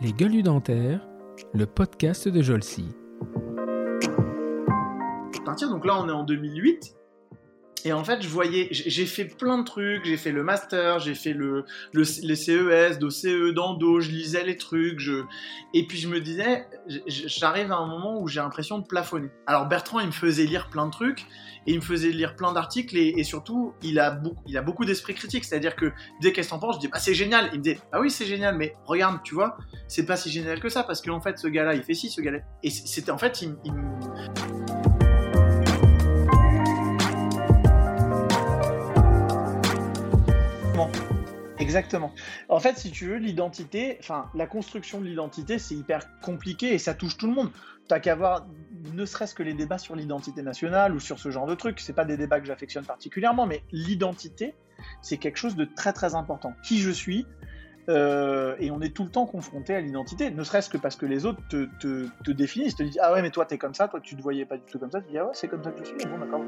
Les gueules dentaires, le podcast de Jolcy. Partir, donc là on est en 2008 et en fait, je voyais, j'ai fait plein de trucs, j'ai fait le master, j'ai fait le, le, les CES, d'OCE, d'endo, je lisais les trucs, et puis je me disais, j'arrive à un moment où j'ai l'impression de plafonner. Alors Bertrand, il me faisait lire plein de trucs, et il me faisait lire plein d'articles, et, surtout, il a, beaucoup, il a beaucoup d'esprit critique, c'est-à-dire que dès qu'est-ce que t'en penses, je dis, bah c'est génial, il me dit, ah oui, c'est génial, mais regarde, tu vois, c'est pas si génial que ça, parce qu'en fait, ce gars-là, il fait ci, ce gars-là, et c'était en fait, il, il Exactement. En fait, si tu veux, l'identité, enfin, la construction de l'identité, c'est hyper compliqué et ça touche tout le monde. T'as qu'à voir, ne serait-ce que les débats sur l'identité nationale ou sur ce genre de trucs. C'est pas des débats que j'affectionne particulièrement, mais l'identité, c'est quelque chose de très très important. Qui je suis, euh, et on est tout le temps confronté à l'identité, ne serait-ce que parce que les autres te, définissent, te disent Ah ouais, mais toi t'es comme ça, toi tu te voyais pas du tout comme ça, tu dis Ah ouais, c'est comme ça que je suis, bon d'accord.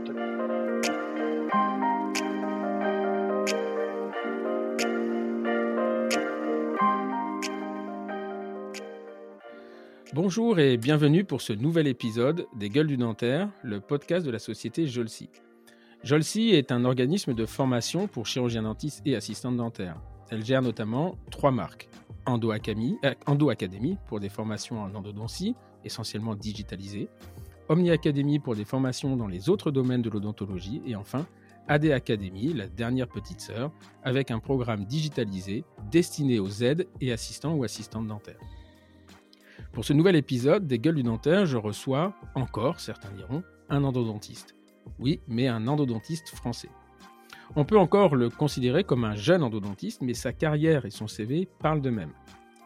Bonjour et bienvenue pour ce nouvel épisode des Gueules du Dentaire, le podcast de la société Jolsi. Jolsi est un organisme de formation pour chirurgiens dentistes et assistantes dentaires. Elle gère notamment trois marques. Endo Academy, euh, pour des formations en endodontie, essentiellement digitalisées. Omni Academy pour des formations dans les autres domaines de l'odontologie. Et enfin, AD Academy, la dernière petite sœur, avec un programme digitalisé destiné aux aides et assistants ou assistantes dentaires. Pour ce nouvel épisode des Gueules du Dentaire, je reçois encore, certains diront, un endodontiste. Oui, mais un endodontiste français. On peut encore le considérer comme un jeune endodontiste, mais sa carrière et son CV parlent d'eux-mêmes.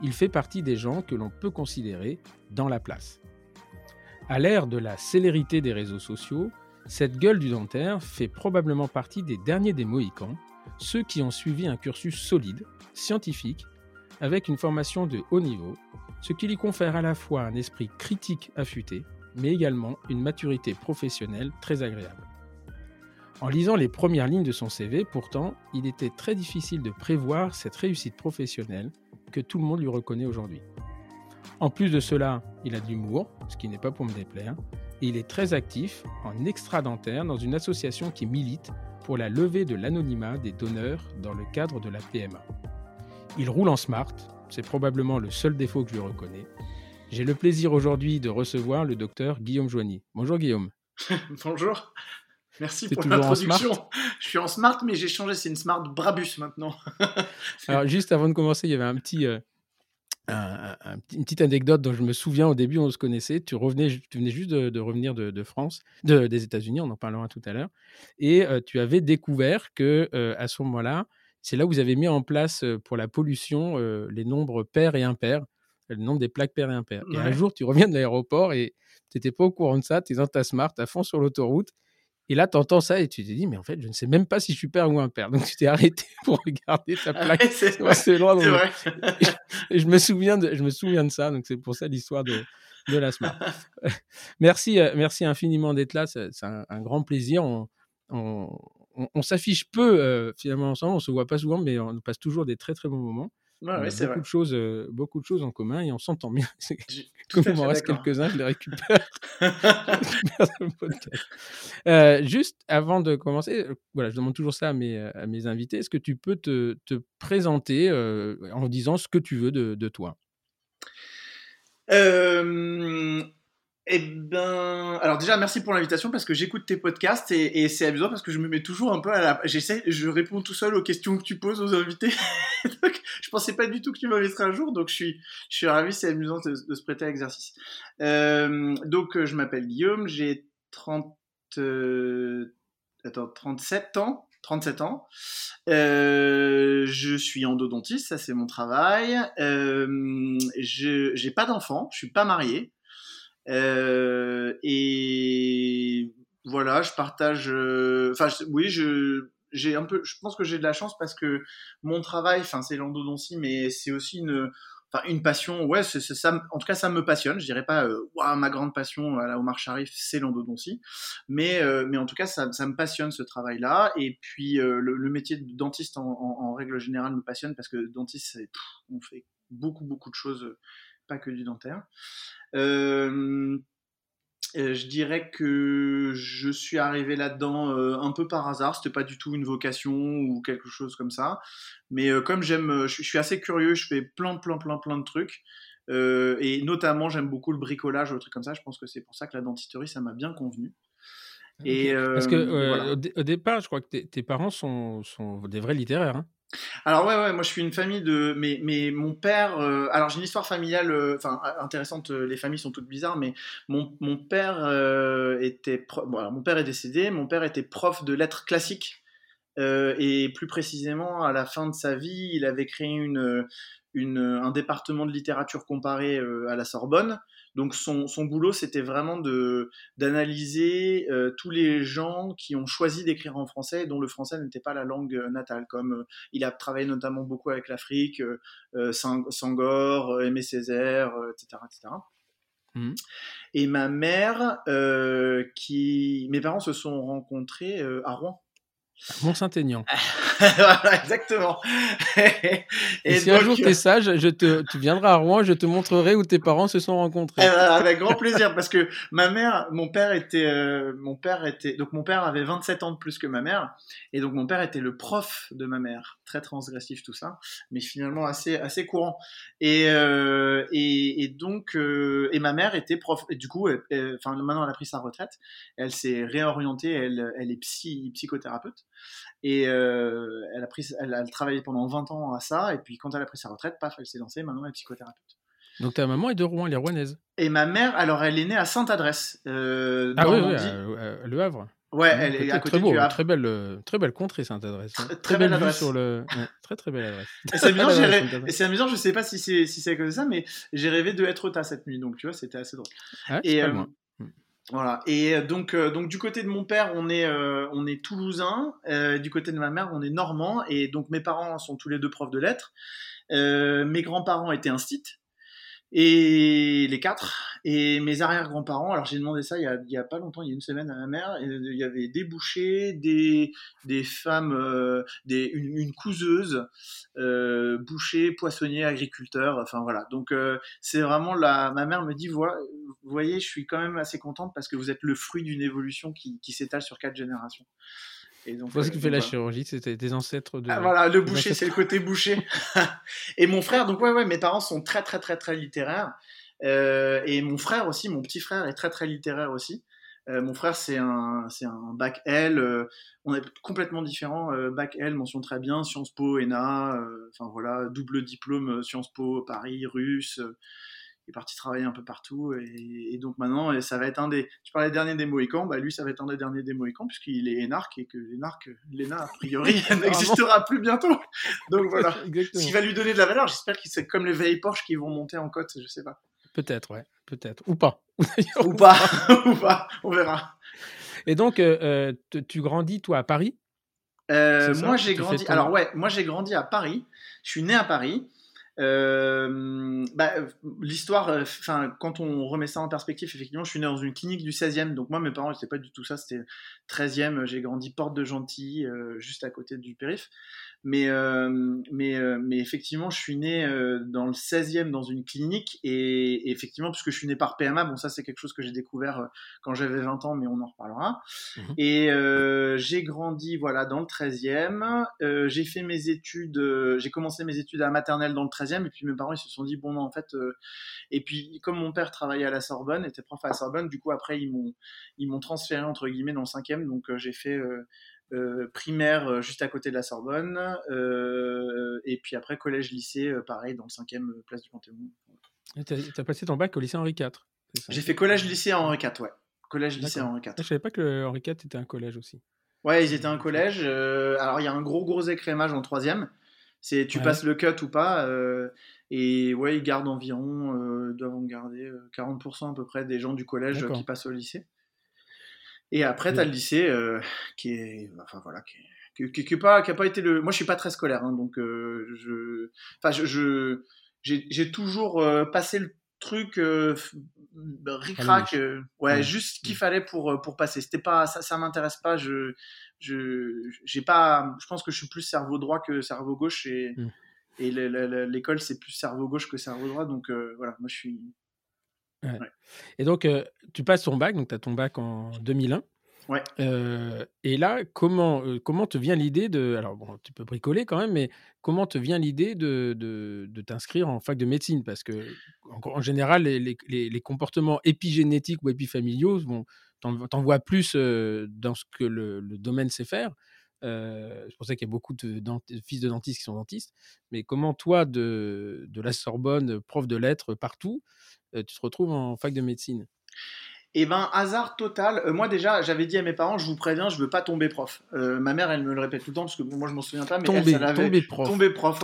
Il fait partie des gens que l'on peut considérer dans la place. À l'ère de la célérité des réseaux sociaux, cette gueule du dentaire fait probablement partie des derniers des Mohicans, ceux qui ont suivi un cursus solide, scientifique, avec une formation de haut niveau ce qui lui confère à la fois un esprit critique affûté, mais également une maturité professionnelle très agréable. En lisant les premières lignes de son CV, pourtant, il était très difficile de prévoir cette réussite professionnelle que tout le monde lui reconnaît aujourd'hui. En plus de cela, il a de l'humour, ce qui n'est pas pour me déplaire, et il est très actif en extra-dentaire dans une association qui milite pour la levée de l'anonymat des donneurs dans le cadre de la PMA. Il roule en smart c'est probablement le seul défaut que je lui reconnais. J'ai le plaisir aujourd'hui de recevoir le docteur Guillaume Joigny. Bonjour Guillaume. Bonjour. Merci pour l'introduction. Je suis en smart, mais j'ai changé. C'est une smart Brabus maintenant. Alors, juste avant de commencer, il y avait un petit, euh, une petite anecdote dont je me souviens au début, on se connaissait. Tu, revenais, tu venais juste de, revenir de, France, des États-Unis, on en parlera tout à l'heure. Et euh, tu avais découvert que euh, à ce moment-là, c'est là où vous avez mis en place pour la pollution les nombres pairs et impairs, le nombre des plaques paires et impaires. Et un jour, tu reviens de l'aéroport et tu n'étais pas au courant de ça, tu es dans ta smart à fond sur l'autoroute. Et là, tu entends ça et tu te dis, mais en fait, je ne sais même pas si je suis père ou impair. Donc, tu t'es arrêté pour regarder ta plaque. c'est vrai. et je me, souviens de, je me souviens de ça. Donc, c'est pour ça l'histoire de, de la smart. merci, merci infiniment d'être là. C'est un, grand plaisir. On, on, s'affiche peu euh, finalement ensemble, on se voit pas souvent, mais on passe toujours des très très bons moments. on a beaucoup, de choses, euh, beaucoup de choses en commun et on s'entend bien. Comme il m'en reste quelques-uns, je les récupère. Euh, juste avant de commencer, voilà, je demande toujours ça à mes, à mes invités. Est-ce que tu peux te, te présenter en disant ce que tu veux de, de toi? Eh ben, alors déjà merci pour l'invitation parce que j'écoute tes podcasts et, c'est amusant parce que je me mets toujours un peu à la, j'essaie, je réponds tout seul aux questions que tu poses aux invités. donc, je pensais pas du tout que tu m'inviterais un jour, donc je suis, je suis ravi, c'est amusant de, se prêter à l'exercice. Euh, donc je m'appelle Guillaume, j'ai 30, euh, attends, 37 ans. 37 ans. Euh, je suis endodontiste, ça c'est mon travail. Euh, je j'ai pas d'enfant, je suis pas marié. Euh, et voilà, je partage. Euh, enfin, oui, je j'ai un peu. Je pense que j'ai de la chance parce que mon travail, enfin, c'est l'endodontie, mais c'est aussi une. enfin une passion, ouais, ça, en tout cas ça me passionne. Je dirais pas, waouh, ma grande passion à la Omar Sharif, c'est l'endodontie, mais mais en tout cas ça, ça me passionne ce travail-là. Et puis le, métier de dentiste en, en, règle générale me passionne parce que dentiste, c'est, on fait beaucoup beaucoup de choses, pas que du dentaire. Euh, euh, je dirais que je suis arrivé là-dedans euh, un peu par hasard. C'était pas du tout une vocation ou quelque chose comme ça. Mais comme j'aime, je, suis assez curieux, je fais plein, plein, plein, plein de trucs. et notamment, j'aime beaucoup le bricolage, ou trucs comme ça. Je pense que c'est pour ça que la dentisterie, ça m'a bien convenu. Et Parce que au, départ, je crois que tes, parents sont, sont, des vrais littéraires. Hein alors ouais, ouais, moi je suis une famille de, mais, mais mon père, euh, alors j'ai une histoire familiale, euh, enfin intéressante. Euh, les familles sont toutes bizarres, mais mon, mon père était, bon, mon père est décédé. Mon père était prof de lettres classiques et plus précisément à la fin de sa vie, il avait créé une un département de littérature comparée à la Sorbonne. Donc son, son boulot, c'était vraiment de d'analyser euh, tous les gens qui ont choisi d'écrire en français, dont le français n'était pas la langue euh, natale. Comme euh, il a travaillé notamment beaucoup avec l'Afrique, Sangor, Aimé Césaire, etc., etc. Mmh. Et ma mère, qui, mes parents se sont rencontrés à Rouen. Mont-Saint-Aignan. voilà, exactement. et, si un jour tu es euh, sage, je te, tu viendras à Rouen, je te montrerai où tes parents se sont rencontrés. Eh ben, avec grand plaisir, parce que ma mère, mon père était, euh, mon père était, donc mon père avait 27 ans de plus que ma mère, et donc mon père était le prof de ma mère, très transgressif tout ça, mais finalement assez, assez courant. Et, euh, et, et, donc, et ma mère était prof, et du coup, enfin maintenant elle a pris sa retraite, elle s'est réorientée, elle, elle est psy, psychothérapeute. Et euh, elle, a pris, elle a travaillé pendant 20 ans à ça. Et puis quand elle a pris sa retraite, paf, elle s'est lancée. Maintenant, elle est psychothérapeute. Donc ta maman est de Rouen, elle est rouennaise. Et ma mère, alors elle est née à Sainte-Adresse. Euh, ah oui, oui Le Havre. Ouais, elle est à côté très beau, du Havre. Très belle, très belle contrée Sainte-Adresse. Hein. Très, belle adresse. Sur le... très très belle adresse. Et c'est amusant, c'est amusant, je sais pas si c'est si c'est comme ça, mais j'ai rêvé de être ta cette nuit, donc tu vois, c'était assez drôle. Ah, et, euh, voilà. Et euh, donc, euh, donc du côté de mon père, on est, euh, on est toulousain. du côté de ma mère, on est normand. Et donc mes parents sont tous les deux profs de lettres. mes grands-parents étaient un site et les quatre. Et mes arrière-grands-parents, alors j'ai demandé ça il y, a, pas longtemps, il y a une semaine à ma mère, il y avait des bouchers, des, des femmes, euh, des, une, une couseuse, euh, boucher, poissonnier, agriculteur, enfin voilà. Donc euh, c'est vraiment la, ma mère me dit, vous voyez, je suis quand même assez contente parce que vous êtes le fruit d'une évolution qui, qui s'étale sur quatre générations. Et donc, ce qui fait la chirurgie, c'était des ancêtres de. Ah, voilà, le boucher, c'est le côté boucher. et mon frère, donc ouais, ouais, mes parents sont très, très, très, très littéraires. Euh, et mon frère aussi, mon petit frère est très, très littéraire aussi. Euh, mon frère, c'est un, c'est un bac L. Euh, on est complètement différents. bac L, mention très bien. Sciences Po, ENA. Enfin voilà, double diplôme Sciences Po, Paris, russe est parti travailler un peu partout. Et, donc maintenant, ça va être un des. Tu parlais dernier des Mohicans, bah lui, ça va être un des derniers des Mohicans, puisqu'il est énarque et que l'énarque, l'ENA, a priori, n'existera plus bientôt. Donc voilà. Ce qui va lui donner de la valeur, j'espère que c'est comme les vieilles Porsche qui vont monter en côte, je sais pas. Peut-être, ouais. Peut-être. Ou pas. Ou pas. Ou pas. On verra. Et donc, euh, euh, tu grandis, toi, à Paris? Euh, Moi, j'ai grandi. Alors, ouais, moi, j'ai grandi à Paris. Je suis né à Paris. Euh, bah, l'histoire, euh, enfin, quand on remet ça en perspective, effectivement, je suis né dans une clinique du 16e, donc moi, mes parents, c'était pas du tout ça, c'était 13e, j'ai grandi porte de Gentilly, euh, juste à côté du périph'. Mais, euh, mais, euh, mais effectivement, je suis né euh, dans le 16e dans une clinique et, effectivement, puisque je suis né par PMA, bon, ça c'est quelque chose que j'ai découvert quand j'avais 20 ans, mais on en reparlera. Mmh et j'ai grandi voilà dans le 13e. j'ai fait mes études, j'ai commencé mes études à maternelle dans le 13e et puis mes parents ils se sont dit bon non en fait et puis comme mon père travaillait à la Sorbonne, était prof à la Sorbonne, du coup après ils m'ont ils m'ont transféré entre guillemets dans le 5e, donc j'ai fait euh, primaire euh, juste à côté de la Sorbonne, euh, et puis après collège-lycée, pareil, dans le 5e place du Panthéon. Tu as, passé ton bac au lycée Henri IV J'ai fait collège-lycée à Henri IV, ouais. Collège-lycée Henri IV. Je savais pas que Henri IV était un collège aussi. Ouais, ils étaient un collège. alors il y a un gros gros écrémage en troisième. C'est tu passes le cut ou pas. et ouais, ils gardent environ, doivent en garder 40% à peu près des gens du collège qui passent au lycée. Et après, tu as le lycée euh, qui est. Enfin voilà, qui, qui, qui, pas, qui a pas été le. Moi, je suis pas très scolaire, hein, donc euh, je. Enfin, je, j'ai toujours passé le truc ric-rac, ouais, juste ce qu'il fallait pour, pour passer. C'était pas, ça, ça m'intéresse pas. Je, je, j'ai pas, je pense que je suis plus cerveau droit que cerveau gauche et, et l'école c'est plus cerveau gauche que cerveau droit. Donc voilà, moi je suis. Et donc, tu passes ton bac, donc tu as ton bac en 2001. Ouais. et là, comment, comment te vient l'idée de. Alors, bon, tu peux bricoler quand même, mais comment te vient l'idée de, de, de t'inscrire en fac de médecine? Parce que, en, général, les, les, les, comportements épigénétiques ou épifamiliaux, bon, t'en vois plus dans ce que le, le domaine sait faire. c'est pour ça qu'il y a beaucoup de, fils de dentistes qui sont dentistes. Mais comment toi, de, de la Sorbonne, prof de lettres partout, tu te retrouves en fac de médecine? Eh ben, hasard total. Euh, moi, déjà, j'avais dit à mes parents, je vous préviens, je veux pas tomber prof. Euh, ma mère, elle me le répète tout le temps, parce que moi, je m'en souviens pas. Mais tomber, elle, tomber prof. Tomber prof.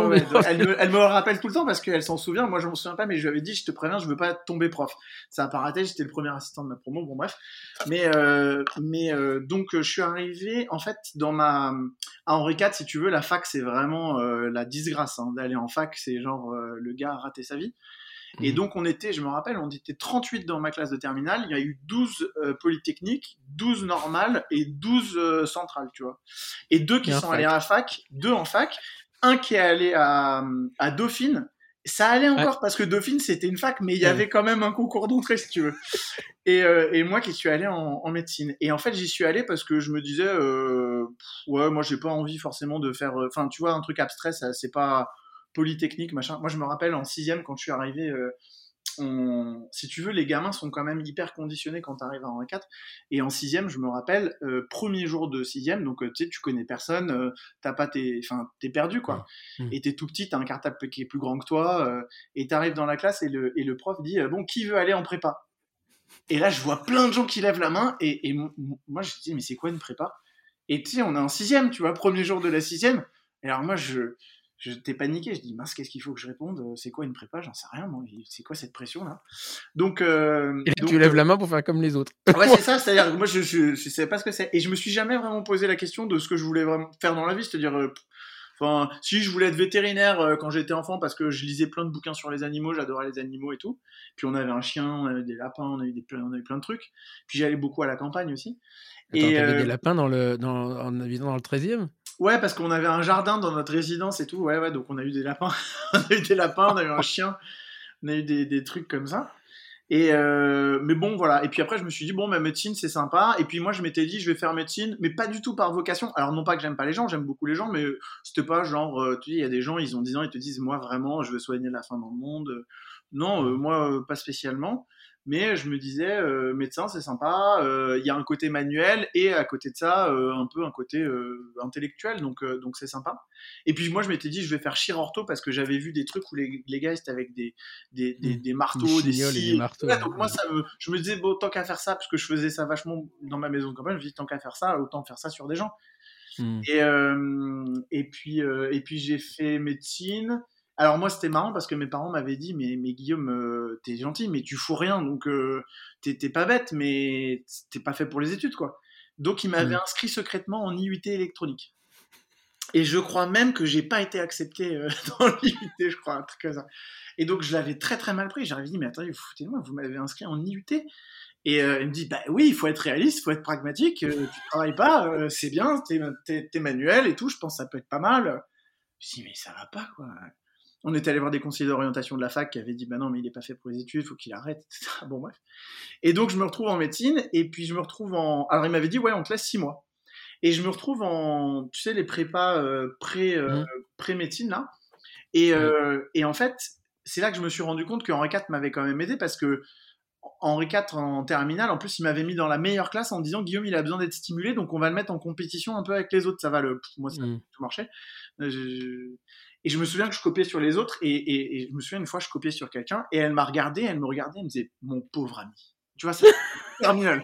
Elle, me, le rappelle tout le temps parce qu'elle s'en souvient. Moi, je m'en souviens pas, mais je lui avais dit, je te préviens, je veux pas tomber prof. Ça a pas raté, j'étais le premier assistant de ma promo, bon, bref. Mais, euh, mais donc, je suis arrivé, en fait, dans ma. À Henri IV, si tu veux, la fac, c'est vraiment la disgrâce. Hein, D'aller en fac, c'est genre le gars a raté sa vie. Et mmh. donc, on était, je me rappelle, on était 38 dans ma classe de terminale. Il y a eu 12 euh, polytechniques, 12 normales et 12 euh, centrales, tu vois. Et deux qui sont allés à la fac, deux en fac, un qui est allé à, à Dauphine. Ça allait encore parce que Dauphine, c'était une fac, mais il y avait quand même un concours d'entrée, si tu veux. Et, euh, et, moi qui suis allé en, en, médecine. Et en fait, j'y suis allé parce que je me disais, ouais, moi, j'ai pas envie forcément de faire. Enfin, tu vois, un truc abstrait, ça, c'est pas Polytechnique, machin. Moi, je me rappelle en sixième, quand je suis arrivé, euh, on... si tu veux, les gamins sont quand même hyper conditionnés quand tu arrives à Henri 4. Et en sixième, je me rappelle, euh, premier jour de sixième, donc euh, tu sais, tu connais personne, t'as pas tes... Enfin, t'es perdu, quoi. Mmh. Et t'es tout petit, t'as un cartable qui est plus grand que toi, et t'arrives dans la classe et le, et le prof dit, bon, qui veut aller en prépa? Et là, je vois plein de gens qui lèvent la main, et, et moi, je dis, mais c'est quoi une prépa? Et tu sais, on est en sixième, tu vois, premier jour de la sixième. Et alors moi, je, j'étais paniqué. Je dis, mince, qu'est-ce qu'il faut que je réponde euh, C'est quoi une prépa J'en sais rien, moi. C'est quoi cette pression-là? Donc, euh, Et tu lèves la main pour faire comme les autres. ouais, c'est ça. C'est-à-dire moi, je ne sais pas ce que c'est. Et je me suis jamais vraiment posé la question de ce que je voulais vraiment faire dans la vie. C'est-à-dire, euh, enfin, si je voulais être vétérinaire quand j'étais enfant parce que je lisais plein de bouquins sur les animaux, j'adorais les animaux et tout. Puis on avait un chien, on avait des lapins, on avait, des, on avait plein de trucs. Puis j'allais beaucoup à la campagne aussi. Attends, et des lapins dans le, dans, en habitant dans le 13e Ouais, parce qu'on avait un jardin dans notre résidence et tout. Ouais, ouais, donc on a eu des lapins. on a eu des lapins, on a eu un chien, on a eu des, des trucs comme ça. Et euh, mais bon, voilà. Et puis après, je me suis dit, bon, ma médecine, c'est sympa. Et puis moi, je m'étais dit, je vais faire médecine, mais pas du tout par vocation. Alors, non pas que j'aime pas les gens, j'aime beaucoup les gens, mais c'était pas genre, euh, tu dis, il y a des gens, ils ont 10 ans, ils te disent, moi, vraiment, je veux soigner la faim dans le monde. Non, euh, moi, pas spécialement mais je me disais euh, médecin c'est sympa euh, il y a un côté manuel et à côté de ça euh, un peu un côté intellectuel donc donc c'est sympa. Et puis moi je m'étais dit je vais faire chirurto parce que j'avais vu des trucs où les, les gars c'était avec des des, des, mmh. des marteaux des scies, marteaux donc moi ça me, je me disais bon tant qu'à faire ça parce que je faisais ça vachement dans ma maison quand même je me dis tant qu'à faire ça autant faire ça sur des gens. Mmh. et et puis et puis j'ai fait médecine alors moi c'était marrant parce que mes parents m'avaient dit mais, mais Guillaume euh, t'es gentil mais tu fous rien donc euh, t'es pas bête mais t'es pas fait pour les études quoi. Donc ils m'avaient mmh. inscrit secrètement en IUT électronique. Et je crois même que j'ai pas été accepté euh, dans l'IUT je crois un truc comme ça. Et donc je l'avais très très mal pris. J'avais dit mais attendez vous foutez de moi vous m'avez inscrit en IUT. Et il me dit, bah oui, il faut être réaliste, il faut être pragmatique, tu travailles pas, c'est bien, t'es manuel et tout, je pense que ça peut être pas mal. Je dis, mais ça va pas, quoi on était allé voir des conseillers d'orientation de la fac qui avaient dit bah non mais il est pas fait pour les études, faut qu'il arrête, etc. Bon bref. Et donc je me retrouve en médecine et puis je me retrouve en. Alors il m'avait dit ouais on te laisse six mois. Et je me retrouve en tu sais les prépas euh, pré euh, mmh. pré médecine là. Et, euh, et en fait c'est là que je me suis rendu compte que Henri IV m'avait quand même aidé parce que Henri IV en terminale, en plus, il m'avait mis dans la meilleure classe en disant Guillaume, il a besoin d'être stimulé, donc on va le mettre en compétition un peu avec les autres. Ça va, le... moi, ça mmh. tout marchait. Et je me souviens que je copiais sur les autres, et, je me souviens une fois, je copiais sur quelqu'un, et elle m'a regardé, elle me regardait, elle me disait, mon pauvre ami. Tu vois, c'est terminal.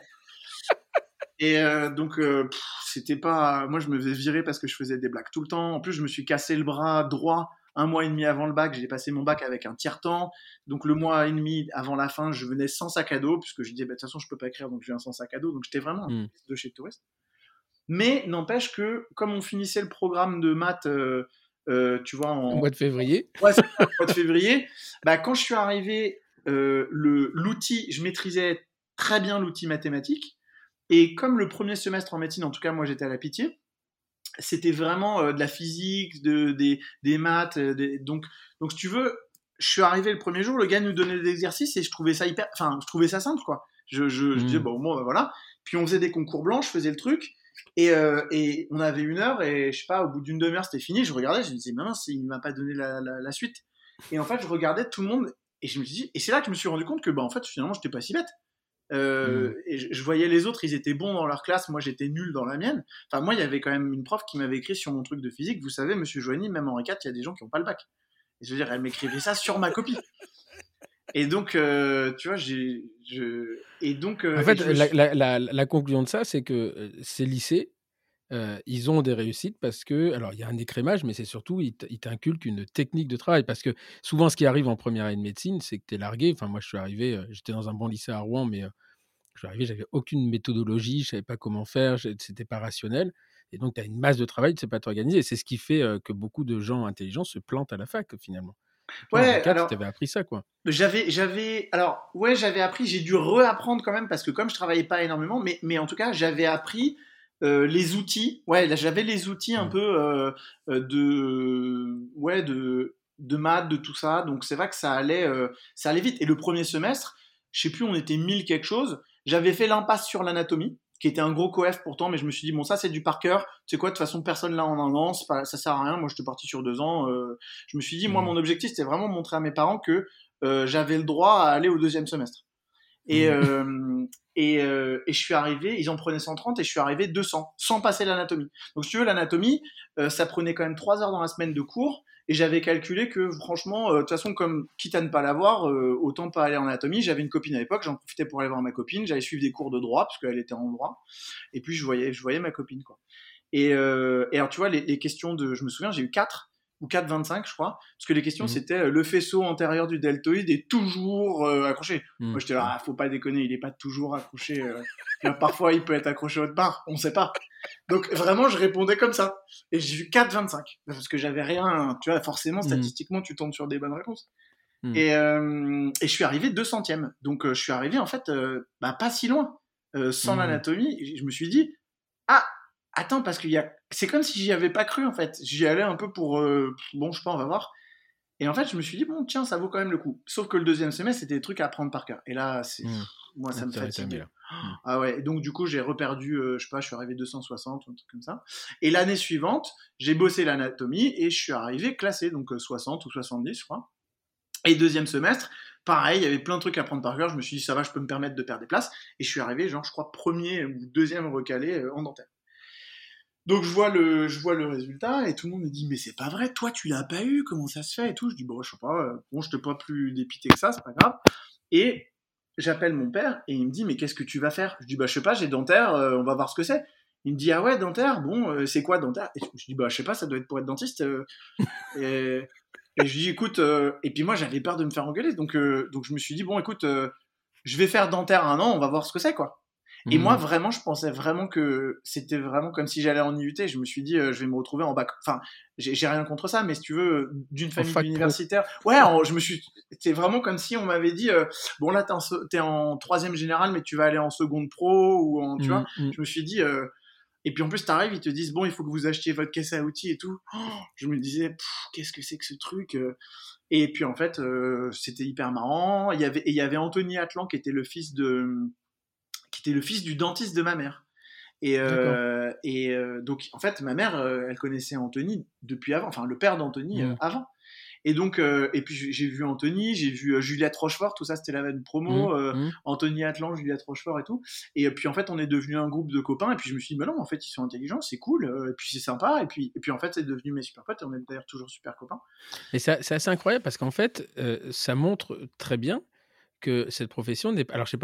Et euh, donc, euh, c'était pas. Moi, je me faisais virer parce que je faisais des blagues tout le temps. En plus, je me suis cassé le bras droit un mois et demi avant le bac. J'ai passé mon bac avec un tiers-temps. Donc, le mois et demi avant la fin, je venais sans sac à dos, puisque je disais, bah, de toute façon, je peux pas écrire, donc je viens sans sac à dos. Donc, j'étais vraiment mmh. de chez Touriste. Mais n'empêche que, comme on finissait le programme de maths. Euh, tu vois, en... Au mois de février. Ouais, c'est au mois de février. Bah, quand je suis arrivé, le l'outil, je maîtrisais très bien l'outil mathématique. Et comme le premier semestre en médecine, en tout cas, moi, j'étais à la pitié, c'était vraiment de la physique, de, des, des maths. donc, donc, si tu veux, je suis arrivé le premier jour, le gars nous donnait des exercices et je trouvais ça hyper, enfin, je trouvais ça simple, quoi. Je, je, disais, mmh. bon, bon, bah, voilà. Puis on faisait des concours blancs, je faisais le truc. Et, euh, et on avait une heure et je sais pas, au bout d'une demi-heure, c'était fini. Je regardais, je me disais, mince, il m'a pas donné la, la, suite. Et en fait, je regardais tout le monde et je me dis, et c'est là que je me suis rendu compte que, bah, en fait, finalement, j'étais pas si bête. Euh, mmh. Et je, voyais les autres, ils étaient bons dans leur classe, moi j'étais nul dans la mienne. Enfin, moi, il y avait quand même une prof qui m'avait écrit sur mon truc de physique, vous savez, monsieur Joigny, même en récat, il y a des gens qui n'ont pas le bac. Et je veux dire, elle m'écrivait ça sur ma copie. Et donc, euh, tu vois, j'ai. Je... Et donc. Euh, en fait, la, la, la, conclusion de ça, c'est que euh, ces lycées, ils ont des réussites parce que. Alors, il y a un écrémage, mais c'est surtout, ils t'inculquent une technique de travail. Parce que souvent, ce qui arrive en première année de médecine, c'est que tu es largué. Enfin, moi, je suis arrivé, j'étais dans un bon lycée à Rouen, mais je suis arrivé, j'avais aucune méthodologie, je savais pas comment faire, c'était pas rationnel. Et donc, tu as une masse de travail, tu sais pas t'organiser. Et c'est ce qui fait que beaucoup de gens intelligents se plantent à la fac, finalement ouais, alors. Tu avais appris ça, quoi. J'avais, j'avais, alors ouais, j'avais appris. J'ai dû réapprendre quand même parce que comme je travaillais pas énormément, mais, mais en tout cas, j'avais appris euh, les outils. Ouais, là, j'avais les outils un peu euh, euh, de, ouais, de, de maths, de tout ça. Donc c'est vrai que ça allait, ça allait vite. Et le premier semestre, je sais plus, on était 1000 quelque chose. J'avais fait l'impasse sur l'anatomie qui était un gros coef pourtant, mais je me suis dit, bon, ça c'est du par cœur, tu sais quoi, de toute façon, personne là en un an, pas, ça sert à rien, moi j'étais parti sur deux ans. Euh, je me suis dit, moi, mmh. mon objectif, c'était vraiment montrer à mes parents que euh, j'avais le droit à aller au deuxième semestre. Et, mmh. euh, et, euh, et, je suis arrivé, ils en prenaient 130 et je suis arrivé 200, sans passer l'anatomie. Donc si tu veux, l'anatomie, euh, ça prenait quand même trois heures dans la semaine de cours, et j'avais calculé que franchement, euh, de toute façon, comme quitte à ne pas l'avoir, euh, autant pas aller en anatomie. J'avais une copine à l'époque, j'en profitais pour aller voir ma copine. J'allais suivre des cours de droit parce qu'elle était en droit. Et puis je voyais, je voyais ma copine quoi. Et, euh, et alors tu vois, les, les, questions de, je me souviens, j'ai eu quatre ou 4,25 je crois, parce que les questions mmh. c'était euh, le faisceau antérieur du deltoïde est toujours euh, accroché. Mmh. Moi j'étais là, ah, faut pas déconner, il est pas toujours accroché. Euh. parfois il peut être accroché autre part, on sait pas. Donc vraiment je répondais comme ça. Et j'ai eu 4,25 parce que j'avais rien, tu vois, forcément mmh. statistiquement tu tombes sur des bonnes réponses. Et, et, je suis arrivé 200ème. Donc je suis arrivé en fait bah, pas si loin. sans l'anatomie, je me suis dit, ah, attends, parce qu'il y a. C'est comme si j'y avais pas cru en fait. J'y allais un peu pour. Euh, bon, je sais pas, on va voir. Et en fait, je me suis dit, bon, tiens, ça vaut quand même le coup. Sauf que le deuxième semestre, c'était des trucs à apprendre par cœur. Et là, c'est. Mmh. Moi, ça me fatigue. Mmh. Ah ouais, et donc du coup, j'ai reperdu, euh, je sais pas, je suis arrivé 260 ou un truc comme ça. Et l'année suivante, j'ai bossé l'anatomie et je suis arrivé classé, donc 60 euh, ou 70, je crois. Et deuxième semestre, pareil, il y avait plein de trucs à prendre par cœur. Je me suis dit, ça va, je peux me permettre de perdre des places. Et je suis arrivé, genre, je crois, premier ou deuxième recalé en dentaire. Donc je vois le, je vois le résultat et tout le monde me dit mais c'est pas vrai, toi tu l'as pas eu, comment ça se fait et tout? Je dis bon je sais pas, euh, bon je te pas plus dépité que ça, c'est pas grave. Et j'appelle mon père et il me dit mais qu'est-ce que tu vas faire? Je dis bah je sais pas, j'ai dentaire, euh, on va voir ce que c'est. Il me dit ah ouais dentaire, bon euh, c'est quoi dentaire? Et Je dis bah je sais pas, ça doit être pour être dentiste. et, je lui dis écoute et puis moi j'avais peur de me faire engueuler donc donc je me suis dit bon écoute je vais faire dentaire un an, on va voir ce que c'est quoi. Et moi, mmh. vraiment, je pensais vraiment que c'était vraiment comme si j'allais en IUT. Je me suis dit, euh, je vais me retrouver en bac. Enfin, j'ai rien contre ça, mais si tu veux, d'une famille universitaire. Ouais, je me suis. C'était vraiment comme si on m'avait dit, euh, bon là, t'es en, en troisième général, mais tu vas aller en seconde pro ou en, tu mmh, vois. Mmh. Je me suis dit. Euh, et puis en plus, t'arrives, ils te disent, bon, il faut que vous achetiez votre caisse à outils et tout. Oh, je me disais, qu'est-ce que c'est que ce truc Et puis en fait, c'était hyper marrant. Il y avait, et il y avait Anthony Atlan qui était le fils de qui était le fils du dentiste de ma mère. Et, euh, et euh, donc, en fait, ma mère, euh, elle connaissait Anthony depuis avant, enfin le père d'Anthony mmh. avant. Et donc, et puis j'ai vu Anthony, j'ai vu Juliette Rochefort, tout ça c'était la même promo, mmh. Mmh. Anthony Atlan, Juliette Rochefort et tout. Et puis en fait, on est devenu un groupe de copains. Et puis je me suis dit, mais non, en fait, ils sont intelligents, c'est cool, et puis c'est sympa. Et puis, et puis en fait, c'est devenu mes super potes. Et on est d'ailleurs toujours super copains. Et c'est assez incroyable parce qu'en fait, ça montre très bien que cette profession n'est pas. Alors, je sais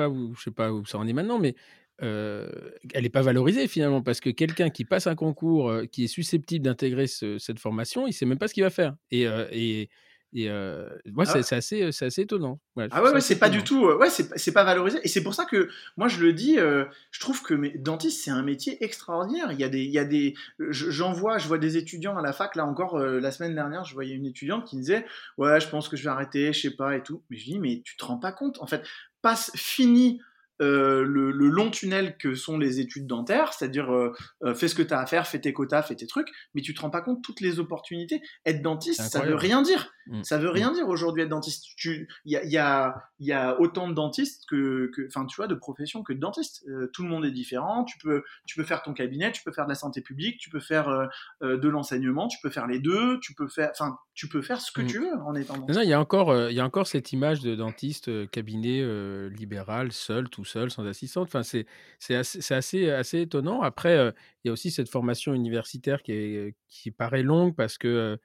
sais pas où ça en est maintenant, mais elle n'est pas valorisée finalement parce que quelqu'un qui passe un concours, qui est susceptible d'intégrer cette formation, il sait même pas ce qu'il va faire. Et, Et euh, moi, Ah c'est assez, c'est assez étonnant. Ouais, Ah ouais, ouais c'est pas du tout, ouais, c'est pas- valorisé. Et c'est pour ça que moi je le dis, euh, je trouve que mes dentiste c'est un métier extraordinaire. Il y a des, il y a des, je- j'en vois, je vois des étudiants à la fac là encore euh, la semaine dernière, je voyais une étudiante qui me disait, ouais, je pense que je vais arrêter, je sais pas et tout. Mais je dis, mais tu te rends pas compte, en fait, passe fini. Euh, le, le long tunnel que sont les études dentaires, c'est-à-dire euh, euh, fais ce que tu as à faire, fais tes quotas, fais tes trucs, mais tu te rends pas compte toutes les opportunités. Être dentiste, ça veut rien dire. Mm. Ça veut rien dire aujourd'hui être dentiste. Il y a, il y, a, il y a autant de dentistes que, enfin, tu vois, de professions que de dentistes. Tout le monde est différent. Tu peux, tu peux faire ton cabinet, tu peux faire de la santé publique, tu peux faire de l'enseignement, tu peux faire les deux, tu peux faire, enfin, tu peux faire ce que Mm. tu veux en étant dentiste. il y a encore, il y a encore cette image de dentiste cabinet libéral, seul, tout seul, sans assistante. Enfin, c'est c'est assez, c'est assez, assez étonnant. Après, euh, il y a aussi cette formation universitaire qui, est, qui paraît longue parce que, euh,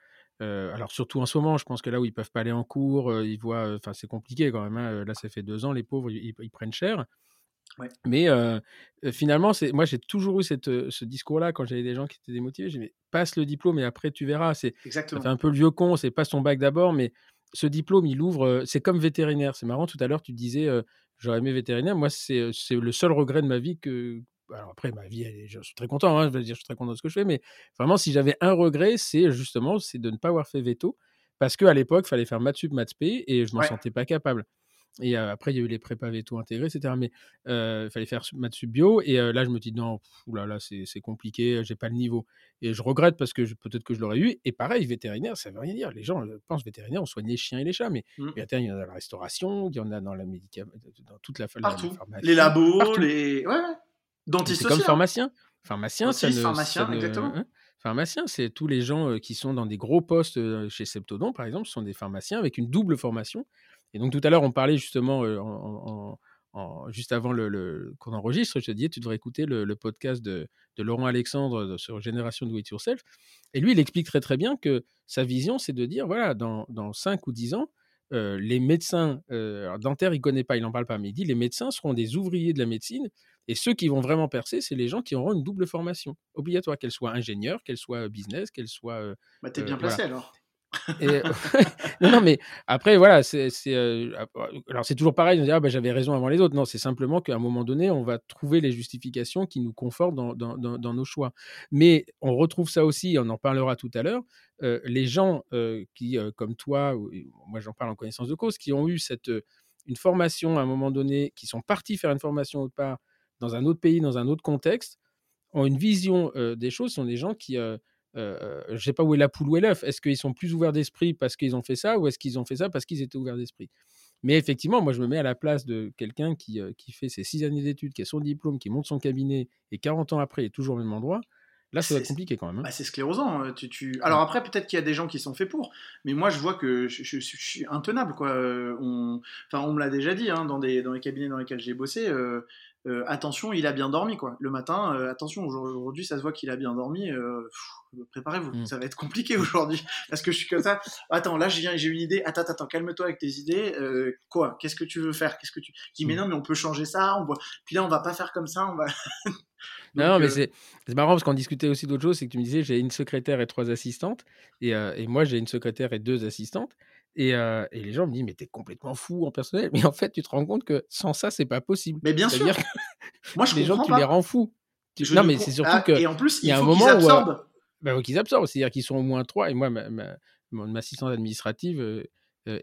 euh, alors surtout en ce moment, je pense que là où ils peuvent pas aller en cours, euh, ils voient, euh, enfin, c'est compliqué quand même. hein. Là, ça fait deux ans, les pauvres, ils, ils prennent cher. Ouais. Mais euh, euh, finalement, c'est moi j'ai toujours eu cette, euh, ce discours-là quand j'avais des gens qui étaient démotivés. J'ai dit, mais passe le diplôme et après tu verras. C'est ça Exactement. fait un peu le vieux con, c'est pas son bac d'abord, mais ce diplôme, il ouvre. euh, C'est comme vétérinaire. C'est marrant, tout à l'heure, tu disais, euh, j'aurais aimé vétérinaire. Moi, c'est le seul regret de ma vie que. Alors après, ma vie, elle je suis très content, hein, je veux dire, je suis très content de ce que je fais, mais vraiment, si j'avais un regret, c'est justement c'est de ne pas avoir fait veto, parce qu'à l'époque, il fallait faire maths sup, maths p, et je m'en Ouais. sentais pas capable. Et après, il y a eu les prépas veto intégrés, etc. Mais il fallait faire maths bio, et là, je me dis, non, pff, oulala, c'est c'est compliqué, j'ai pas le niveau. Et je regrette parce que peut-être que je l'aurais eu. Et pareil, vétérinaire, ça veut rien dire. Les gens pensent vétérinaire, on soigne les chiens et les chats, mais Mm. vétérinaire, il y en a dans la restauration, il y en a dans la médicament, dans toute la, Partout. pharmacie. Les labos, partout. les, ouais, Dentiste C'est comme hein. pharmacien. Pharmacien, ça Dentiste, ne, pharmacien, ça ne- exactement. hein, Pharmacien, c'est tous les gens qui sont dans des gros postes chez Septodon, par exemple, sont des pharmaciens avec une double formation. Et donc tout à l'heure, on parlait justement euh, en- en- en- juste avant le, le- qu'on enregistre, je te disais, tu devrais écouter le, le podcast de, de Laurent Alexandre sur Génération Do It Yourself. Et lui, il explique très très bien que sa vision, c'est de dire, voilà, dans, dans 5 ou 10 ans, euh, les médecins euh, dentaires, il connaît pas, il n'en parle pas, mais il dit les médecins seront des ouvriers de la médecine et ceux qui vont vraiment percer, c'est les gens qui auront une double formation obligatoire, qu'elle soit ingénieur, qu'elle soit business, qu'elle soit Bah, t'es bien voilà. placé alors. non, mais après, voilà, c'est, euh, c'est toujours pareil, on dit, ah, bah, j'avais raison avant les autres. Non, c'est simplement qu'à un moment donné, on va trouver les justifications qui nous confortent dans, nos choix. Mais on retrouve ça aussi, on en parlera tout à l'heure, euh, les gens euh, qui, euh, comme toi, moi j'en parle en connaissance de cause, qui ont eu cette, euh, une formation à un moment donné, qui sont partis faire une formation autre part, dans un autre pays, dans un autre contexte, ont une vision euh, des choses, sont des gens qui, euh, je ne sais pas où est la poule ou est l'œuf. Est-ce qu'ils sont plus ouverts d'esprit parce qu'ils ont fait ça ou est-ce qu'ils ont fait ça parce qu'ils étaient ouverts d'esprit? Mais effectivement, moi, je me mets à la place de quelqu'un qui, euh, qui fait ses six années d'études, qui a son diplôme, qui monte son cabinet et 40 ans après est toujours au même endroit. Là, ça va être C'est- compliqué quand même. hein. Bah, c'est sclérosant. euh, Tu, tu... Alors après, peut-être qu'il y a des gens qui sont faits pour, mais moi, je vois que je, je- je suis intenable. Quoi. Euh, On... Enfin, on me l'a déjà dit hein, dans, des, dans les cabinets dans lesquels j'ai bossé. euh, euh, attention, il a bien dormi. Quoi. Le matin, euh, attention, aujourd'hui, ça se voit qu'il a bien dormi. euh, Préparez-vous, Mm. ça va être compliqué aujourd'hui. Parce que je suis comme ça. Attends, là, je viens, j'ai une idée. Attends, attends, calme-toi avec tes idées. Quoi? Qu'est-ce que tu veux faire? Qu'est-ce que tu Je dis, mais Mm. non, mais on peut changer ça. On. Puis là, on va pas faire comme ça. On va. Non, mais c'est c'est marrant parce qu'on discutait aussi d'autres choses. C'est que tu me disais, j'ai une secrétaire et trois assistantes. Et, et moi, j'ai une secrétaire et deux assistantes. Et, euh, et les gens me disent, mais t'es complètement fou en personnel. Mais en fait, tu te rends compte que sans ça, c'est pas possible. Mais bien sûr. Moi, je les gens, comprends tu pas. les rends fous. Je Non, mais c'est surtout Ah, que. Et en plus, il y a un moment qu'ils où, absorbent. bah, qu'ils absorbent. C'est-à-dire qu'ils sont au moins trois. Et moi, ma, ma, mon assistante administrative, euh,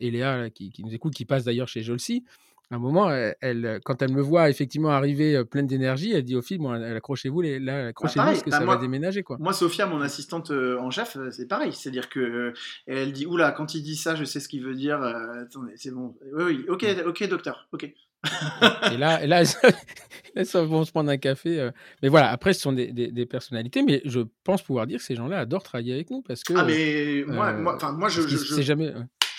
Eléa, là, qui, qui nous écoute, qui passe d'ailleurs chez Jolsi, à un moment, elle, elle- quand elle me voit effectivement arriver euh, pleine d'énergie, elle dit au film, bon, accrochez-vous, les, là, accrochez-vous, pareil, parce que bah, ça moi- va déménager. quoi. Moi, Sophia, mon assistante euh, en chef, euh, c'est pareil. C'est-à-dire que euh, elle dit Oula, quand il dit ça, je sais ce qu'il veut dire. euh, attendez, c'est bon. Oui, oui, ok, ok, docteur, ok. Et là, et là, elles vont se prendre un café. euh. Mais voilà, après, ce sont des, des- des personnalités, mais je pense pouvoir dire que ces gens-là adorent travailler avec nous parce que. Ah, mais moi, euh, moi, moi, je, je, je- jamais.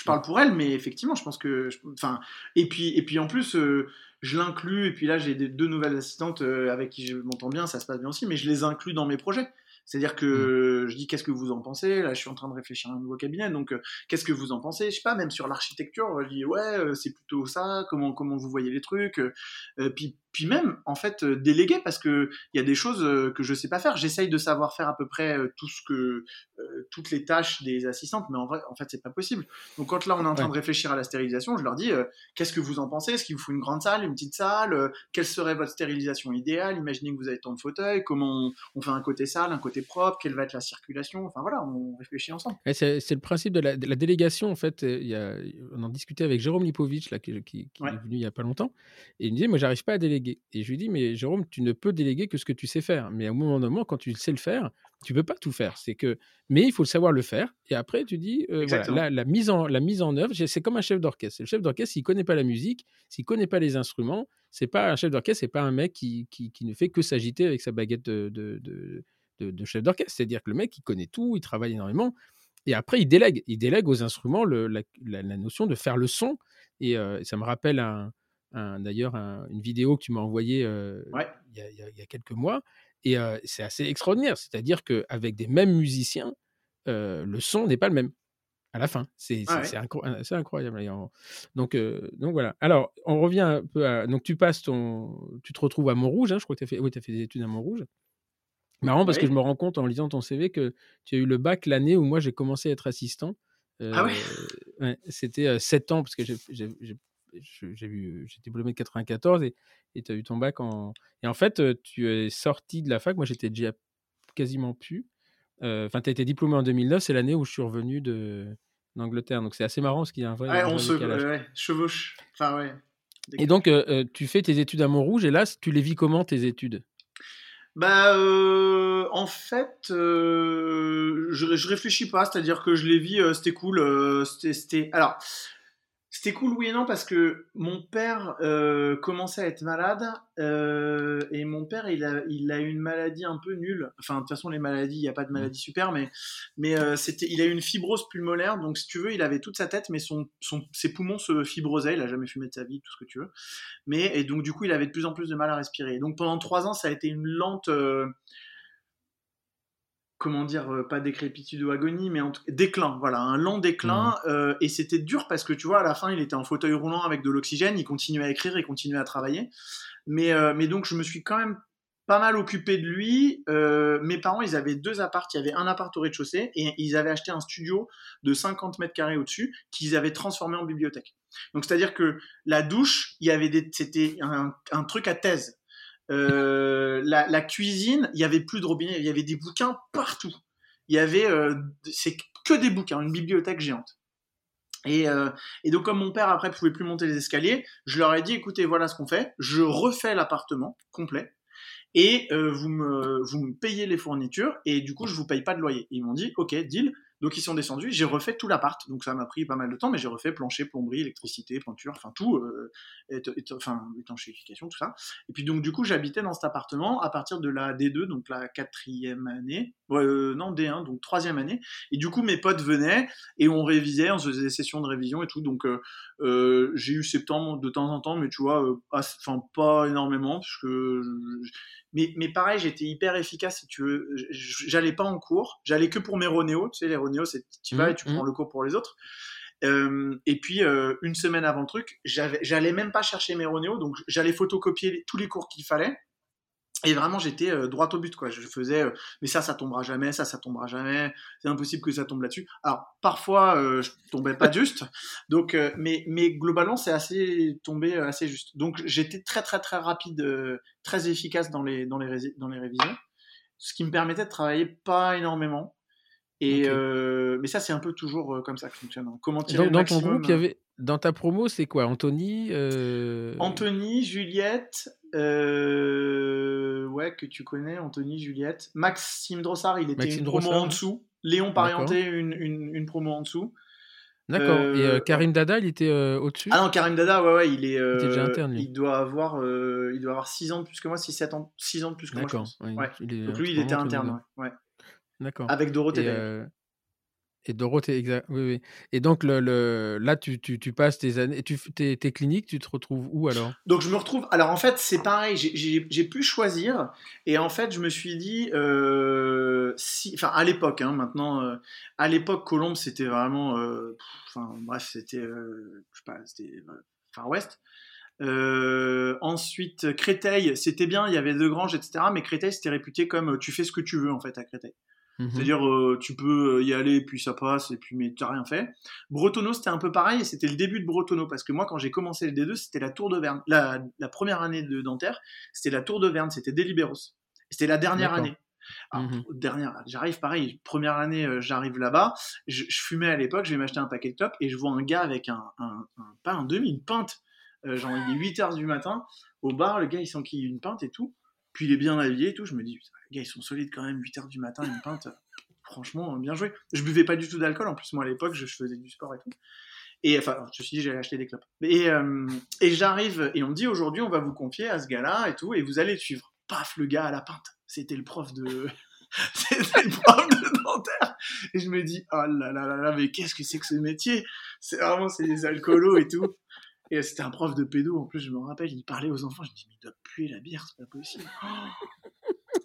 Parle pour elle, mais effectivement, je pense que, je- enfin, et puis, et puis en plus, euh, je l'inclus. Et puis là, j'ai des- deux nouvelles assistantes euh, avec qui je m'entends bien, ça se passe bien aussi, mais je les inclus dans mes projets. C'est-à-dire que Mm. je dis qu'est-ce que vous en pensez? Là, je suis en train de réfléchir à un nouveau cabinet, donc euh, qu'est-ce que vous en pensez? Je sais pas, même sur l'architecture, je dis ouais, euh, c'est plutôt ça. Comment comment vous voyez les trucs Euh, Puis puis même, en fait, euh, déléguer parce que il y a des choses euh, que je sais pas faire. J'essaye de savoir faire à peu près euh, tout ce que, toutes les tâches des assistantes, mais en vrai, en fait, c'est pas possible. Donc, quand là, on est en train de réfléchir à la stérilisation, je leur dis, qu'est-ce que vous en pensez? Est-ce qu'il vous faut une grande salle, une petite salle? Quelle serait votre stérilisation idéale? Imaginez que vous avez tant de fauteuils. Comment on, fait un côté salle, un côté propre? Quelle va être la circulation? Enfin voilà, on réfléchit ensemble. C'est le principe de la, délégation. En fait, il y a, on en discutait avec Jérôme Lipovitch, là, qui, qui, est venu il y a pas longtemps, et il me disait, moi, j'arrive pas à déléguer. Et je lui dis, mais Jérôme, tu ne peux déléguer que ce que tu sais faire. Mais à un moment donné, quand tu sais le faire, tu peux pas tout faire. C'est que, mais il faut le savoir le faire. Et après, tu dis, euh, voilà, la, mise en, la mise en œuvre, c'est comme un chef d'orchestre. Le chef d'orchestre, s'il connaît pas la musique, s'il connaît pas les instruments, c'est pas un chef d'orchestre, c'est pas un mec qui, qui, ne fait que s'agiter avec sa baguette de, de, de, chef d'orchestre. C'est-à-dire que le mec, il connaît tout, il travaille énormément. Et après, il délègue. Il délègue aux instruments le, la, la, notion de faire le son. Et euh, ça me rappelle un, d'ailleurs une vidéo que tu m'as envoyée euh, il, y a, quelques mois. Et euh, c'est assez extraordinaire. C'est-à-dire qu'avec des mêmes musiciens, euh, le son n'est pas le même à la fin. C'est ah incroyable. Donc, donc voilà. Alors, on revient un peu à. Donc, tu passes ton. Tu te retrouves à Montrouge. Hein, je crois que tu as fait. Oui, as fait des études à Montrouge. Marrant parce que je me rends compte en lisant ton CV que tu as eu le bac l'année où moi j'ai commencé à être assistant. ah ouais, C'était 7 ans parce que j'ai j'ai diplômé de 94 et tu as eu ton bac en. Et en fait, tu es sorti de la fac. Moi, j'étais déjà quasiment plus. Enfin, tu as été diplômé en 2009, c'est l'année où je suis revenu de d'Angleterre. Donc, c'est assez marrant parce qu'il y a un vrai. Ouais, on se chevauche. Enfin, ouais. Et donc, tu fais tes études à Montrouge et là, tu les vis comment tes études? Bah, en fait, je, je réfléchis pas, c'est-à-dire que je les vis, c'était cool, c'était, alors, c'était cool, oui et non, parce que mon père euh, commençait à être malade euh, et mon père, il a, il a une maladie un peu nulle. Enfin, de toute façon, les maladies, il n'y a pas de maladie super, mais, mais euh, c'était, il a eu une fibrose pulmonaire. Donc, si tu veux, il avait toute sa tête, mais son, son, ses poumons se fibrosaient. Il a jamais fumé de sa vie, tout ce que tu veux. Mais et donc, du coup, il avait de plus en plus de mal à respirer. donc, pendant trois ans, ça a été une lente comment dire, euh, pas décrépitude ou agonie, mais en tout déclin, voilà, un lent déclin. Mmh. Euh, et c'était dur parce que tu vois, à la fin, il était en fauteuil roulant avec de l'oxygène, il continuait à écrire, et continuait à travailler. Mais, euh, mais donc, je me suis quand même pas mal occupé de lui. mes parents, ils avaient deux apparts. Il y avait un appart au rez-de-chaussée et ils avaient acheté un studio de 50 mètres carrés au-dessus qu'ils avaient transformé en bibliothèque. Donc, c'est-à-dire que la douche, il y avait des, c'était un, un truc à thèse. Euh, la, cuisine, il y avait plus de robinet, il y avait des bouquins partout. Il y avait, euh, c'est que des bouquins, une bibliothèque géante. Et, euh, et, donc comme mon père après pouvait plus monter les escaliers, je leur ai dit écoutez voilà ce qu'on fait, je refais l'appartement complet et vous me payez les fournitures et du coup je vous paye pas de loyer. ils m'ont dit ok deal. Donc ils sont descendus, j'ai refait tout l'appart, donc ça m'a pris pas mal de temps, mais j'ai refait plancher, plomberie, électricité, peinture, enfin tout, euh, étanchéification, tout ça. Et puis donc du coup j'habitais dans cet appartement à partir de la D2, donc la quatrième année, euh, non D1, donc troisième année. Et du coup mes potes venaient et on révisait, on faisait des sessions de révision et tout. Donc euh, j'ai eu septembre de temps en temps, mais tu vois, enfin pas énormément, parce que mais, mais pareil, j'étais hyper efficace si tu veux. J'allais pas en cours, j'allais que pour mes Ronéo. Tu sais, les C'est tu vas et tu mmh, prends mmh. le cours pour les autres. Euh, et puis euh, une semaine avant le truc, j'allais même pas chercher mes Ronéo, donc j'allais photocopier tous les cours qu'il fallait. Et vraiment, j'étais euh, droit au but, quoi. Je faisais, mais ça, ça tombera jamais, ça, ça tombera jamais. C'est impossible que ça tombe là-dessus. Alors, parfois, je tombais pas juste. Donc, mais, mais globalement, c'est assez tombé assez juste. Donc, j'étais très, très, très rapide, très efficace dans les, dans les, dans les révisions, ce qui me permettait de travailler pas énormément. Et mais ça, c'est un peu toujours comme ça que fonctionne. Hein. Comment tirer dans, dans ton groupe, il y avait dans ta promo, c'est quoi? Anthony Anthony, Juliette, euh, ouais, que tu connais, Anthony, Juliette. Maxime Drossard, il était une promo en dessous. Léon Parienté, une, une, une, promo en dessous. D'accord. Et euh, Karim Dada, il était euh, au-dessus? Ah non, Karim Dada, ouais, ouais, il est. il déjà interne, lui. Il doit avoir, il doit avoir 6 ans de plus que moi, 6, 7 ans, 6 ans de plus que moi. D'accord. Ouais. Donc lui, il était interne, ouais. D'accord. Avec Dorothée. Et Dorothée, exact. Oui, oui. Et donc le, le là, tu, tu, tu, passes tes années, tu, tes, tes, cliniques, tu te retrouves où alors? Donc je me retrouve. Alors en fait, c'est pareil. J'ai pu choisir. Et en fait, je me suis dit, euh, si, enfin à l'époque, hein, maintenant, euh, à l'époque, Colombe, c'était vraiment, euh, enfin bref, c'était, je sais pas, c'était Far West. ensuite, Créteil, c'était bien, il y avait deux granges, etc. Mais Créteil, c'était réputé comme tu fais ce que tu veux en fait à Créteil. Mhm. C'est-à-dire, tu peux y aller, puis ça passe, et puis mais tu n'as rien fait. Bretonneau, c'était un peu pareil, c'était le début de Bretonneau, parce que moi, quand j'ai commencé le D2, c'était la Tour de Verne. La, la première année de dentaire, c'était la Tour de Verne, c'était Deliberos. C'était la dernière année. Mmh dernière, j'arrive pareil, première année, euh, j'arrive là-bas, je, fumais à l'époque, je vais m'acheter un paquet de clopes et je vois un gars avec un, pas un demi, une pinte, euh, genre il est 8h du matin, au bar, le gars il s'enquille une pinte et tout, puis il est bien habillé et tout, je me dis, les gars ils sont solides quand même, 8h du matin, une pinte, franchement, bien joué. Je buvais pas du tout d'alcool, en plus moi à l'époque, je, faisais du sport et tout. Et enfin, je me suis dit, j'allais acheter des clopes. Et, euh, et j'arrive, et on me dit, aujourd'hui, on va vous confier à ce gars-là et tout, et vous allez le suivre. Paf, le gars à la pinte c'était le prof de c'était le prof de dentaire et je me dis oh là là là là mais qu'est-ce que c'est que ce métier? C'est vraiment c'est des alcoolos et tout et c'était un prof de pédo en plus je me rappelle il parlait aux enfants je me dis mais il doit puer la bière c'est pas possible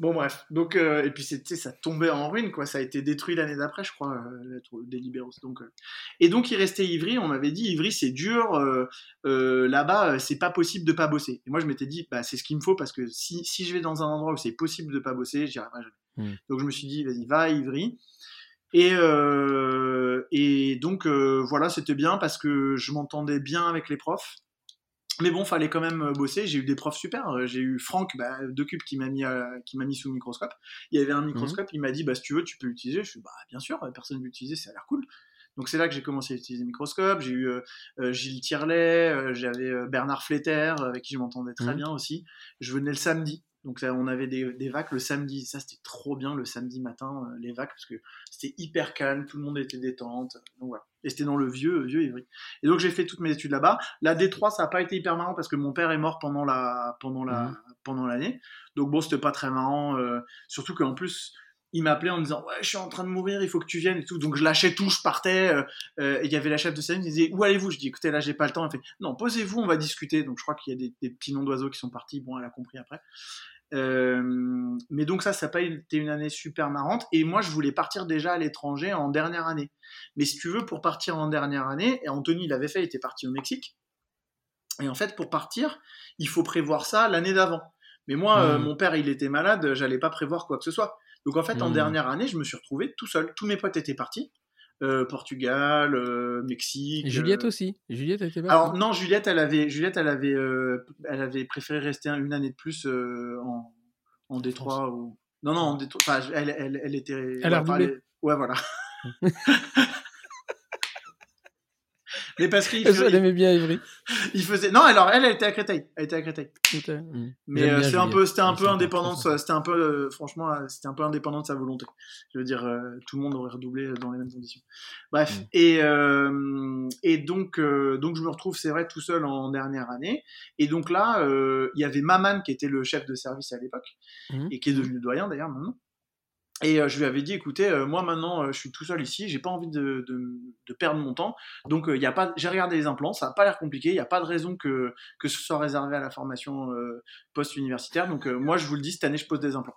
Bon, bref. Donc, euh, et puis, ça tombait en ruine, quoi. Ça a été détruit l'année d'après, je crois, euh, des Libéros. Donc, euh. Et donc, il restait Ivry. On m'avait dit, Ivry, c'est dur. Là-bas, c'est pas possible de pas bosser. Et moi, je m'étais dit, bah, c'est ce qu'il me faut parce que si, si, je vais dans un endroit où c'est possible de pas bosser, je dirais pas jamais. Hmm. Donc, je me suis dit, vas-y, va à Ivry. Et, et donc, voilà, c'était bien parce que je m'entendais bien avec les profs. Mais bon, fallait quand même euh, bosser. J'ai eu des profs super. Euh, j'ai eu Franck bah, de Cube qui m'a mis, euh, qui m'a mis sous le microscope. Il y avait un mhm. microscope. Il m'a dit, bah, si tu veux, tu peux l'utiliser. Je suis, bah, bien sûr, personne ne l'utiliser, ça a l'air cool. Donc c'est là que j'ai commencé à utiliser le microscope. J'ai eu Gilles Tirlet, j'avais Bernard Fletter avec qui je m'entendais très mhm. bien aussi. Je venais le samedi. Donc on avait des, des vacs le samedi. Ça c'était trop bien le samedi matin les vacs parce que c'était hyper calme, tout le monde était détente. Donc voilà. Et c'était dans le vieux, vieux Ivry. Et donc j'ai fait toutes mes études là-bas. La D3, ça n'a pas été hyper marrant parce que mon père est mort pendant la, pendant la, mmh. pendant l'année. Donc bon, c'était pas très marrant. Euh, surtout qu'en plus, il m'appelait en me disant ouais, je suis en train de mourir, il faut que tu viennes et tout. Donc je lâchais tout, je partais. Euh, euh, et il y avait la chef de scène qui disait où allez-vous? Je dis écoutez là j'ai pas le temps. Elle fait non posez-vous, on va discuter. Donc je crois qu'il y a des, des petits noms d'oiseaux qui sont partis. Bon, elle a compris après. Euh, mais donc ça, ça n'a pas été une année super marrante. Et moi, je voulais partir déjà à l'étranger en dernière année. Mais si tu veux, pour partir en dernière année, et Anthony l'avait fait, il était parti au Mexique. Et en fait, pour partir, il faut prévoir ça l'année d'avant. Mais moi, euh, mmh. mon père, il était malade, j'allais pas prévoir quoi que ce soit. Donc en fait, en mmh. dernière année, je me suis retrouvé tout seul. Tous mes potes étaient partis. Euh, Portugal, euh, Mexique. Juliette euh. aussi. Juliette était Alors non, Juliette, elle avait, Juliette, elle avait, elle avait préféré rester une année de plus en, en Détroit ou. Non, non, en Détroit. Enfin, elle, elle, elle était. Elle a Ouais, voilà. Mais parce qu'il elle aimait bien Ivry. Il faisait non alors elle elle était à Créteil, elle était à Créteil. Hmm. Mais euh, c'est un peu c'était un peu indépendant c'était un peu euh, franchement euh, c'était un peu indépendant de sa volonté. Je veux dire tout le monde aurait redoublé dans les mêmes conditions. Bref hmm. et et donc donc je me retrouve c'est vrai tout seul en dernière année et donc là il y avait Maman qui était le chef de service à l'époque hmm. et qui est devenu doyen d'ailleurs maintenant. Et euh, je lui avais dit, écoutez, euh, moi maintenant, euh, je suis tout seul ici, j'ai pas envie de, de, perdre mon temps. Donc, il y a pas, j'ai regardé les implants, ça n'a pas l'air compliqué, il n'y a pas de raison que, que ce soit réservé à la formation post-universitaire. Donc, moi, je vous le dis, cette année, je pose des implants.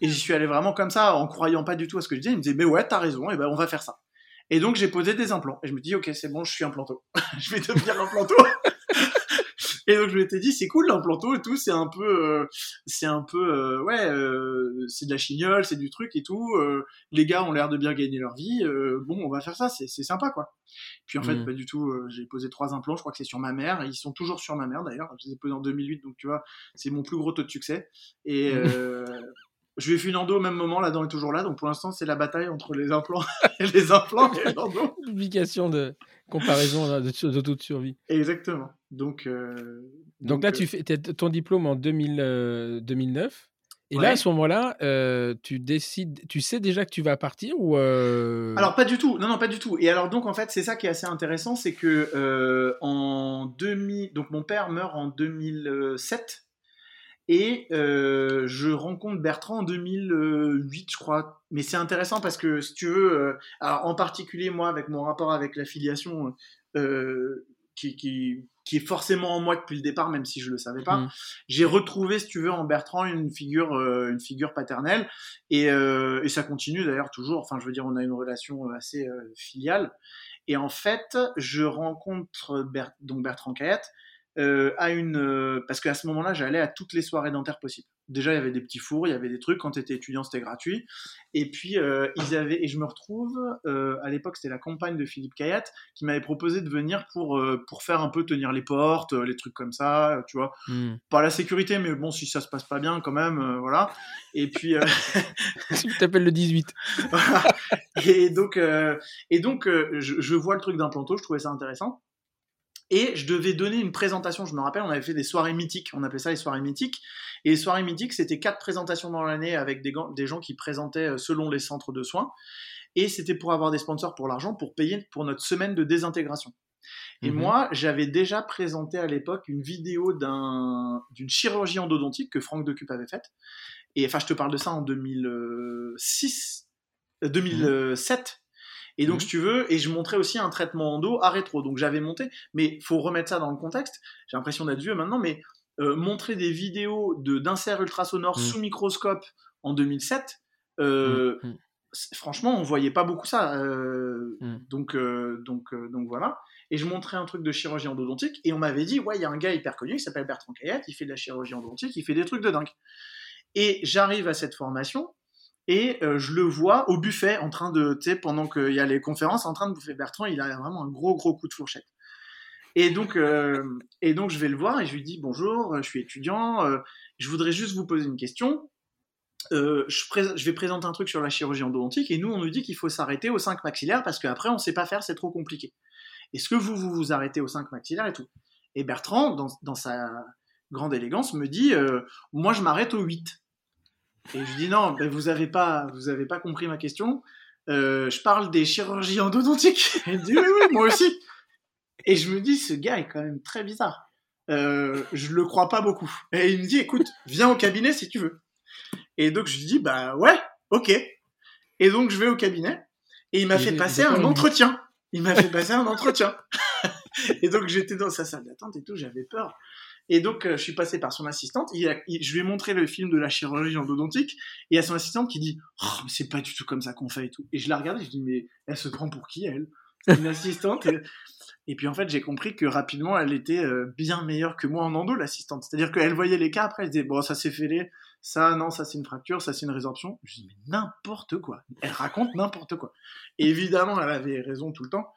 Et j'y suis allé vraiment comme ça, en croyant pas du tout à ce que je disais. Il me disait, mais ouais, t'as raison, et ben on va faire ça. Et donc, j'ai posé des implants. Et je me dis, ok, c'est bon, je suis un planto. je vais devenir un planto. Et donc je m'étais dit c'est cool l'implanto et tout, c'est un peu, euh, c'est un peu, euh, ouais, euh, c'est de la chignole, c'est du truc et tout. les gars ont l'air de bien gagner leur vie. bon, on va faire ça, c'est sympa quoi. Puis en fait mmh. pas du tout. j'ai posé trois implants, je crois que c'est sur ma mère. Ils sont toujours sur ma mère d'ailleurs. Je les ai posés en 2008, donc tu vois, c'est mon plus gros taux de succès. Et Je lui ai fait une endo au même moment, la dent est toujours là, donc pour l'instant c'est la bataille entre les implants et les implants et l'endo. Publication de comparaison de, de, toute survie. Exactement. Donc, euh, donc, là, tu euh, fais ton diplôme en 2000, 2009. Euh, et là, à ce moment-là, tu décides, tu sais déjà que tu vas partir ou Alors pas du tout, non non pas du tout. Et alors donc en fait c'est ça qui est assez intéressant, c'est que en 2000, donc mon père meurt en 2007 et je rencontre Bertrand en 2008 je crois. Mais c'est intéressant parce que si tu veux, alors en particulier moi avec mon rapport avec l'affiliation qui, qui qui est forcément en moi depuis le départ, même si je le savais pas. Mm. J'ai retrouvé, si tu veux, en Bertrand une figure, euh, une figure paternelle, et, euh, et ça continue d'ailleurs toujours. Enfin, je veux dire, on a une relation euh, assez filiale. Et en fait, je rencontre donc Bertrand Cayette à une parce qu'à ce moment-là j'allais à toutes les soirées dentaires possibles. Déjà il y avait des petits fours, il y avait des trucs quand tu étais étudiant c'était gratuit et puis euh, ils avaient et je me retrouve à l'époque c'était la campagne de Philippe Cayat qui m'avait proposé de venir pour pour faire un peu tenir les portes, les trucs comme ça, tu vois. Hmm. Pas la sécurité mais bon si ça se passe pas bien quand même voilà. Et puis si tu t'appelles le 18. et donc et donc je, je vois le truc d'un planteau, je trouvais ça intéressant. Et je devais donner une présentation, je me rappelle, on avait fait des soirées mythiques, on appelait ça les soirées mythiques. Et les soirées mythiques, c'était quatre présentations dans l'année avec des, des, gens qui présentaient euh, selon les centres de soins. Et c'était pour avoir des sponsors pour l'argent, pour payer pour notre semaine de désintégration. Et mhm. moi, j'avais déjà présenté à l'époque une vidéo d'une chirurgie endodontique que Franck Decup avait faite. Et enfin, je te parle de ça en 2006, 2007. Et donc, mmh. si tu veux, et je montrais aussi un traitement endo à rétro. Donc, j'avais monté, mais il faut remettre ça dans le contexte. J'ai l'impression d'être vieux maintenant, mais euh, montrer des vidéos d'inserts ultrasonores mmh. sous microscope en 2007, euh, mmh. franchement, on voyait pas beaucoup ça. Euh, donc, donc, donc voilà. Et je montrais un truc de chirurgie endodontique, et on m'avait dit, ouais, il y a un gars hyper connu, il s'appelle Bertrand Cayette, il fait de la chirurgie endodontique, il fait des trucs de dingue. Et j'arrive à cette formation, et euh, je le vois au buffet en train de, pendant qu'il y a les conférences, en train de bouffer Bertrand, il a vraiment un gros gros coup de fourchette. Et donc, euh, et donc je vais le voir et je lui dis bonjour, je suis étudiant, euh, je voudrais juste vous poser une question. Je, vais présenter un truc sur la chirurgie endodontique et nous on nous dit qu'il faut s'arrêter aux 5 maxillaires parce qu'après on sait pas faire, c'est trop compliqué. Est-ce que vous, vous vous arrêtez aux 5 maxillaires et tout? Et Bertrand, dans, dans, sa grande élégance, me dit moi je m'arrête aux 8. Et je dis non, ben vous avez pas, vous avez pas compris ma question. Euh, je parle des chirurgies endodontiques. Il dit oui, oui, moi aussi. Et je me dis, ce gars est quand même très bizarre. Euh, je le crois pas beaucoup. Et il me dit, écoute, viens au cabinet si tu veux. Et donc je lui dis, bah ouais, ok. Et donc je vais au cabinet et il m'a fait passer un entretien. Il m'a fait passer un entretien. et donc j'étais dans sa salle d'attente et tout, j'avais peur. Et donc, euh, je suis passé par son assistante. Je lui ai montré le film de la chirurgie endodontique. Et il y a son assistante qui dit oh, mais c'est pas du tout comme ça qu'on fait et tout. Et je la regarde et je dis Mais elle se prend pour qui, elle? Une assistante. Et... puis, en fait, j'ai compris que rapidement, elle était euh, bien meilleure que moi en endo, l'assistante. C'est-à-dire qu'elle voyait les cas après, elle disait Bon, ça s'est fêlé. Ça, non, ça c'est une fracture, ça c'est une résorption. Je dis Mais n'importe quoi. Elle raconte n'importe quoi. Évidemment, elle avait raison tout le temps.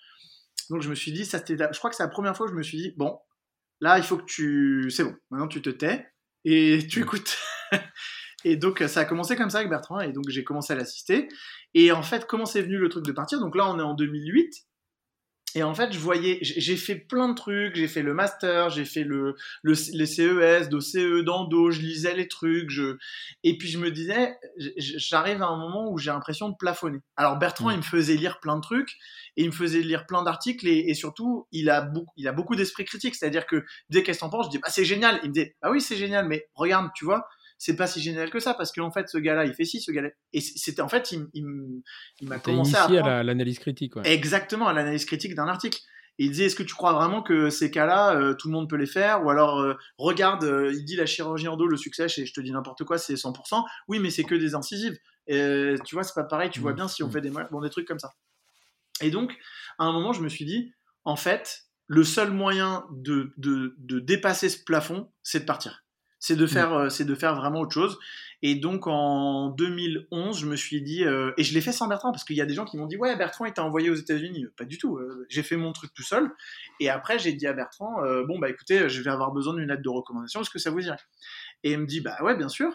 Donc, je me suis dit ça, Je crois que c'est la première fois que je me suis dit Bon, Là, il faut que tu. C'est bon, maintenant tu te tais et tu écoutes. et donc, ça a commencé comme ça avec Bertrand, et donc j'ai commencé à l'assister. Et en fait, comment c'est venu le truc de partir? Donc là, on est en 2008. Et en fait, je voyais, j'ai fait plein de trucs, j'ai fait le master, j'ai fait le, le, les CES, d'OCE, d'endo, je lisais les trucs, je, et puis je me disais, j'arrive à un moment où j'ai l'impression de plafonner. Alors Bertrand, mmh. il me faisait lire plein de trucs, et il me faisait lire plein d'articles, et, et, surtout, il a beaucoup, il a beaucoup d'esprit critique, c'est-à-dire que, dès qu'est-ce que t'en penses, je dis, bah c'est génial, il me dit, ah oui, c'est génial, mais regarde, tu vois, c'est pas si génial que ça parce qu'en fait ce gars-là il fait ci ce gars-là. Et c'était en fait il, il, m'a commencé à, l'analyse critique exactement à l'analyse critique d'un article. Et il disait est-ce que tu crois vraiment que ces cas-là euh, tout le monde peut les faire? Ou alors euh, regarde euh, il dit la chirurgie endo le succès et je te dis n'importe quoi c'est 100% oui mais c'est que des incisives. Et, tu vois c'est pas pareil tu vois mmh. bien si on mmh. fait des bon des trucs comme ça. Et donc à un moment je me suis dit en fait le seul moyen de, de, de dépasser ce plafond c'est de partir c'est de mm. faire, euh, c'est de faire vraiment autre chose. Et donc en 2011, je me suis dit, euh, et je l'ai fait sans Bertrand parce qu'il y a des gens qui m'ont dit, ouais, Bertrand il t'a envoyé aux États-Unis. Pas du tout. Euh, j'ai fait mon truc tout seul. Et après, j'ai dit à Bertrand, bon bah écoutez, je vais avoir besoin d'une lettre de recommandation. Est-ce que ça vous irait? Et il me dit, bah ouais, bien sûr.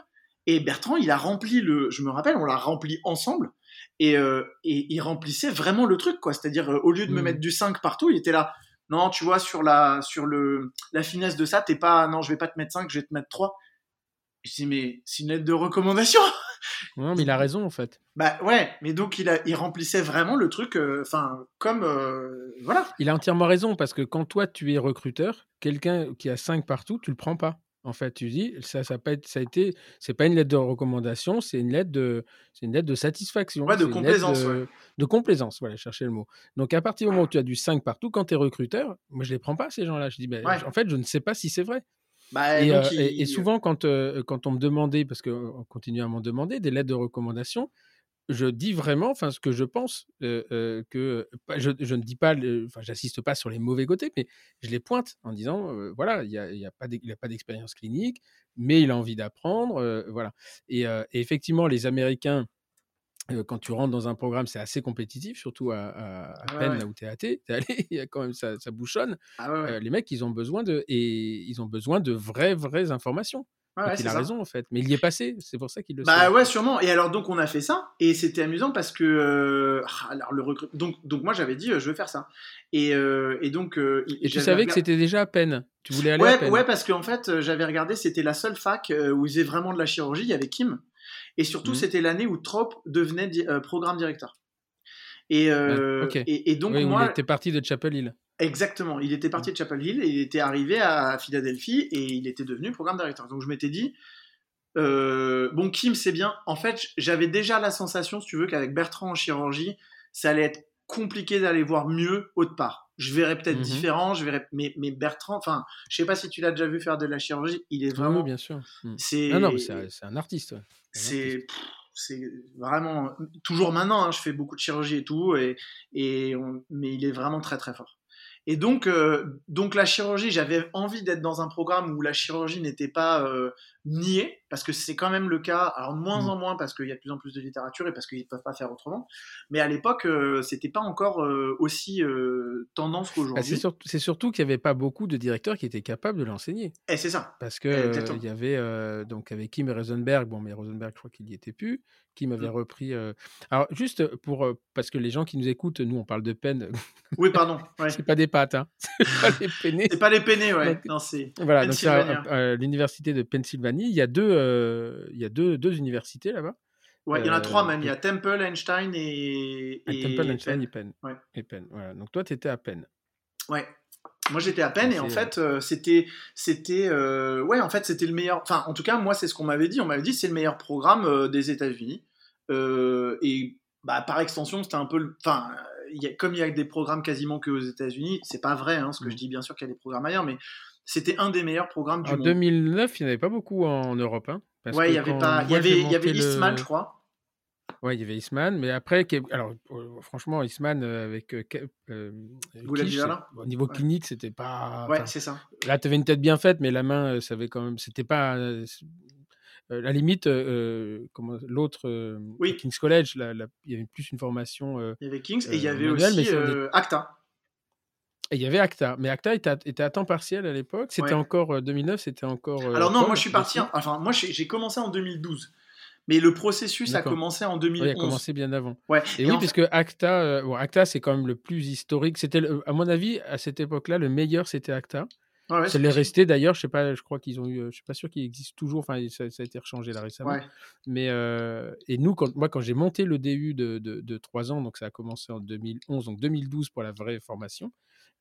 Et Bertrand, il a rempli le, je me rappelle, on l'a rempli ensemble. Et, et, il remplissait vraiment le truc, quoi. C'est-à-dire, au lieu de me mm. mettre du 5 partout, il était là non, tu vois, sur la, sur le, la finesse de ça, t'es pas, non, je vais pas te mettre 5, je vais te mettre 3. Je dis, mais c'est une lettre de recommandation. Non, mais il a raison, en fait. Bah ouais, mais donc il, a, il remplissait vraiment le truc, euh, enfin, comme, euh, voilà. Il a entièrement raison, parce que quand toi, tu es recruteur, quelqu'un qui a 5 partout, tu le prends pas. En fait, tu dis, ça, ça, pas, ça a été, c'est pas une lettre de recommandation, c'est une lettre de, c'est une lettre de satisfaction. Ouais, de complaisance. De, complaisance, voilà, chercher le mot. Donc, à partir du moment où tu as du 5 partout, quand tu es recruteur, moi, je les prends pas, ces gens-là. Je dis, ben, en fait, je ne sais pas si c'est vrai. Bah, et, euh, souvent, quand, euh, quand on me demandait, parce qu'on continue à m'en demander, des lettres de recommandation, je dis vraiment, enfin, ce que je pense, que je, je, ne dis pas, enfin, j'assiste pas sur les mauvais côtés, mais je les pointe en disant, voilà, il n'y a, y a, pas d'expérience clinique, mais il a envie d'apprendre, voilà. Et, et, effectivement, les Américains quand tu rentres dans un programme, c'est assez compétitif, surtout à, à, peine là où tu es athée. Es allé, il y a quand même ça, ça bouchonne. Ah les mecs, ils ont besoin de et ils ont besoin de vraies vraies informations. Il a raison en fait, mais il y est passé, c'est pour ça qu'il le bah, sait. ouais, sûrement. Et alors donc on a fait ça et c'était amusant parce que ah, alors le donc donc moi j'avais dit je veux faire ça et, et donc et tu savais que c'était déjà à peine. Tu voulais aller ouais, à peine. Ouais, parce qu'en fait j'avais regardé, c'était la seule fac où ils faisaient vraiment de la chirurgie. Il y avait Kim et surtout, mmh. c'était l'année où Trop devenait euh, programme directeur. Et, euh, et, donc, moi. Il était parti de Chapel Hill. Exactement. Il était parti de Chapel Hill et il était arrivé à Philadelphie et il était devenu programme directeur. Donc, je m'étais dit. Euh, bon, Kim, c'est bien. En fait, j'avais déjà la sensation, si tu veux, qu'avec Bertrand en chirurgie, ça allait être compliqué d'aller voir mieux autre part. Je verrais peut-être mmh différent, je verrais, mais, mais Bertrand, enfin, je sais pas si tu l'as déjà vu faire de la chirurgie, il est vraiment. Oui, bien sûr. C'est. Non, non, c'est un, artiste. C'est c'est vraiment toujours maintenant hein, je fais beaucoup de chirurgie et tout et, et mais il est vraiment très très fort et donc, euh, donc la chirurgie, j'avais envie d'être dans un programme où la chirurgie n'était pas euh, niée, parce que c'est quand même le cas, alors de moins mmh. en moins parce qu'il y a de plus en plus de littérature et parce qu'ils ne peuvent pas faire autrement. Mais à l'époque, euh, c'était pas encore aussi tendance qu'aujourd'hui. Bah, c'est, surtout qu'il n'y avait pas beaucoup de directeurs qui étaient capables de l'enseigner. Et c'est ça. Parce que il y avait donc avec Kim Rosenberg, bon mais Rosenberg, je crois qu'il n'y était plus qui m'avait mmh. repris. Alors, juste pour. parce que les gens qui nous écoutent, nous, on parle de peine. Oui, pardon. Ouais. c'est pas des pâtes, hein. C'est pas les peinés. c'est pas les peinés, ouais. non, c'est. Voilà, donc à, l'université de Pennsylvanie, il y a deux, il y a deux, deux universités là-bas. Ouais, il y en a trois même. Il y a Temple, Einstein et. et Temple, Einstein et Penn. Ouais. Et Penn. Voilà. Donc toi, tu étais à Penn. Ouais. Moi j'étais à peine et en fait c'était c'était ouais en fait c'était le meilleur enfin en tout cas moi c'est ce qu'on m'avait dit on m'avait dit c'est le meilleur programme des États-Unis euh, et bah, par extension, c'était un peu. Enfin, comme il y a des programmes quasiment que aux États-Unis, c'est pas vrai, hein, ce que mm. je dis bien sûr qu'il y a des programmes ailleurs, mais c'était un des meilleurs programmes du en monde. En 2009, il n'y en avait pas beaucoup en Europe. Hein, ouais, il y avait pas. Il y avait, y avait Eastman, je crois. Ouais, il y avait Eastman, mais après, alors euh, franchement, Eastman euh, avec euh, au niveau clinique, c'était pas. Ouais, c'est ça. Là, tu avais une tête bien faite, mais la main, ça avait quand même, c'était pas euh, la limite, l'autre, King's College, il y avait plus une formation. il y avait King's et il y avait aussi Acta. Et il y avait Acta, mais Acta était à, temps partiel à l'époque. C'était encore 2009, c'était encore. Alors non, moi je suis parti. Enfin, moi j'ai commencé en 2012. Mais le processus a commencé en 2011. Oui, il a commencé bien avant. Ouais. Et, oui, parce que Acta, bon, Acta c'est quand même le plus historique. C'était, à mon avis, à cette époque-là, le meilleur c'était Acta. Ouais, ça l'est resté d'ailleurs, je sais pas, je crois qu'ils ont eu, je suis pas sûr qu'il existe toujours, enfin ça, a été rechangé là récemment. Mais et nous, quand, moi quand j'ai monté le DU de, de, de 3 ans, donc ça a commencé en 2011, donc 2012 pour la vraie formation,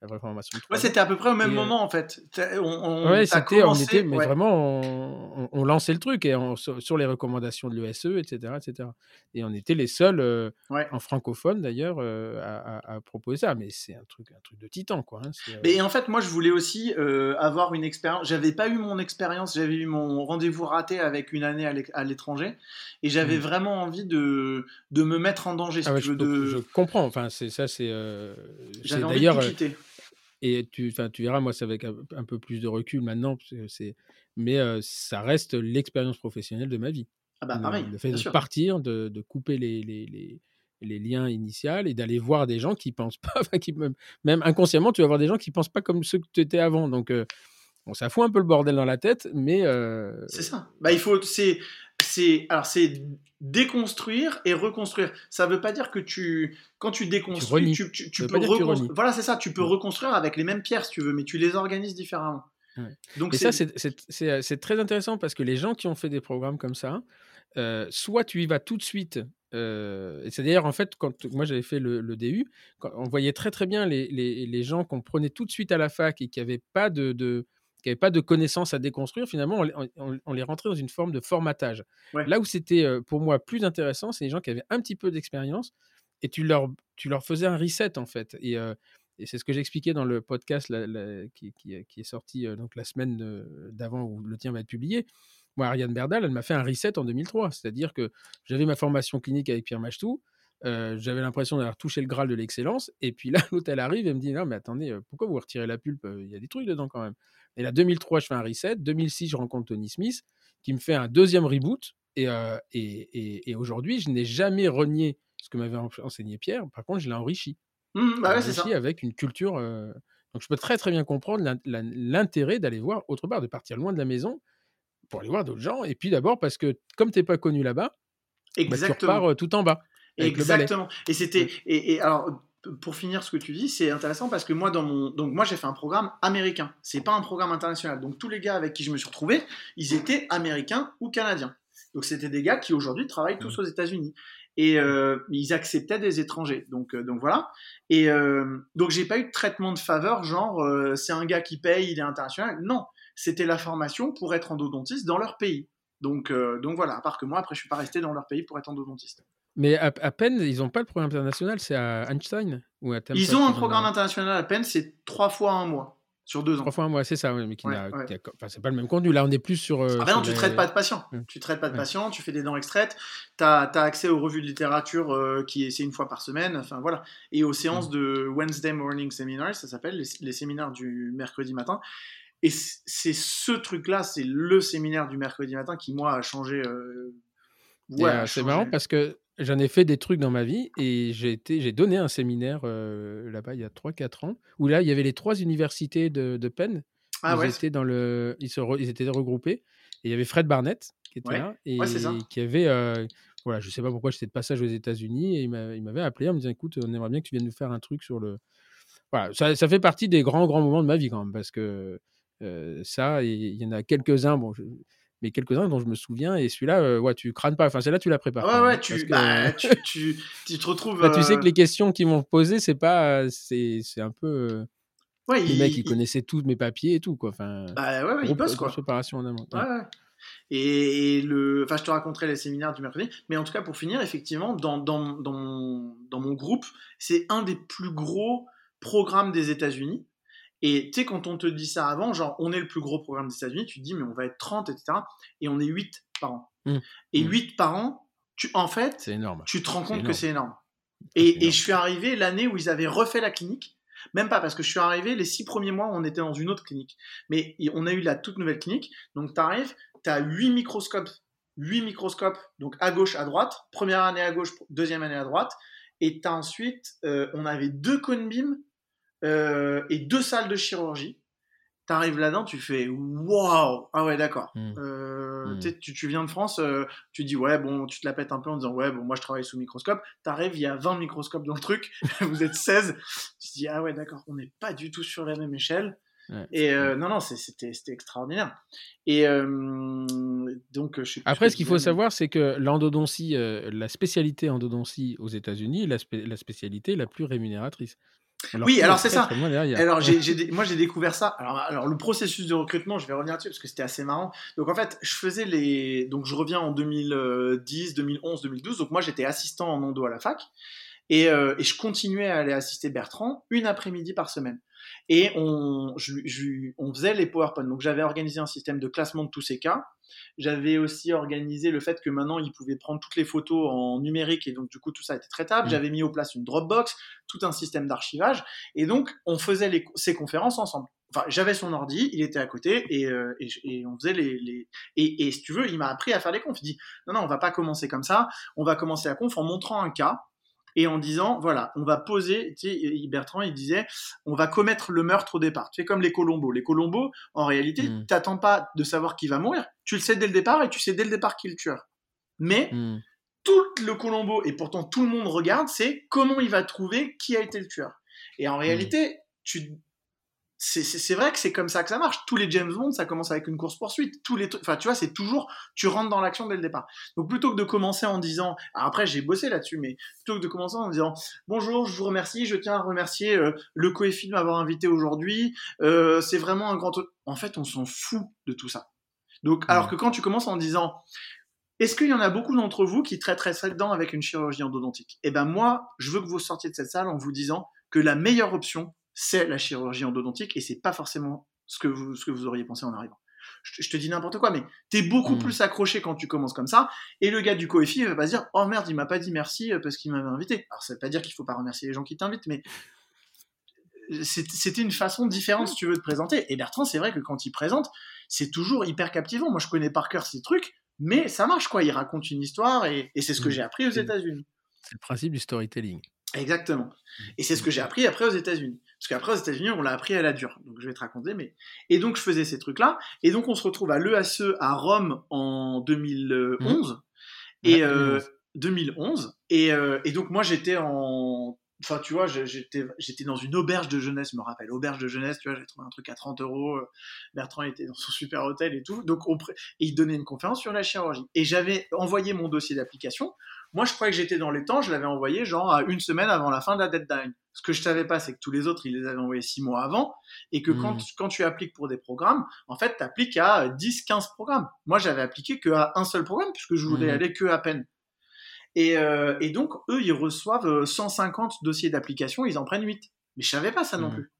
la vraie formation. Ouais, c'était à peu près au même moment en fait. On, on, ouais, c'était, on était, mais vraiment, on, on, lançait le truc et sur, les recommandations de l'ESE, etc., etc. Et on était les seuls euh, en francophone d'ailleurs euh, à, à, proposer ça. Mais c'est un truc, un truc de titan, quoi. Hein, euh mais en fait, moi, je voulais aussi avoir une expérience. J'avais pas eu mon expérience. J'avais eu mon rendez-vous raté avec une année à l'étranger, et j'avais mmh. vraiment envie de de me mettre en danger. Si ah veux, de... je comprends. Enfin, c'est ça, c'est. j'avais envie de quitter. Et tu, tu verras, moi, c'est avec un, peu plus de recul maintenant, c'est, mais ça reste l'expérience professionnelle de ma vie. Ah bah pareil. Le, fait de partir, de, de couper les, les, les, les, liens initiaux et d'aller voir des gens qui pensent pas, qui même, même, inconsciemment, tu vas voir des gens qui pensent pas comme ceux que tu étais avant. Donc, bon, ça fout un peu le bordel dans la tête, mais. C'est ça. Bah, il faut. C'est, c'est, alors, c'est déconstruire et reconstruire. Ça veut pas dire que tu, quand tu déconstruis, tu, peux reconstruire. Voilà, c'est ça. Tu peux reconstruire avec les mêmes pierres si tu veux, mais tu les organises différemment. Donc et ça, c'est très intéressant parce que les gens qui ont fait des programmes comme ça, euh, soit tu y vas tout de suite. Euh, et c'est d'ailleurs en fait quand moi j'avais fait le, DU, on voyait très très bien les, les, les gens qu'on prenait tout de suite à la fac et qui n'avaient pas de, de qui n'avaient pas de connaissances à déconstruire, finalement, on, les rentrait dans une forme de formatage. Là où c'était pour moi plus intéressant, c'est les gens qui avaient un petit peu d'expérience et tu leur, tu leur faisais un reset en fait. Et, et c'est ce que j'expliquais dans le podcast qui, qui, qui, est sorti donc la semaine d'avant où le tien va être publié. moi, Ariane Berdal, elle m'a fait un reset en 2003. C'est-à-dire que j'avais ma formation clinique avec Pierre Machtou. Euh, j'avais l'impression d'avoir touché le graal de l'excellence. Et puis là, l'autre, elle arrive et me dit Non, mais attendez, euh, pourquoi vous retirez la pulpe? Il y a des trucs dedans quand même. Et là, 2003, je fais un reset. 2006, je rencontre Tony Smith qui me fait un deuxième reboot. Et, euh, et, et, aujourd'hui, je n'ai jamais renié ce que m'avait enseigné Pierre. Par contre, je l'ai enrichi. Mmh, bah ouais, ça. avec une culture. Donc, je peux très, très bien comprendre l'intérêt d'aller voir autre part, de partir loin de la maison pour aller voir d'autres gens. Et puis d'abord, parce que comme tu n'es pas connu là-bas, bah, tu repars tout en bas. Exactement. Et c'était. Mmh. Et, alors, pour finir ce que tu dis, c'est intéressant parce que moi, dans mon, donc moi, j'ai fait un programme américain. C'est pas un programme international. Donc tous les gars avec qui je me suis retrouvé, ils étaient américains ou canadiens. Donc c'était des gars qui aujourd'hui travaillent tous mmh. aux États-Unis et euh, ils acceptaient des étrangers. Donc, euh, donc voilà. Et euh, donc j'ai pas eu de traitement de faveur, genre c'est un gars qui paye, il est international. Non, c'était la formation pour être endodontiste dans leur pays. Donc, donc voilà. À part que moi, après, je suis pas resté dans leur pays pour être endodontiste. Mais à, peine, ils n'ont pas le programme international, c'est à Einstein ou à Ils ont un programme international à peine, c'est trois fois un mois. Sur deux ans. Trois fois un mois, c'est ça, mais qui c'est pas le même contenu. Là, on est plus sur. ah ben non, tu ne traites pas de patients. Tu Tu traites pas de patients, tu fais des dents extraites, tu as, accès aux revues de littérature euh, qui c'est une fois par semaine, enfin voilà. Et aux séances de Wednesday Morning Seminars, ça s'appelle, les, séminaires du mercredi matin. Et c'est ce truc-là, c'est le séminaire du mercredi matin qui, moi, a changé. Euh, ouais, c'est marrant parce que J'en ai fait des trucs dans ma vie et j'ai été, j'ai donné un séminaire euh, là-bas il y a 3-4 ans où là il y avait les trois universités de, de Penn. Ah ils étaient dans le, ils, se ils étaient regroupés et il y avait Fred Barnett qui était là et qui avait, euh, voilà, je sais pas pourquoi j'étais de passage aux États-Unis et il m'avait appelé en me disant écoute, on aimerait bien que tu viennes nous faire un truc sur le, voilà, ça, ça fait partie des grands grands moments de ma vie quand même parce que euh, ça, il y en a quelques-uns. Bon, je, mais quelques-uns dont je me souviens. Et celui-là, euh, ouais, tu crânes pas. Enfin, c'est là tu la prépares. Ouais, ouais, tu, bah, tu, tu, tu, te retrouves. Bah, tu sais que les questions qu'ils m'ont posées, c'est pas. C'est un peu. Euh, ouais, les mecs, ils connaissaient tous mes papiers et tout, quoi. Enfin, bah, ouais, ouais, ils bossent, quoi. préparation en amont. Ouais, ouais. Et, le, enfin, je te raconterai les séminaires du mercredi, mais en tout cas, pour finir, effectivement, dans, dans, dans, dans mon groupe, c'est un des plus gros programmes des États-Unis. Et tu sais, quand on te dit ça avant, genre, on est le plus gros programme des États-Unis, tu te dis, mais on va être 30, etc. Et on est 8 par an. Mmh. Et 8 mmh. par an, tu, en fait, énorme. tu te rends compte que c'est énorme. Et, et, je suis arrivé l'année où ils avaient refait la clinique. Même pas, parce que je suis arrivé les 6 premiers mois, on était dans une autre clinique. Mais on a eu la toute nouvelle clinique. Donc, tu arrives, tu as 8 microscopes. 8 microscopes, donc à gauche, à droite. Première année à gauche, deuxième année à droite. Et as ensuite, euh, on avait deux cone beams euh, et deux salles de chirurgie. T'arrives là-dedans, tu fais waouh Ah ouais, d'accord. Euh, hmm. Tu, tu, viens de France, euh, tu dis ouais, bon, tu te la pètes un peu en disant ouais, bon, moi je travaille sous microscope. T'arrives, il y a 20 microscopes dans le truc, vous êtes 16. Tu te dis ah ouais, d'accord, on n'est pas du tout sur la même échelle. et non, non, c'était extraordinaire. Et donc, je Après, ce qu'il faut savoir, c'est que l'endodontie, la spécialité endodontie aux États-Unis, la, la spécialité la plus rémunératrice oui, alors c'est ça. Alors moi j'ai découvert ça. Alors, alors, le processus de recrutement, je vais revenir dessus parce que c'était assez marrant. Donc en fait, je faisais les. Donc je reviens en 2010, 2011, 2012. Donc moi j'étais assistant en endo à la fac et, euh, et je continuais à aller assister Bertrand une après-midi par semaine et on, on faisait les PowerPoint. Donc j'avais organisé un système de classement de tous ces cas. J'avais aussi organisé le fait que maintenant ils pouvaient prendre toutes les photos en numérique et donc du coup tout ça était traitable. Mmh. J'avais mis au place une Dropbox, tout un système d'archivage et donc on faisait les, ces conférences ensemble. Enfin, j'avais son ordi, il était à côté et, euh, et, et on faisait les, les... Et, et, si tu veux, il m'a appris à faire les confs. Il dit non non, on va pas commencer comme ça. On va commencer la conf en montrant un cas et en disant voilà, on va poser, tu sais, Bertrand il disait on va commettre le meurtre au départ. Tu fais comme les Colombos. Les Colombos, en réalité, tu hmm. t'attends pas de savoir qui va mourir, tu le sais dès le départ et tu sais dès le départ qui est le tueur. Mais hmm. tout le Colombo et pourtant tout le monde regarde, c'est comment il va trouver qui a été le tueur. Et en réalité, tu c'est vrai que c'est comme ça que ça marche. Tous les James Bond, ça commence avec une course poursuite. Tous les, enfin, tu vois, c'est toujours, tu rentres dans l'action dès le départ. Donc plutôt que de commencer en disant, après j'ai bossé là-dessus, mais plutôt que de commencer en disant, bonjour, je vous remercie, je tiens à remercier euh, le Coefil de m'avoir invité aujourd'hui. Euh, c'est vraiment un grand. En fait, on s'en fout de tout ça. Donc, alors que quand tu commences en disant, est-ce qu'il y en a beaucoup d'entre vous qui traiteraient ça dedans avec une chirurgie endodontique? Eh ben moi, je veux que vous sortiez de cette salle en vous disant que la meilleure option, c'est la chirurgie endodontique et c'est pas forcément ce que vous, ce que vous auriez pensé en arrivant. je, te dis n'importe quoi, mais t'es beaucoup Mm. plus accroché quand tu commences comme ça. Et le gars du Kofi va pas se dire, oh merde, il m'a pas dit merci euh, parce qu'il m'avait invité. Alors ça veut pas dire qu'il faut pas remercier les gens qui t'invitent, mais c'était une façon différente si tu veux te présenter. Et Bertrand, c'est vrai que quand il présente, c'est toujours hyper captivant. Moi, je connais par cœur ces trucs, mais ça marche quoi. Il raconte une histoire et, et c'est ce que Mm. j'ai appris aux États-Unis. C'est le principe du storytelling. Exactement. Et c'est ce que j'ai appris après aux États-Unis. Parce qu'après aux États-Unis, on l'a appris à la dure. Donc je vais te raconter. Mais et donc je faisais ces trucs-là. Et donc on se retrouve à l'EASE à Rome en 2011. Et Ouais, euh, 2011. 2011. Et, euh, et donc moi j'étais en Enfin, tu vois, j'étais, j'étais dans une auberge de jeunesse, je me rappelle. Auberge de jeunesse, tu vois, j'ai trouvé un truc à 30 euros. euh, Bertrand était dans son super hôtel et tout. Donc, on et il donnait une conférence sur la chirurgie. Et j'avais envoyé mon dossier d'application. Moi, je croyais que j'étais dans les temps. Je l'avais envoyé genre à une semaine avant la fin de la deadline. Ce que je savais pas, c'est que tous les autres, ils les avaient envoyés six mois avant. Et que quand, Mhm. quand tu appliques pour des programmes, en fait, tu appliques à 10, 15 programmes. Moi, j'avais appliqué qu'à un seul programme puisque je voulais Mhm. aller que à peine. Et, euh, et donc, eux, ils reçoivent euh, 150 dossiers d'application, ils en prennent 8. Mais je savais pas ça non Mhm. plus.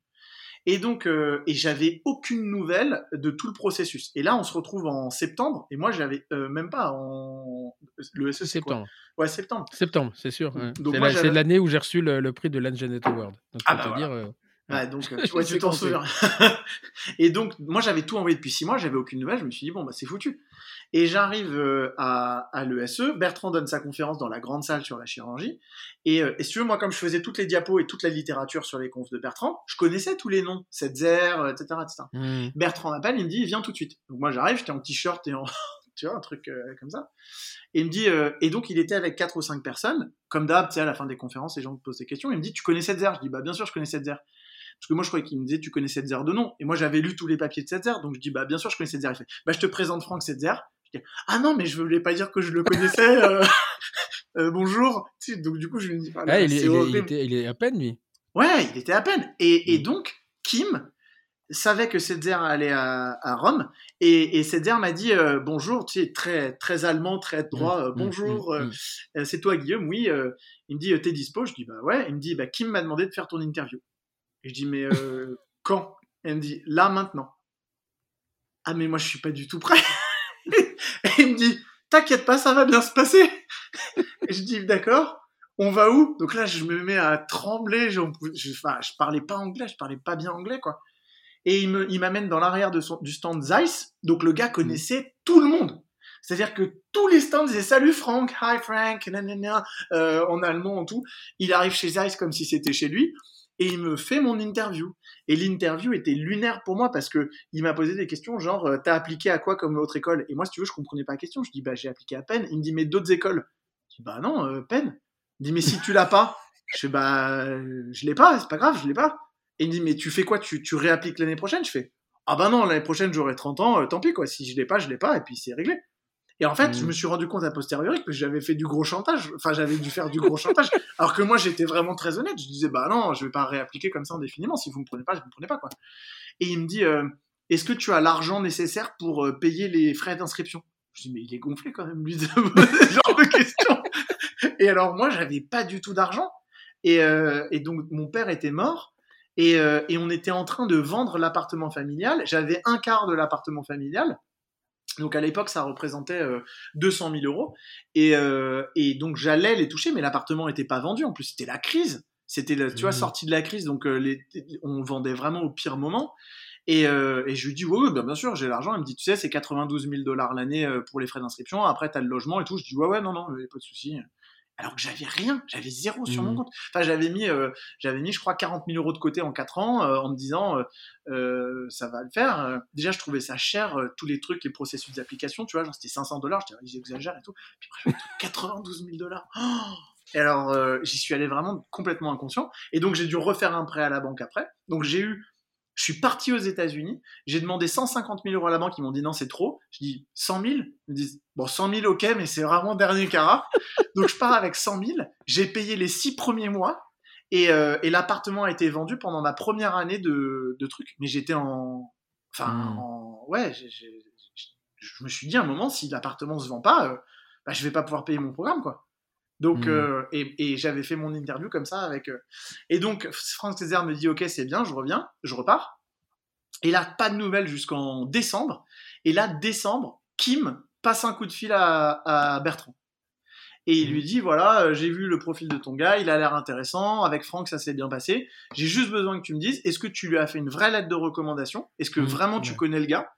Et donc, euh, et j'avais aucune nouvelle de tout le processus. Et là, on se retrouve en septembre, et moi, j'avais euh, même pas en le SE, c'est quoi Septembre. Ouais, septembre. Septembre, c'est sûr. ouais. C'est moi, la- l'année où j'ai reçu le, le prix de l'Angenet Award. Donc, Ah bah te voilà. dire, euh, Ouais, donc, euh, tu t'en souviens. et donc, moi, j'avais tout envoyé depuis six mois, j'avais aucune nouvelle. Je me suis dit, bon, bah, c'est foutu. Et j'arrive euh, à, à l'ESE. Bertrand donne sa conférence dans la grande salle sur la chirurgie. Et, euh, et si tu veux, moi, comme je faisais toutes les diapos et toute la littérature sur les confs de Bertrand, je connaissais tous les noms, Setzer, euh, etc., etc. hmm. Bertrand m'appelle, il me dit, viens tout de suite. Donc, moi, j'arrive, j'étais en t-shirt et en. tu vois, un truc euh, comme ça. Et il me dit, euh, et donc il était avec quatre ou cinq personnes, comme d'hab, tu sais, à la fin des conférences, les gens te posent des questions. Il me dit, tu connais Setzer? Je dis, bah bien sûr, je connais Setzer. Parce que moi, je croyais qu'il me disait, tu connais Setzer de nom. Et moi, j'avais lu tous les papiers de Setzer, donc je dis, bah bien sûr, je connais Setzer. Il fait, bah je te présente Franck Setzer. Ah non, mais je voulais pas dire que je le connaissais. euh, euh, bonjour. Tu sais, donc du coup, je lui dis, ah, Ah, il, est, c'est il est- il horrible. était- il est à peine, lui. Ouais, il était à peine. Et, et Mm. donc, Kim savait que Setzer allait à, à Rome. Et, et Setzer m'a dit euh, bonjour, tu sais, très, très allemand, très droit. euh, Hmm, bonjour, c'est toi Guillaume Oui. il me dit t'es dispo? Je dis bah ouais. Il me dit bah Kim m'a demandé de faire ton interview. Et je dis mais quand? Elle me dit là maintenant. Ah mais moi je suis pas du tout prêt. Et il me dit t'inquiète pas, ça va bien se passer. et je dis d'accord. On va où? Donc là, je me mets à trembler. Je, je parlais pas anglais, je parlais pas bien anglais, quoi. Et il me, il m'amène dans l'arrière de son, du stand Zeiss. Donc le gars connaissait tout le monde. C'est-à-dire que tous les stands disaient salut Franck, hi Frank, euh, en allemand en tout. Il arrive chez Zeiss comme si c'était chez lui et il me fait mon interview. Et l'interview était lunaire pour moi parce que il m'a posé des questions genre euh, t'as appliqué à quoi comme autre école? Et moi si tu veux je comprenais pas la question. Je dis bah j'ai appliqué à Penn. Il me dit mais d'autres écoles? Je dis bah non euh, Penn. Il me dit mais si tu l'as pas. Je fais bah euh, je l'ai pas, c'est pas grave, je l'ai pas. Et il me dit mais tu fais quoi? Tu, tu réappliques l'année prochaine? Je fais ah bah non l'année prochaine j'aurai 30 ans, euh, tant pis quoi. Si je l'ai pas je l'ai pas et puis c'est réglé. Et en fait, Mm. je me suis rendu compte a posteriori que j'avais fait du gros chantage. Enfin, j'avais dû faire du gros chantage. Alors que moi, j'étais vraiment très honnête. Je disais, bah non, je vais pas réappliquer comme ça indéfiniment. Si vous me prenez pas, je vous prenez pas, quoi. Et il me dit, euh, est-ce que tu as l'argent nécessaire pour euh, payer les frais d'inscription? Je dis, mais il est gonflé quand même, lui, de ce genre de questions. Et alors, moi, j'avais pas du tout d'argent. Et, euh, et donc, mon père était mort. Et, euh, et on était en train de vendre l'appartement familial. J'avais un quart de l'appartement familial. Donc à l'époque, ça représentait euh, 200 000 euros. Et, euh, et donc j'allais les toucher, mais l'appartement n'était pas vendu. En plus, c'était la crise. C'était, la- tu vois, Mhm. sorti de la crise, donc euh, les, on vendait vraiment au pire moment. Et, euh, et je lui dis, oui, oui, bah, bien sûr, j'ai l'argent. Il me dit, tu sais, c'est 92 000 dollars l'année euh, pour les frais d'inscription. Après, tu as le logement et tout. Je dis, ouais, ouais, non, non, pas de souci. Alors que j'avais rien, j'avais zéro sur mon Mhm. compte. Enfin, j'avais mis, euh, j'avais mis, je crois, 40 000 euros de côté en 4 ans, euh, en me disant, euh, euh, ça va le faire. Euh, déjà, je trouvais ça cher, euh, tous les trucs, les processus d'application, tu vois, genre c'était 500 dollars, je disais, ils exagèrent et tout. Puis après, je me dis, 92 000 dollars. Et alors, euh, j'y suis allé vraiment complètement inconscient. Et donc, j'ai dû refaire un prêt à la banque après. Donc, j'ai eu, je suis parti aux États-Unis. J'ai demandé 150 000 euros à la banque. Ils m'ont dit non, c'est trop. Je dis 100 000. Ils me disent bon, 100 000, ok, mais c'est vraiment dernier carat. donc, je pars avec 100 000. J'ai payé les six premiers mois. Et, euh, et l'appartement a été vendu pendant ma première année de, de trucs. Mais j'étais en. Enfin, Mm. en. Ouais, je me suis dit à un moment, si l'appartement se vend pas, euh, bah, je vais pas pouvoir payer mon programme, quoi. Donc, Mm. euh, et, et j'avais fait mon interview comme ça avec. euh, Et donc, Franck Césaire me dit Ok, c'est bien, je reviens, je repars. Et là, pas de nouvelles jusqu'en décembre. Et là, décembre, Kim passe un coup de fil à, Bertrand. Et il lui dit voilà, euh, j'ai vu le profil de ton gars, il a l'air intéressant. Avec Franck, ça s'est bien passé. J'ai juste besoin que tu me dises est-ce que tu lui as fait une vraie lettre de recommandation? Est-ce que mmh, vraiment tu connais le gars?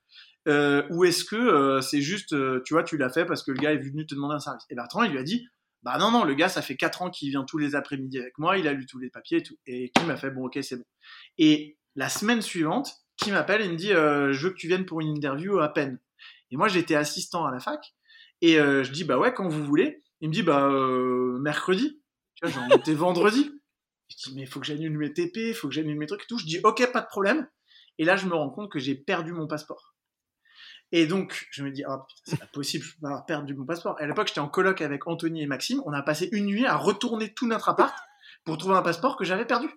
Euh, Ou est-ce que c'est juste, tu vois, tu l'as fait parce que le gars est venu te demander un service? Et Bertrand, il lui a dit bah non, non, le gars, ça fait 4 ans qu'il vient tous les après-midi avec moi, il a lu tous les papiers et tout. Et Kim m'a fait bon, ok, c'est bon. Et la semaine suivante, Kim m'appelle et me dit je veux que tu viennes pour une interview à peine. Et moi, j'étais assistant à la fac. Et je dis, bah ouais, quand vous voulez. Il me dit, bah, euh, mercredi. Tu vois, j'en étais vendredi. Je dis, mais il faut que j'annule mes TP, il faut que j'annule mes trucs et tout. Je dis, ok, pas de problème. Et là, je me rends compte que j'ai perdu mon passeport. Et donc, je me dis, oh, c'est pas possible, je pas avoir perdu mon passeport. Et à l'époque, j'étais en coloc avec Anthony et Maxime. On a passé une nuit à retourner tout notre appart pour trouver un passeport que j'avais perdu.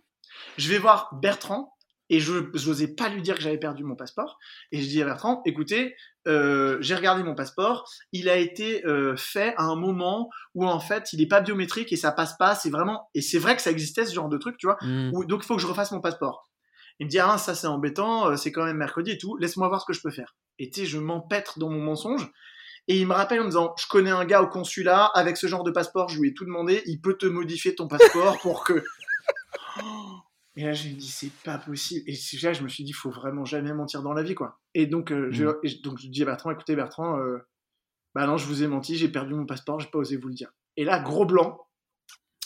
Je vais voir Bertrand, et je n'osais pas lui dire que j'avais perdu mon passeport. Et je dis à Bertrand, écoutez, euh, j'ai regardé mon passeport, il a été euh, fait à un moment où en fait il n'est pas biométrique et ça passe pas. C'est vraiment et c'est vrai que ça existait ce genre de truc, tu vois. Mmh. donc il faut que je refasse mon passeport. Il me dit ah ça c'est embêtant, euh, c'est quand même mercredi et tout. Laisse-moi voir ce que je peux faire. Et tu sais, je m'empêtre dans mon mensonge. Et il me rappelle en me disant, je connais un gars au consulat avec ce genre de passeport, je lui ai tout demandé, il peut te modifier ton passeport pour que. Et là, je me dis, c'est pas possible. Et là, je me suis dit, il faut vraiment jamais mentir dans la vie, quoi. Et donc, euh, je, mm. donc je dis à Bertrand, écoutez, Bertrand, euh, bah non, je vous ai menti, j'ai perdu mon passeport, j'ai pas osé vous le dire. Et là, gros blanc.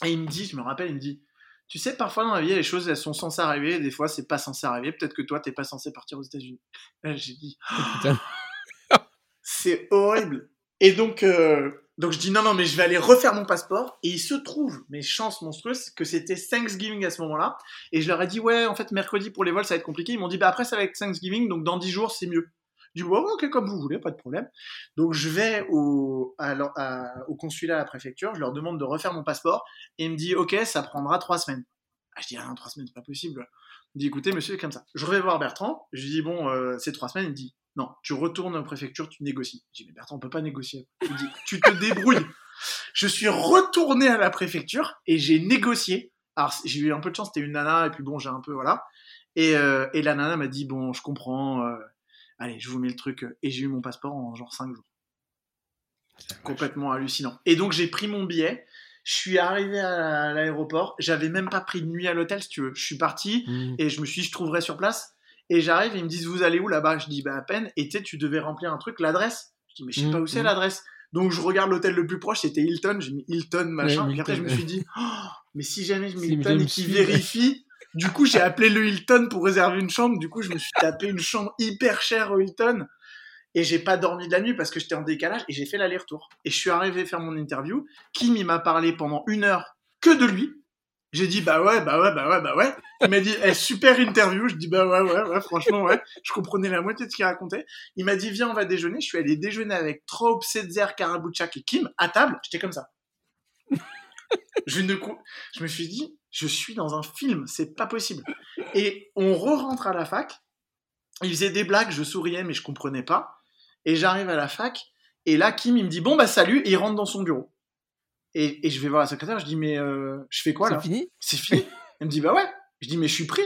Et il me dit, je me rappelle, il me dit, tu sais, parfois dans la vie, les choses, elles sont censées arriver, des fois, c'est pas censé arriver. Peut-être que toi, t'es pas censé partir aux États-Unis. J'ai dit, c'est horrible. Et donc, euh, donc je dis non, non, mais je vais aller refaire mon passeport. Et il se trouve, mes chances monstrueuses, que c'était Thanksgiving à ce moment-là. Et je leur ai dit, ouais, en fait, mercredi pour les vols, ça va être compliqué. Ils m'ont dit, bah après, ça va être Thanksgiving, donc dans 10 jours, c'est mieux. Je dis, ouais, ok, comme vous voulez, pas de problème. Donc je vais au, au consulat à la préfecture, je leur demande de refaire mon passeport. Et il me dit, ok, ça prendra 3 semaines. Ah, je dis, ah, 3 semaines, c'est pas possible. Il me dit, écoutez, monsieur, comme ça. Je vais voir Bertrand. Je lui dis, bon, euh, c'est 3 semaines. Il me dit, non, tu retournes en préfecture, tu négocies. Je dis, mais Bertrand, on peut pas négocier. Il dit, tu te débrouilles. Je suis retourné à la préfecture et j'ai négocié. Alors, j'ai eu un peu de chance, c'était une nana, et puis bon, j'ai un peu, voilà. Et, euh, et la nana m'a dit, bon, je comprends, euh, allez, je vous mets le truc. Et j'ai eu mon passeport en genre 5 jours. Complètement hallucinant. Et donc, j'ai pris mon billet. Je suis arrivé à l'aéroport. J'avais même pas pris de nuit à l'hôtel, si tu veux. Je suis parti mmh. et je me suis dit, je trouverai sur place. Et j'arrive et ils me disent, vous allez où là-bas? Je dis, bah à peine. Et tu tu devais remplir un truc, l'adresse. Je dis, mais je sais pas où c'est mmh, mmh. l'adresse. Donc je regarde l'hôtel le plus proche, c'était Hilton. J'ai mis Hilton, machin. et après, je me suis dit, oh, mais si jamais je mets Hilton et qu'il vérifie. Du coup, j'ai appelé le Hilton pour réserver une chambre. Du coup, je me suis tapé une chambre hyper chère au Hilton. Et j'ai pas dormi de la nuit parce que j'étais en décalage et j'ai fait l'aller-retour. Et je suis arrivé faire mon interview. Kim, il m'a parlé pendant une heure que de lui. J'ai dit bah ouais, bah ouais, bah ouais, bah ouais. Il m'a dit eh, super interview. Je dis bah ouais, ouais, ouais, franchement ouais. Je comprenais la moitié de ce qu'il racontait. Il m'a dit viens, on va déjeuner. Je suis allé déjeuner avec Traub, Setzer, Karabuchak et Kim à table. J'étais comme ça. je me suis dit je suis dans un film, c'est pas possible. Et on re-rentre à la fac. Il faisait des blagues, je souriais mais je comprenais pas. Et j'arrive à la fac et là Kim il me dit bon bah salut et il rentre dans son bureau. Et, je vais voir la secrétaire, je dis, mais euh, je fais quoi là C'est fini C'est fini Elle me dit, bah ouais. Je dis, mais je suis pris.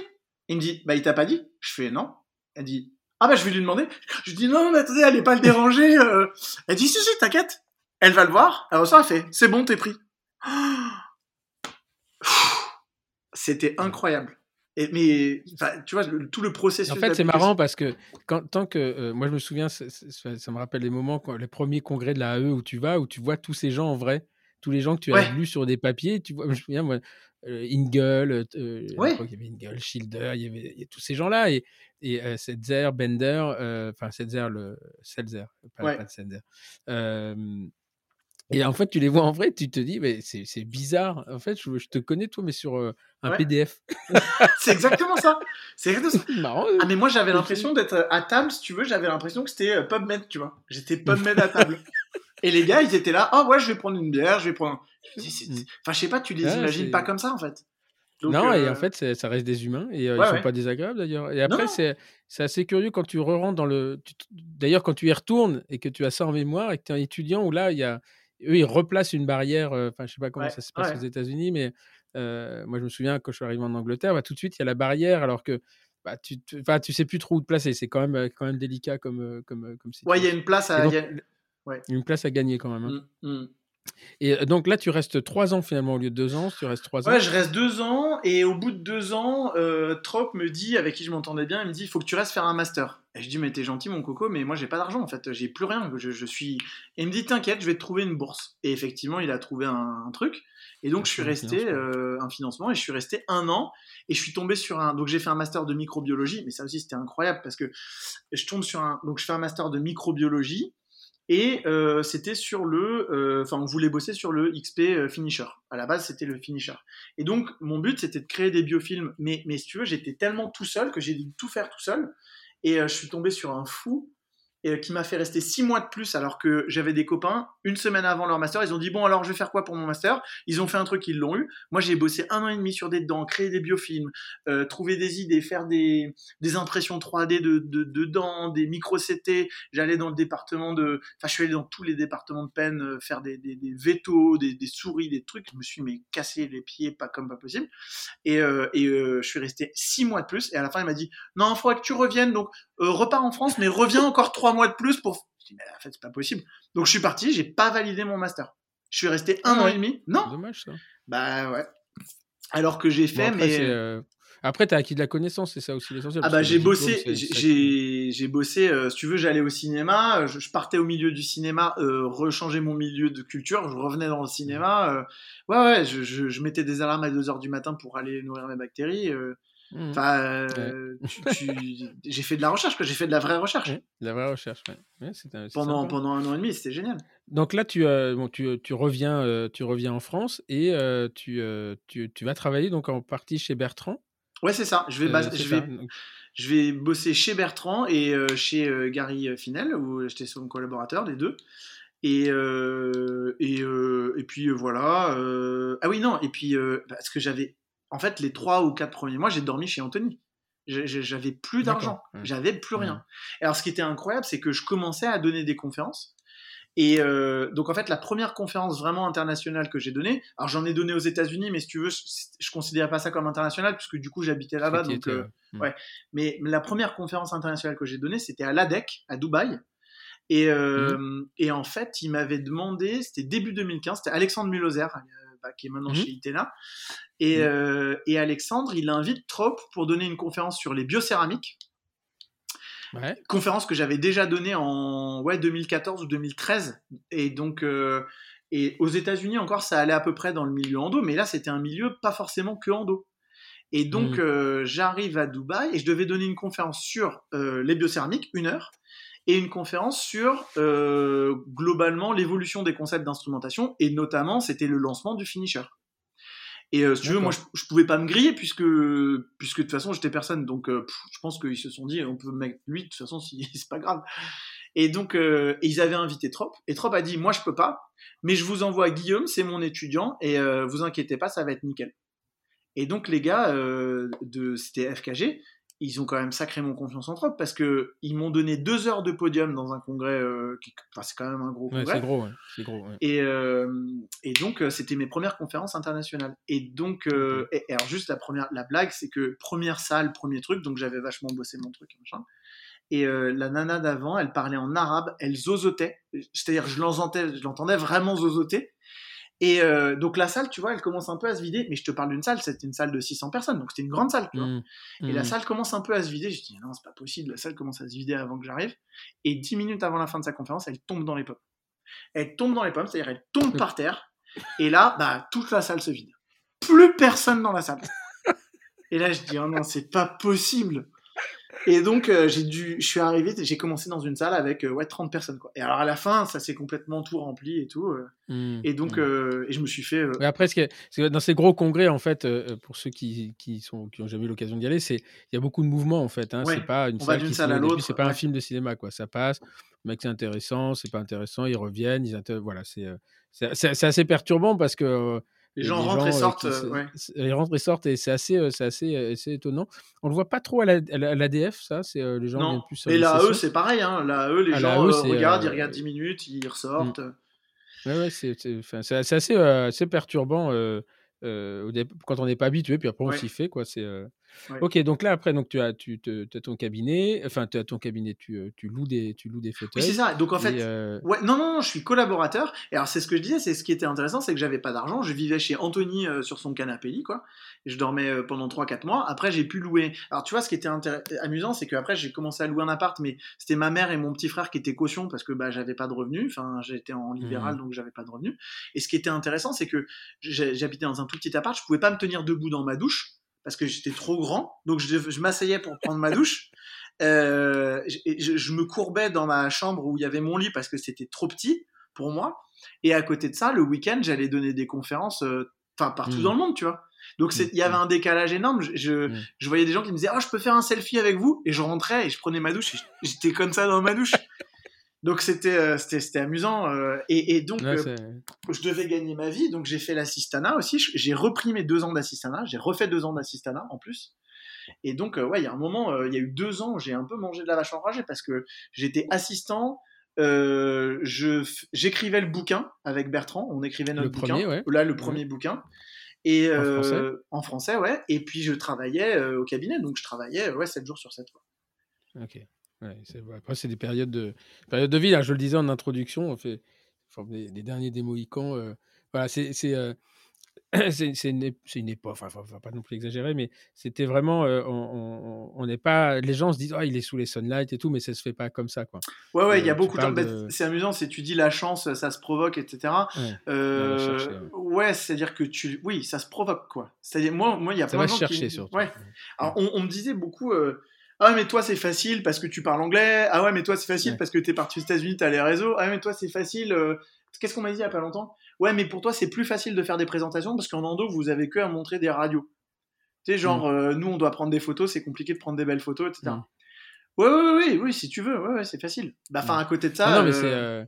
Il me dit, bah il t'a pas dit Je fais, non. Elle dit, ah bah je vais lui demander. Je dis, non, mais attendez, allez pas le déranger. Euh. Elle dit, si, si, t'inquiète. Elle va le voir. Alors ça, elle fait, c'est bon, t'es pris. C'était incroyable. Et, mais tu vois, tout le processus. En fait, c'est marrant parce que quand, tant que euh, moi je me souviens, ça, me rappelle les moments, quand, les premiers congrès de la AE où tu vas, où tu vois tous ces gens en vrai tous les gens que tu as lus sur des papiers. Tu vois, je me souviens, moi, euh, Ingel, euh, il y avait Ingel, Schilder, il y avait, tous ces gens-là, et, et euh, Setzer, Bender, euh, enfin Setzer, le Selzer, pas, pas de Setzer. Et en fait, tu les vois en vrai, tu te dis, mais c'est bizarre. En fait, je, te connais, toi, mais sur un PDF. c'est exactement ça. C'est marrant. Ah, mais moi, j'avais l'impression d'être à table, si tu veux, j'avais l'impression que c'était PubMed, tu vois. J'étais PubMed à table. Et les gars, ils étaient là, ah ouais, je vais prendre une bière, je vais prendre. Mm. Enfin, je sais pas, tu les imagines pas comme ça en fait. non, et en euh, fait, ça reste des humains et euh, ils sont pas désagréables d'ailleurs. Et après, c'est assez curieux quand tu re-rentres dans le. D'ailleurs, quand tu y retournes et que tu as ça en mémoire et que tu es un étudiant où là, il y a... eux, ils replacent une barrière. Enfin, je sais pas comment ça se passe aux États-Unis, mais moi, je me souviens quand je suis arrivé en Angleterre, bah, tout de suite, il y a la barrière alors que bah, tu, ne tu sais plus trop où te placer. C'est quand même, quand même délicat comme, comme, comme Ouais, il y a une place à. Une place à gagner quand même. Hein. Mmh, mmh. Et donc là, tu restes trois ans finalement au lieu de deux ans. Tu restes trois ans. Ouais, je reste deux ans. Et au bout de deux ans, euh, Trop me dit, avec qui je m'entendais bien, il me dit il faut que tu restes faire un master. Et je dis mais t'es gentil mon coco, mais moi j'ai pas d'argent en fait, j'ai plus rien. Je, suis. Et il me dit t'inquiète, je vais te trouver une bourse. Et effectivement, il a trouvé un, truc. Et donc je suis resté euh, un financement et je suis resté un an. Et je suis tombé sur un. Donc j'ai fait un master de microbiologie, mais ça aussi c'était incroyable parce que je tombe sur un. Donc je fais un master de microbiologie. Et euh, c'était sur le, euh, enfin, on voulait bosser sur le XP euh, Finisher. À la base, c'était le Finisher. Et donc, mon but, c'était de créer des biofilms. Mais, mais si tu veux, j'étais tellement tout seul que j'ai dû tout faire tout seul. Et je suis tombé sur un fou et qui m'a fait rester six mois de plus alors que j'avais des copains. Une semaine avant leur master ils ont dit bon alors je vais faire quoi pour mon master? Ils ont fait un truc ils l'ont eu. Moi j'ai bossé un an et demi sur des dents créer des biofilms euh, trouver des idées faire des, des impressions 3D de, de, de dents des micro CT j'allais dans le département de enfin je suis allé dans tous les départements de peine euh, faire des, des, des vétos des, des, souris des trucs. Je me suis mais cassé les pieds pas comme pas possible. Et, euh, et euh, je suis resté six mois de plus. Et à la fin il m'a dit non il faudrait que tu reviennes. Donc euh, repars en France mais reviens encore trois mois de plus pour. Je dis, mais en fait, c'est pas possible. Donc, je suis parti, j'ai pas validé mon master. Je suis resté un an et demi. Non. Dommage, ça. Bah ouais. Alors que j'ai fait, mais. Euh, après, tu as acquis de la connaissance, c'est ça aussi l'essentiel. Ah bah j'ai bossé, j'ai bossé, euh, si tu veux, j'allais au cinéma, je, partais au milieu du cinéma, euh, rechanger mon milieu de culture, je revenais dans le cinéma. ouais, ouais, je, je, mettais des alarmes à 2h du matin pour aller nourrir mes bactéries. Mmh. Enfin, euh, j'ai fait de la recherche, j'ai fait de la vraie recherche. la vraie recherche, pendant, pendant un an et demi, c'était génial. Donc là, tu, euh, bon, tu, tu, reviens, euh, tu reviens en France et tu, tu, tu, vas travailler donc en partie chez Bertrand. Ouais, c'est ça. Je vais, je, vais, je vais bosser chez Bertrand et chez Gary Finel, où j'étais son collaborateur, les deux. Et, et, et puis voilà. Ah oui, non, et puis parce que j'avais en fait, les trois ou quatre premiers mois, j'ai dormi chez Anthony. J'avais plus d'argent, j'avais plus rien. alors, ce qui était incroyable, c'est que je commençais à donner des conférences. Et euh, donc, en fait, la première conférence vraiment internationale que j'ai donnée, alors j'en ai donné aux États-Unis, mais si tu veux, je, ne considérais pas ça comme international, puisque du coup, j'habitais là-bas. Donc, euh, ouais. Mais la première conférence internationale que j'ai donnée, c'était à l'ADEC, à Dubaï. Et, euh, hmm. et en fait, il m'avait demandé, c'était début 2015, c'était Alexandre Muloser, bah, qui est maintenant mmh chez Itena. Et, mmh. euh, et, Alexandre, il invite Trop pour donner une conférence sur les biocéramiques. Conférence que j'avais déjà donnée en ouais, 2014 ou 2013. Et donc, euh, et aux États-Unis encore, ça allait à peu près dans le milieu endo, mais là, c'était un milieu pas forcément que endo. Et donc, mmh. euh, j'arrive à Dubaï et je devais donner une conférence sur les biocéramiques, une heure et une conférence sur euh, globalement l'évolution des concepts d'instrumentation et notamment c'était le lancement du finisher. Et euh, si tu veux, moi je, pouvais pas me griller puisque puisque de toute façon j'étais personne donc euh, je pense qu'ils se sont dit on peut mettre lui de toute façon si, c'est pas grave. Et donc ils avaient invité Trop et Trop a dit moi je peux pas mais je vous envoie Guillaume c'est mon étudiant et vous inquiétez pas ça va être nickel. Et donc les gars de c'était FKG ils ont quand même sacrément confiance en eux parce que ils m'ont donné deux heures de podium dans un congrès euh, qui, enfin, c'est quand même un gros congrès. c'est gros, c'est gros. Et, euh, et donc euh, c'était mes premières conférences internationales. Et donc, et, alors juste la première, la blague, c'est que première salle, premier truc, donc j'avais vachement bossé mon truc, machin. Et la nana d'avant, elle parlait en arabe, elle zozotait, c'est-à-dire je l'entendais, je l'entendais vraiment zozoter. Et euh, donc la salle, tu vois, elle commence un peu à se vider. Mais je te parle d'une salle, c'était une salle de 600 personnes, donc c'était une grande salle, tu vois. Mmh. Et la mmh. salle commence un peu à se vider. Je dis non, c'est pas possible. La salle commence à se vider avant que j'arrive. Et dix minutes avant la fin de sa conférence, elle tombe dans les pommes. Elle tombe dans les pommes, c'est-à-dire elle tombe par terre. Et là, bah toute la salle se vide. Plus personne dans la salle. Et là, je dis oh non, c'est pas possible. Et donc, euh, j'ai dû, je suis arrivé, j'ai commencé dans une salle avec euh, ouais, 30 personnes. Quoi. Et alors, à la fin, ça s'est complètement tout rempli et tout. Euh. Mmh, et donc, mmh. et je me suis fait. Mais après, ce que, dans ces gros congrès, en fait, pour ceux qui, qui, sont, qui ont jamais eu l'occasion d'y aller, il y a beaucoup de mouvements, en fait. Hein. c'est pas une salle, qui salle à l'autre. C'est pas un film de cinéma, quoi. Ça passe, le mec, c'est intéressant, c'est pas intéressant, ils reviennent, ils voilà, c'est, c'est, assez perturbant parce que les gens rentrent et sortent. ouais. Ils rentrent et sortent et c'est assez, c'est assez, assez, étonnant. On le voit pas trop à l'ADF, ça. C'est les gens non. plus. Et là, eux, c'est pareil. Hein. Là, eux, les gens regardent, ils regardent 10 minutes, ils ressortent. Mmh. Ouais, ouais, c'est assez, assez perturbant quand on n'est pas habitué. Puis après, on s'y fait, quoi. C'est Ok, donc là après, donc tu as, tu as ton cabinet, enfin tu as ton cabinet, tu, euh, tu loues des, tu loues des fauteuils. Oui, c'est ça. Donc en fait, euh, ouais, non, non, non, je suis collaborateur. Et alors c'est ce que je disais, c'est ce qui était intéressant, c'est que j'avais pas d'argent. Je vivais chez Anthony euh, sur son canapé lit, quoi. Et je dormais pendant 3-4 mois. Après, j'ai pu louer. Alors tu vois, ce qui était amusant, c'est qu'après j'ai commencé à louer un appart, mais c'était ma mère et mon petit frère qui étaient caution parce que bah j'avais pas de revenus. Enfin, j'étais en libéral, mmh. donc j'avais pas de revenus. Et ce qui était intéressant, c'est que j'habitais dans un tout petit appart, je pouvais pas me tenir debout dans ma douche parce que j'étais trop grand. Donc je, m'asseyais pour prendre ma douche. Euh, je, me courbais dans ma chambre où il y avait mon lit parce que c'était trop petit pour moi. Et à côté de ça, le week-end, j'allais donner des conférences, euh, enfin partout mmh. dans le monde, tu vois. Donc il y avait mmh. un décalage énorme. Je, mmh. je, voyais des gens qui me disaient, oh, je peux faire un selfie avec vous, et je rentrais et je prenais ma douche. J'étais comme ça dans ma douche. Donc c'était euh, c'était amusant euh, et, et, donc euh, je devais gagner ma vie donc j'ai fait l'assistana aussi. J'ai repris mes deux ans d'assistana j'ai refait deux ans d'assistana en plus. Et donc ouais il y a un moment il y a eu deux ans j'ai un peu mangé de la vache enragée parce que j'étais assistant je j'écrivais le bouquin avec Bertrand on écrivait notre bouquin. là le premier bouquin. Et en français. en, français. ouais. Et puis je travaillais au cabinet donc je travaillais ouais 7 jours sur 7 fois ok après, c'est des périodes de, périodes de vie. Là, je le disais en introduction, on fait les, derniers des Mohicans. Euh, voilà, c'est euh, c'est une, une, époque, enfin, faut, faut pas non plus exagérer, mais c'était vraiment, euh, on n'est pas, les gens se disent, oh, il est sous les sunlight et tout, mais ça se fait pas comme ça, quoi. Ouais, ouais, il y a beaucoup de, c'est amusant, c'est tu dis la chance, ça se provoque, etc. Ouais, c'est-à-dire que tu, oui, ça se provoque, quoi. C'est-à-dire, moi, moi, il y a ça va chercher, surtout. Ouais. Alors, on, on, me disait beaucoup, ah mais toi c'est facile parce que tu parles anglais. Ah ouais mais toi c'est facile parce que t'es parti aux États-Unis, t'as les réseaux. Ah mais toi c'est facile. Euh, qu'est-ce qu'on m'a dit il y a pas longtemps? Ouais mais pour toi c'est plus facile de faire des présentations parce qu'en endo vous avez que à montrer des radios. Tu sais genre mm. euh, nous on doit prendre des photos, c'est compliqué de prendre des belles photos, etc. Mm. Ouais, ouais, ouais, oui, si tu veux, ouais, ouais c'est facile. Bah, enfin, mm. à côté de ça. Non, mais euh,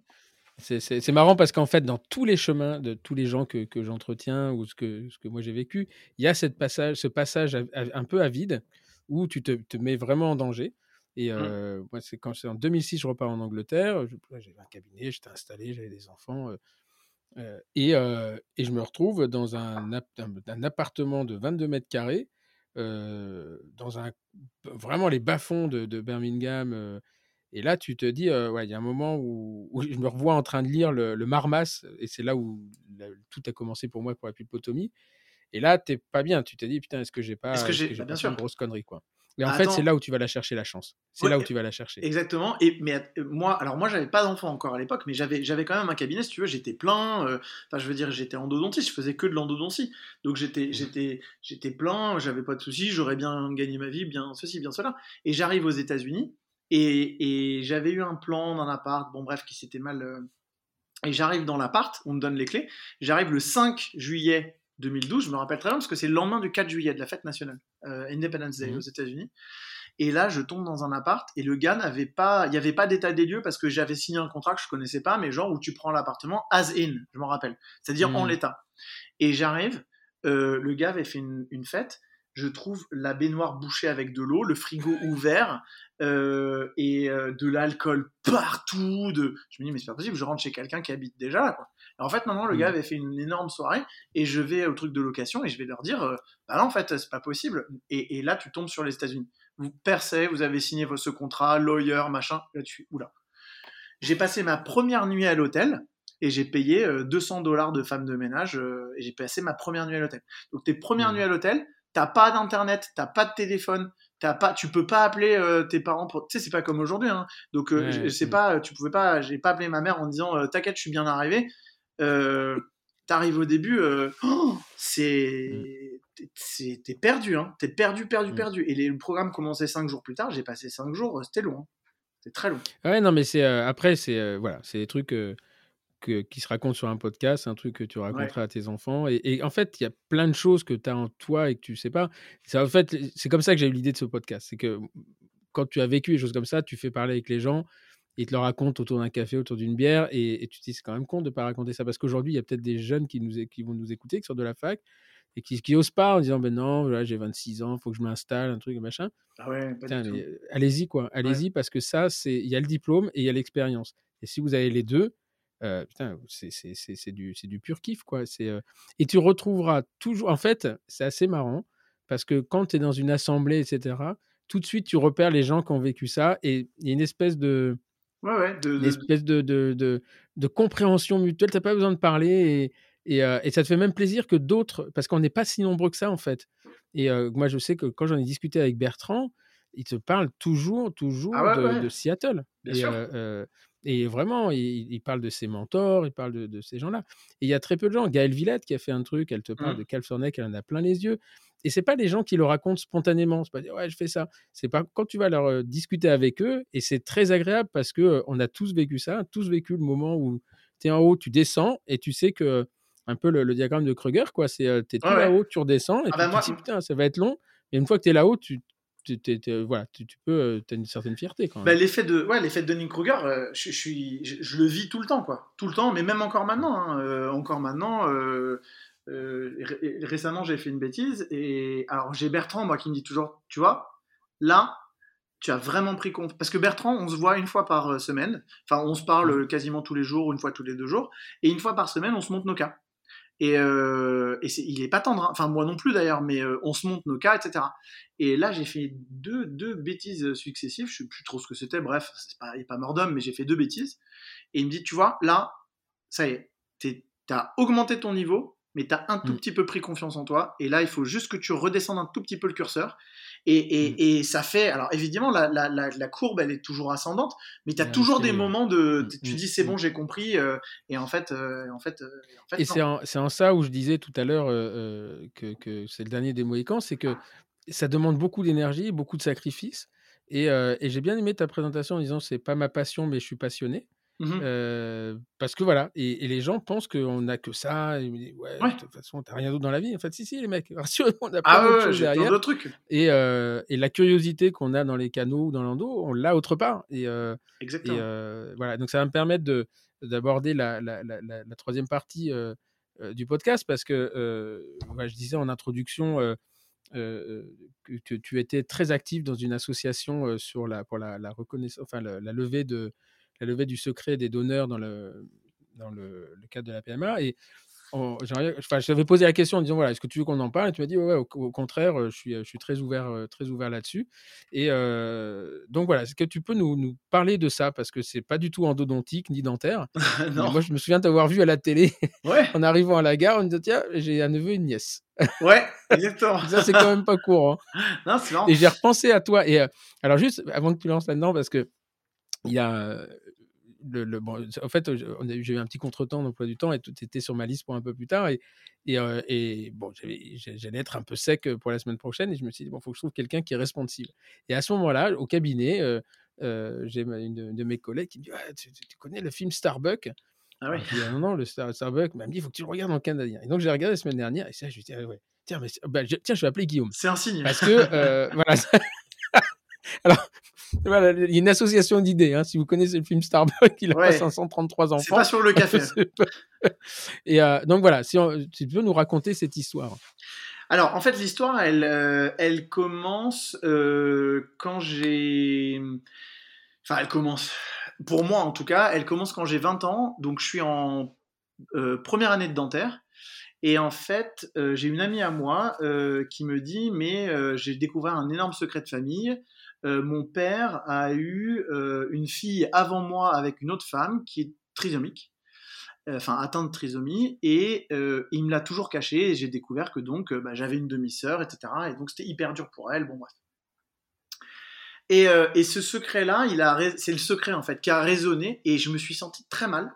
c'est, c'est, marrant parce qu'en fait, dans tous les chemins de tous les gens que, que j'entretiens ou ce que, ce que moi j'ai vécu, il y a cette passage, ce passage un peu à vide où tu te, te mets vraiment en danger. Et mmh. moi, c'est quand c'est en 2006, je repars en Angleterre. J'avais un cabinet, j'étais installé, j'avais des enfants. et, et, je me retrouve dans un, un, appartement de 22 mètres carrés, dans un, vraiment les bas-fonds de, de, Birmingham. et là, tu te dis, ouais, il y a un moment où, je me revois en train de lire le, Marmas, et c'est là où tout a commencé pour moi pour la pulpotomie. Et là, t'es pas bien. Tu te dis, putain, est-ce que j'ai pas, est-ce que j'ai bah, une grosse connerie, quoi. Et en fait, c'est là où tu vas la chercher la chance. C'est là où tu vas la chercher. Exactement. Et mais euh, moi, alors moi, j'avais pas d'enfant encore à l'époque, mais j'avais j'avais quand même un cabinet. Si tu veux, j'étais plein. Euh, enfin, je veux dire, j'étais endodontiste. Je faisais que de l'endodontie. Donc j'étais mmh. j'étais j'étais plein. J'avais pas de soucis. J'aurais bien gagné ma vie, bien ceci, bien cela. Et j'arrive aux États-Unis et, et j'avais eu un plan d'un appart. Bon bref, qui s'était mal. Euh, et j'arrive dans l'appart. On me donne les clés. J'arrive le 5 juillet 2012, je me rappelle très bien parce que c'est le lendemain du 4 juillet de la fête nationale, euh, Independence Day mmh. aux États-Unis. Et là, je tombe dans un appart et le gars n'avait pas, il n'y avait pas d'état des lieux parce que j'avais signé un contrat que je connaissais pas, mais genre où tu prends l'appartement as in, je m'en rappelle, c'est-à-dire en mmh. l'état. Et j'arrive, euh, le gars avait fait une fête je trouve la baignoire bouchée avec de l'eau, le frigo ouvert euh, et euh, de l'alcool partout. De... Je me dis, mais c'est pas possible, je rentre chez quelqu'un qui habite déjà là. Quoi. en fait, non, le gars mm. avait fait une énorme soirée et je vais au truc de location et je vais leur dire, euh, bah là, en fait, c'est pas possible. Et, là, tu tombes sur les États-Unis. Vous percez, vous avez signé ce contrat, lawyer, machin. Là-dessus, oula. J'ai passé ma première nuit à l'hôtel et j'ai payé 200 dollars de femme de ménage et j'ai passé ma première nuit à l'hôtel. Donc, tes premières mm. nuits à l'hôtel, t'as pas d'internet, t'as pas de téléphone, t'as pas, tu peux pas appeler euh, tes parents pour, tu sais, c'est pas comme aujourd'hui, hein. Donc, euh, je sais pas, tu pouvais pas, j'ai pas appelé ma mère en disant, euh, t'inquiète, je suis bien arrivé. T'arrives au début, oh, c'est, t'es perdu, hein. T'es perdu, perdu, perdu. Et le programme commençait cinq jours plus tard. J'ai passé cinq jours, c'était long. Hein. C'est très long. Ouais, non, mais c'est après, c'est voilà, c'est des trucs qui se raconte sur un podcast, un truc que tu raconteras à tes enfants. Et, en fait, il y a plein de choses que tu as en toi et que tu sais pas. C'est en fait, c'est comme ça que j'ai eu l'idée de ce podcast. C'est que quand tu as vécu des choses comme ça, tu fais parler avec les gens et te le racontent autour d'un café, autour d'une bière, et, tu te dis c'est quand même con de ne pas raconter ça parce qu'aujourd'hui il y a peut-être des jeunes qui nous qui vont nous écouter qui sont de la fac et qui, qui osent pas en disant ben non j'ai 26 ans faut que je m'installe un truc machin ah ouais, allez-y quoi allez-y parce que ça c'est il y a le diplôme et il y a l'expérience et si vous avez les deux putain, c'est du, du pur kiff, quoi. Et tu retrouveras toujours. En fait, c'est assez marrant parce que quand tu es dans une assemblée, etc., tout de suite, tu repères les gens qui ont vécu ça et il y a une espèce de. Ouais, ouais, de, une espèce de, de, de, de compréhension mutuelle. Tu n'as pas besoin de parler et, et, euh, et, ça te fait même plaisir que d'autres, parce qu'on n'est pas si nombreux que ça en fait. Et euh, moi, je sais que quand j'en ai discuté avec Bertrand, il te parle toujours, toujours Ah ouais, de, ouais. de Seattle. Bien et, sûr. Et vraiment, il, il parle de ses mentors, il parle de, de ces gens-là. Et il y a très peu de gens. Gaëlle Villette qui a fait un truc, elle te parle Mm. de Calfornec, elle en a plein les yeux. Et c'est pas des gens qui le racontent spontanément. C'est pas dire ouais, je fais ça. C'est pas quand tu vas leur euh, discuter avec eux, et c'est très agréable parce que euh, on a tous vécu ça, tous vécu le moment où tu es en haut, tu descends et tu sais que un peu le, le diagramme de Kruger, quoi. C'est euh, t'es tout Ouais, ouais. là-haut, tu redescends et Ah puis bah tu moi- te dis putain, ça va être long. Et une fois que tu es là-haut, tu tu, t'es- t'es- voilà, tu, tu peux, as une certaine fierté quand même. Bah, l'effet de ouais l'effet de Dunning-Kruger euh, je, je suis je, je le vis tout le temps quoi. Tout le temps mais même encore maintenant hein, euh, encore maintenant euh, euh, ré- récemment j'ai fait une bêtise et alors j'ai Bertrand moi qui me dit toujours tu vois là tu as vraiment pris compte parce que Bertrand on se voit une fois par euh, semaine. Enfin on se parle euh, quasiment tous les jours une fois tous les deux jours. Et une fois par semaine on se monte nos cas et, euh, il est pas tendre hein. enfin moi non plus d'ailleurs mais euh, on se monte nos cas etc et là, j'ai fait deux, deux bêtises successives. Je sais plus trop ce que c'était. Bref, il est pas mort d'homme, mais j'ai fait deux bêtises. Et il me dit, tu vois, là, ça y est, tu as augmenté ton niveau, mais tu as un tout Mm. petit peu pris confiance en toi. Et là, il faut juste que tu redescendes un tout petit peu le curseur. Et, et, Mm. et ça fait. Alors, évidemment, la, la, la, la courbe, elle est toujours ascendante, mais tu as toujours des moments de. Mm, Tu dis, c'est bon, j'ai compris. euh, et en fait, euh, en fait, euh, en fait Et c'est en, en ça où je disais tout à l'heure que, que c'est le dernier des Mohicans, c'est que ça demande beaucoup d'énergie, beaucoup de sacrifices. Et, et j'ai bien aimé ta présentation en disant c'est pas ma passion, mais je suis passionné. Euh, parce que voilà, et, et les gens pensent qu'on n'a que ça. Et ouais, Ouais. de toute façon, t'as rien d'autre dans la vie. En fait, si, si, les mecs, rassurez-moi, on a plein Ah d'autres ouais, derrière. trucs. Et, euh, et la curiosité qu'on a dans les canaux ou dans l'endo, on l'a autre part. Et, euh, Exactement. voilà, donc ça va me permettre de d'aborder la, la, la, troisième partie du podcast parce que je disais en introduction euh, que, que tu étais très actif dans une association euh, sur la pour la, la reconnaissance, enfin la, la levée de la levée du secret des donneurs dans le dans le, le cadre de la PMA et on- j'aimerais- enfin, je t'avais posé la question en disant voilà, est-ce que tu veux qu'on en parle Et tu m'as dit ouais, ouais, au, au contraire, euh, je suis, je suis très ouvert, euh, très ouvert là-dessus. Et euh, donc voilà, est-ce que tu peux nous, nous parler de ça? Parce que c'est pas du tout endodontique ni dentaire. Non. moi, je me souviens t'avoir vu à la télé Ouais, en arrivant à la gare, on me dit tiens, j'ai un neveu et une nièce. ouais, exactement. Ça, c'est quand même pas courant. Non, c'est marrant. Et j'ai repensé à toi. Et euh, alors juste avant que tu lances là-dedans, parce que il y a le, le- bon, en fait, j'ai eu un petit contretemps d'emploi du temps et tout était sur ma liste pour un peu plus tard. Et, et, euh, et bon, j'allais être un peu sec euh, pour la semaine prochaine et je me suis dit bon, faut que je trouve quelqu'un qui est responsive. Et à ce moment-là, au cabinet, euh, euh, j'ai une, de- mes collègues qui me dit Ah, tu, connais le film Starbuck Ah ouais. Je dis, Ah non, non, le Star, Starbuck. Elle me dit il faut que tu le regardes en canadien. Et donc j'ai regardé la semaine dernière et ça, je me dis ah ouais, tiens, mais, bah, je, tiens, je vais appeler Guillaume. C'est un signe. Parce que, voilà. Alors, voilà, il y a une association d'idées. hein. Si vous connaissez le film Starbuck, il a Ouais. pas 533 C'est enfants. pas sur le café. C'est pas- Et euh, donc voilà, si, on- si tu peux nous raconter cette histoire. Alors, en fait, l'histoire, elle, euh, elle commence euh, quand j'ai. Enfin, elle commence. Pour moi, en tout cas, elle commence quand j'ai 20 ans. Donc, je suis en première année de dentaire. Et en fait, j'ai une amie à moi qui me dit Mais j'ai découvert un énorme secret de famille. Euh, mon père a eu euh, une fille avant moi avec une autre femme qui est trisomique euh, enfin atteinte de trisomie, et il me l'a toujours caché, et j'ai découvert que donc bah, j'avais une demi-sœur, etc. Et donc c'était hyper dur pour elle, bon bref. Et, ce secret-là, c'est le secret en fait qui a résonné, et je me suis senti très mal.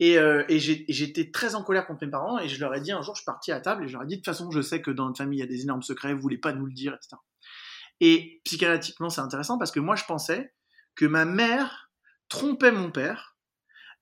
Et j'étais très en colère contre mes parents, et je leur ai dit un jour, je suis parti à table, et je leur ai dit de toute façon, je sais que dans notre famille, il y a des énormes secrets, vous voulez pas nous le dire, etc. Et psychanalytiquement, c'est intéressant parce que moi, je pensais que ma mère trompait mon père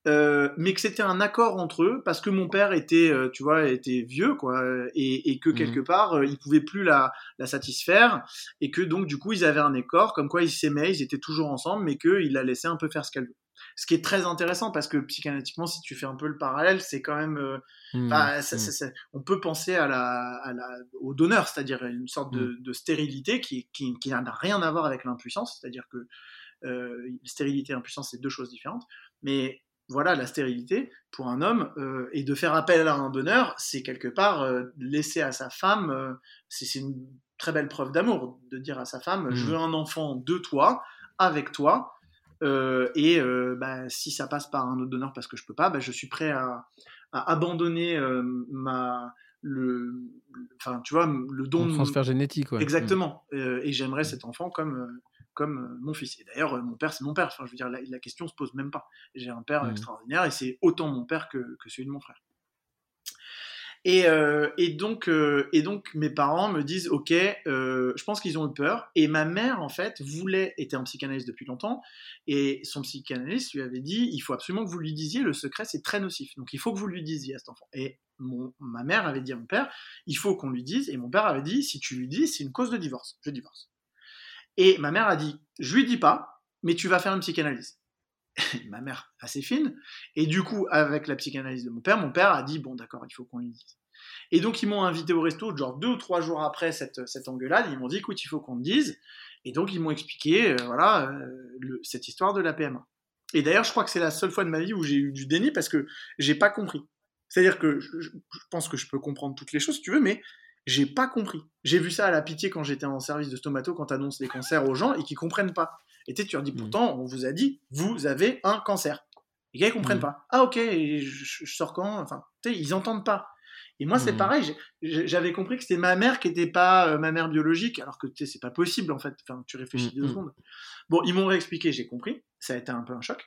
euh, mais que c'était un accord entre eux parce que mon père était, euh, tu vois, était vieux, quoi, et, et que Mhm. quelque part, euh, il pouvait plus la, la satisfaire, et que donc, du coup, ils avaient un accord, comme quoi ils s'aimaient, ils étaient toujours ensemble, mais qu'il la laissait un peu faire ce qu'elle veut. Ce qui est très intéressant parce que psychanalytiquement, si tu fais un peu le parallèle, c'est quand même. euh, bah, ça- ça- ça- on peut penser à la, à la, au donneur, c'est-à-dire une sorte de, de stérilité qui, qui, qui n'a rien à voir avec l'impuissance, c'est-à-dire que euh, stérilité et impuissance, c'est deux choses différentes. Mais voilà, la stérilité, pour un homme, euh, et de faire appel à un donneur, c'est quelque part euh, laisser à sa femme, euh, c'est une très belle preuve d'amour de dire à sa femme, je veux un enfant de toi, avec toi, euh, et euh, bah, si ça passe par un autre donneur parce que je peux pas, bah, je suis prêt à, à abandonner euh, ma le, enfin tu vois le don de- transfert génétique, ouais. Mm. exactement Euh, et j'aimerais cet enfant comme comme mon fils et d'ailleurs mon père c'est mon père enfin je veux dire la, la question se pose même pas j'ai un père Mhm. extraordinaire et c'est autant mon père que, que celui de mon frère et, euh, euh, et donc mes parents me disent ok euh, je pense qu'ils ont eu peur et ma mère en fait voulait était en psychanalyse depuis longtemps et son psychanalyste lui avait dit il faut absolument que vous lui disiez le secret c'est très nocif. Donc il faut que vous lui disiez à cet enfant et ma mère avait dit à mon père il faut qu'on lui dise et mon père avait dit si tu lui dis c'est une cause de divorce. Je divorce et ma mère a dit je lui dis pas mais tu vas faire une psychanalyse ma mère assez fine. Et du coup avec la psychanalyse de mon père mon père a dit bon d'accord il faut qu'on lui dise. Et donc ils m'ont invité au resto genre deux ou trois jours après cette, cette engueulade ils m'ont dit écoute il faut qu'on te dise. Et donc ils m'ont expliqué euh, voilà euh, cette histoire de la PMA et d'ailleurs je crois que c'est la seule fois de ma vie où j'ai eu du déni parce que j'ai pas compris. C'est-à-dire que je, pense que je peux comprendre toutes les choses si tu veux mais j'ai pas compris. J'ai vu ça à la pitié quand j'étais en service de stomato quand t'annonces les cancers aux gens et qui comprennent pas et tu leur dis Mm. pourtant on vous a dit vous avez un cancer les gars ils comprennent Mm. pas ah ok je, je- sors quand? Enfin tu sais ils entendent pas et moi, c'est Mhm. pareil. J'avais compris que c'était ma mère qui n'était pas euh, ma mère biologique, alors que tu sais, c'est pas possible en fait. Enfin, tu réfléchis deux secondes. Bon, ils m'ont réexpliqué, j'ai compris. Ça a été un peu un choc.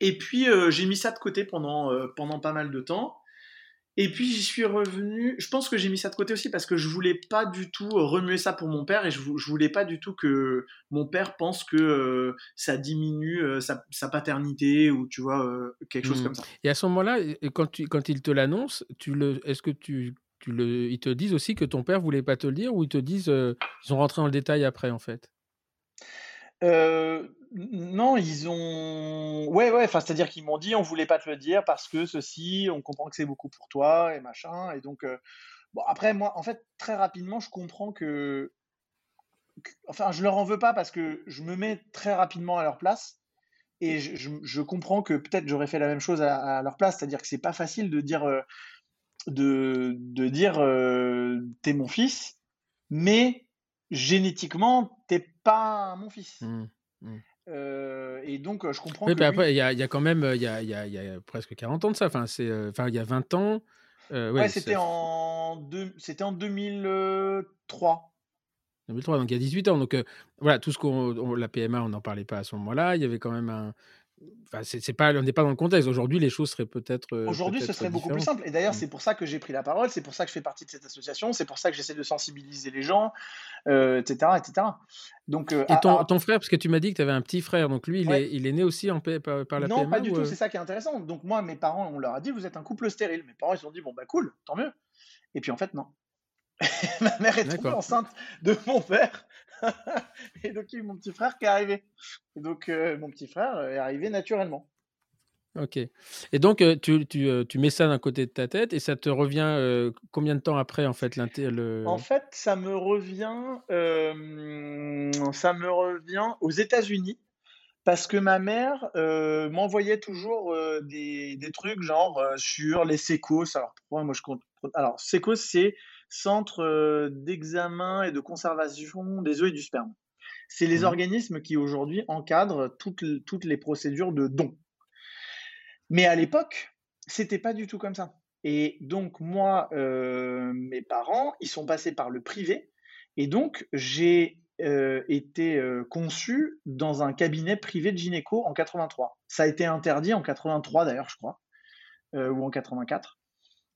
Et puis, euh, j'ai mis ça de côté pendant, euh, pendant pas mal de temps. Et puis, j'y suis revenu. Je pense que j'ai mis ça de côté aussi parce que je voulais pas du tout euh, remuer ça pour mon père et je, je voulais pas du tout que mon père pense que euh, ça diminue euh, sa, sa paternité ou tu vois, euh, quelque chose Mhm. comme ça. Et à ce moment-là, quand, tu, quand il te l'annonce, tu le, est-ce que tu, tu le, ils te disent aussi que ton père voulait pas te le dire ou ils te disent, ils sont rentrés dans le détail après en fait? Euh, non, ils ont. Ouais, ouais, enfin, c'est-à-dire qu'ils m'ont dit on voulait pas te le dire parce que ceci, on comprend que c'est beaucoup pour toi et machin. Et donc, euh, bon, après, moi, en fait, très rapidement, je comprends que. Enfin, je leur en veux pas parce que je me mets très rapidement à leur place et je, comprends que peut-être j'aurais fait la même chose à, à leur place. C'est-à-dire que c'est pas facile de dire. euh, de, de dire euh, t'es mon fils, mais génétiquement, t'es pas mon fils. Mhm. Euh, et donc, euh, je comprends Oui, que puis lui- après, il y a, il y a quand même, euh, il y a, y a- y a presque 40 ans de ça. Enfin, c'est, enfin, il y a 20 ans. euh, ouais, ouais, c'était en, deux- c'était en 2003. 2003, donc il y a 18 ans. Donc euh, voilà, tout ce qu'on. on- La PMA, on n'en parlait pas à ce moment-là. Il y avait quand même un. Enfin, c'est pas, on n'est pas dans le contexte. Aujourd'hui, les choses seraient peut-être. euh, Aujourd'hui, ce serait beaucoup plus simple. Et d'ailleurs, Mm. c'est pour ça que j'ai pris la parole, c'est pour ça que je fais partie de cette association, c'est pour ça que j'essaie de sensibiliser les gens, euh, etc., etc. Donc, euh, Et ton, à- ton frère, parce que tu m'as dit que tu avais un petit frère, donc lui, il, Ouais. est, il est né aussi en, par, par la non, PMA pas du ou, tout, euh, c'est ça qui est intéressant. Donc, moi, mes parents, on leur a dit, vous êtes un couple stérile. Mes parents, ils se sont dit, bon, bah cool, tant mieux. Et puis, en fait, non. Ma mère est tombée enceinte de mon père. et donc, il y a eu mon petit frère qui est arrivé. Et donc, euh, mon petit frère est arrivé naturellement. Ok. Et donc, euh, tu, tu, euh, tu mets ça d'un côté de ta tête et ça te revient euh, combien de temps après, en fait, le... En fait, ça me revient, euh, ça me revient aux États-Unis parce que ma mère euh, m'envoyait toujours euh, des, des trucs genre euh, sur les sécos. Alors pourquoi moi je compte Alors sécos, c'est Centre euh, d'examen et de conservation des œufs et du sperme. C'est les Mhm. organismes qui aujourd'hui encadrent toutes, les procédures de don. Mais à l'époque, c'était pas du tout comme ça. Et donc, moi, euh, mes parents, ils sont passés par le privé. Et donc, j'ai euh, été euh, conçu dans un cabinet privé de gynéco en 83. Ça a été interdit en 83 d'ailleurs, je crois, ou en 84.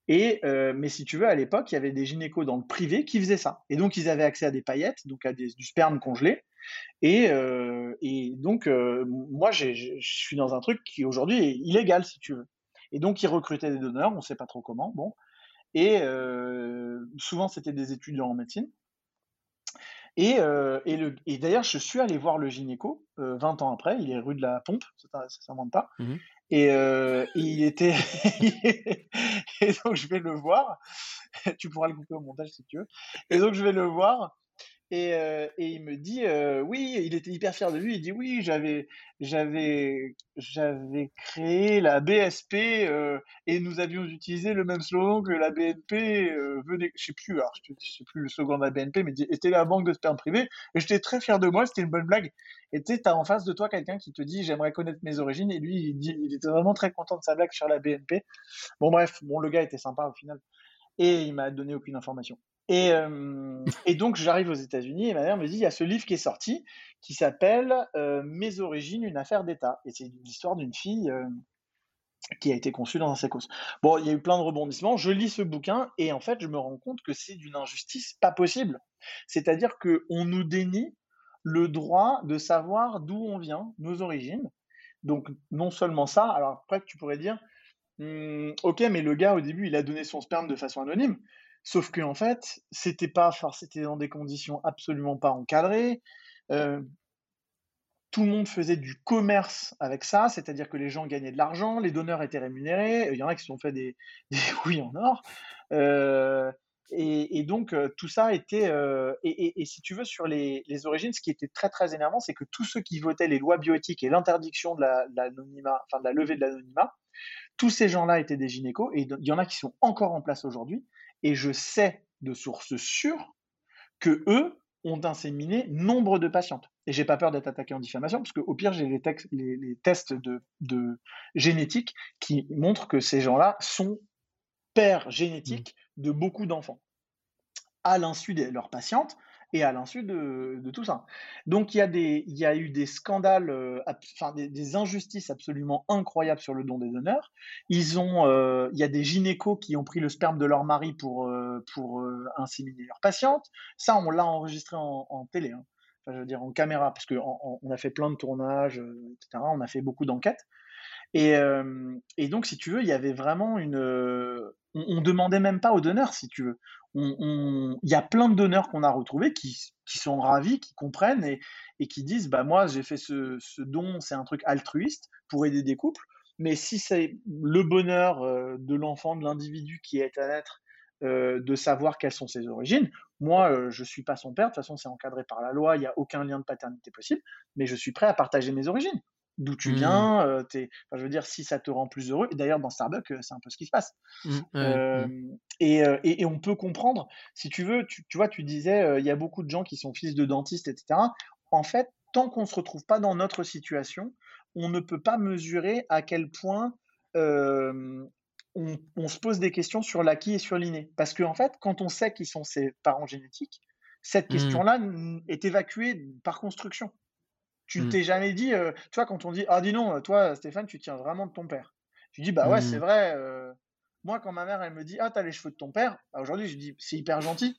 Et, euh, mais si tu veux, à l'époque, il y avait des gynécos dans le privé qui faisaient ça. Et donc, ils avaient accès à des paillettes, donc à des- du sperme congelé. Et, euh, et donc, euh, moi, je suis dans un truc qui aujourd'hui est illégal, si tu veux. Et donc, ils recrutaient des donneurs, on ne sait pas trop comment. Bon. Et souvent, c'était des étudiants en médecine. Et, et, le- et d'ailleurs, je suis allé voir le gynéco euh, 20 ans après. Il est rue de la Pompe, ça ne s'invente pas. Et, euh, et il était. et donc, je vais le voir. tu pourras le couper au montage si tu veux. Et donc, je vais le voir. Et, euh, et, il me dit, euh, oui, il était hyper fier de lui. Il dit, oui, j'avais, j'avais, j'avais créé la BSP euh, et nous avions utilisé le même slogan que la BNP venait. Je sais plus, alors, je sais plus le slogan de la BNP, mais c'était la banque de sperme privée. Et j'étais très fier de moi. C'était une bonne blague. Et tu sais, t'as en face de toi quelqu'un qui te dit, j'aimerais connaître mes origines. Et lui, il, dit, il était vraiment très content de sa blague sur la BNP. Bon, bref, bon, le gars était sympa au final. Et il m'a donné aucune information. Et, euh, et, donc, j'arrive aux États-Unis et ma mère me dit il y a ce livre qui est sorti qui s'appelle euh, Mes origines, une affaire d'État. Et c'est l'histoire d'une fille euh, qui a été conçue dans un sécos. Bon, il y a eu plein de rebondissements. Je lis ce bouquin et en fait, je me rends compte que c'est d'une injustice pas possible. C'est-à-dire qu'on nous dénie le droit de savoir d'où on vient, nos origines. Donc, non seulement ça, alors après, tu pourrais dire «Hum, Ok, mais le gars, au début, il a donné son sperme de façon anonyme. Sauf qu'en en fait, c'était pas, c'était dans des conditions absolument pas encadrées. Euh, tout le monde faisait du commerce avec ça, c'est-à-dire que les gens gagnaient de l'argent, les donneurs étaient rémunérés. Il y en a qui se sont fait des, des en or. Euh, et, donc euh, tout ça était et, si tu veux sur les, origines, ce qui était très très énervant, c'est que tous ceux qui votaient les lois bioéthiques et l'interdiction de l'anonymat, enfin de la levée de l'anonymat, tous ces gens-là étaient des gynécos et il y en a qui sont encore en place aujourd'hui et je sais de sources sûres que eux ont inséminé nombre de patientes. Et j'ai pas peur d'être attaqué en diffamation, parce qu'au pire, j'ai les, les, tests de, de, génétique qui montrent que ces gens-là sont pères génétiques mmh. de beaucoup d'enfants, à l'insu de leurs patientes, et à l'insu de, tout ça. Donc il y, a eu des scandales, euh, des, injustices absolument incroyables sur le don des donneurs. Euh, il y a des gynécos qui ont pris le sperme de leur mari pour, euh, pour inséminer leurs patientes. Ça, on l'a enregistré en, télé, hein. enfin, je veux dire en caméra, parce qu'on on a fait plein de tournages, etc. On a fait beaucoup d'enquêtes. Et, et, donc, si tu veux, il y avait vraiment une. On, on demandait même pas aux donneurs, si tu veux. Il y a plein de donneurs qu'on a retrouvés qui, sont ravis, qui comprennent et, qui disent bah moi j'ai fait ce, don, c'est un truc altruiste pour aider des couples, mais si c'est le bonheur euh, de l'enfant, de l'individu qui est à naître, euh, de savoir quelles sont ses origines, moi je euh, je suis pas son père, de toute façon c'est encadré par la loi, il n'y a aucun lien de paternité possible, mais je suis prêt à partager mes origines d'où tu mmh. viens. Euh, je veux dire, si ça te rend plus heureux. Et d'ailleurs, dans Starbucks, c'est un peu ce qui se passe. Mmh, euh, et, et, on peut comprendre, si tu veux, tu, vois, tu disais, il y a beaucoup de gens qui sont fils de dentistes, etc. En fait, tant qu'on ne se retrouve pas dans notre situation, on ne peut pas mesurer à quel point on, on, se pose des questions sur l'acquis et sur l'inné. Parce qu'en en fait, quand on sait qui sont ses parents génétiques, cette mmh. question-là est évacuée par construction. Tu ne mmh. t'es jamais dit, euh, tu vois, quand on dit, ah dis non, toi Stéphane, tu tiens vraiment de ton père. Tu dis, bah ouais, c'est mmh. vrai. Euh, moi, quand ma mère, elle me dit, ah, t'as les cheveux de ton père, bah, aujourd'hui, je dis, c'est hyper gentil.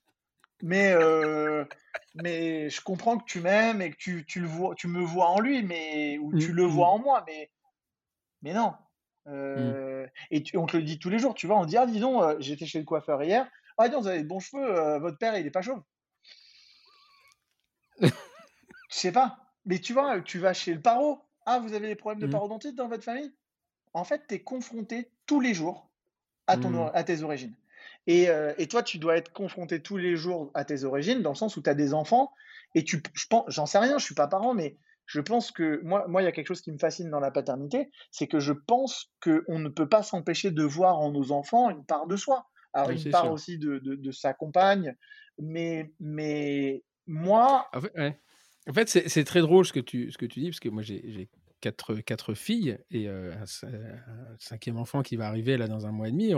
Mais, euh, mais je comprends que tu m'aimes et que tu, tu, le vois, tu me vois en lui, mais, ou tu mmh, le vois en moi, mais, mais non. Et on te le dit tous les jours, tu vois, on dit, ah, dis donc, j'étais chez le coiffeur hier, ah, dis donc, vous avez de bons cheveux, votre père, il est pas chauve. Je sais pas. Mais tu vois, tu vas chez le paro. Ah, vous avez des problèmes de mmh. parodontite dans votre famille? En fait, tu es confronté tous les jours à, ton, mmh. à tes origines. Et, euh, et, toi, tu dois être confronté tous les jours à tes origines, dans le sens où tu as des enfants. Et tu, je pense, j'en sais rien, je suis pas parent, mais je pense que moi, moi, il y a quelque chose qui me fascine dans la paternité, c'est que je pense qu'on ne peut pas s'empêcher de voir en nos enfants une part de soi. Alors, une part aussi de, de, de, sa compagne, mais, mais moi, en fait, c'est très drôle ce que tu, ce que tu dis, parce que moi, j'ai quatre, quatre filles et euh, un, cinquième enfant qui va arriver là dans un mois et demi.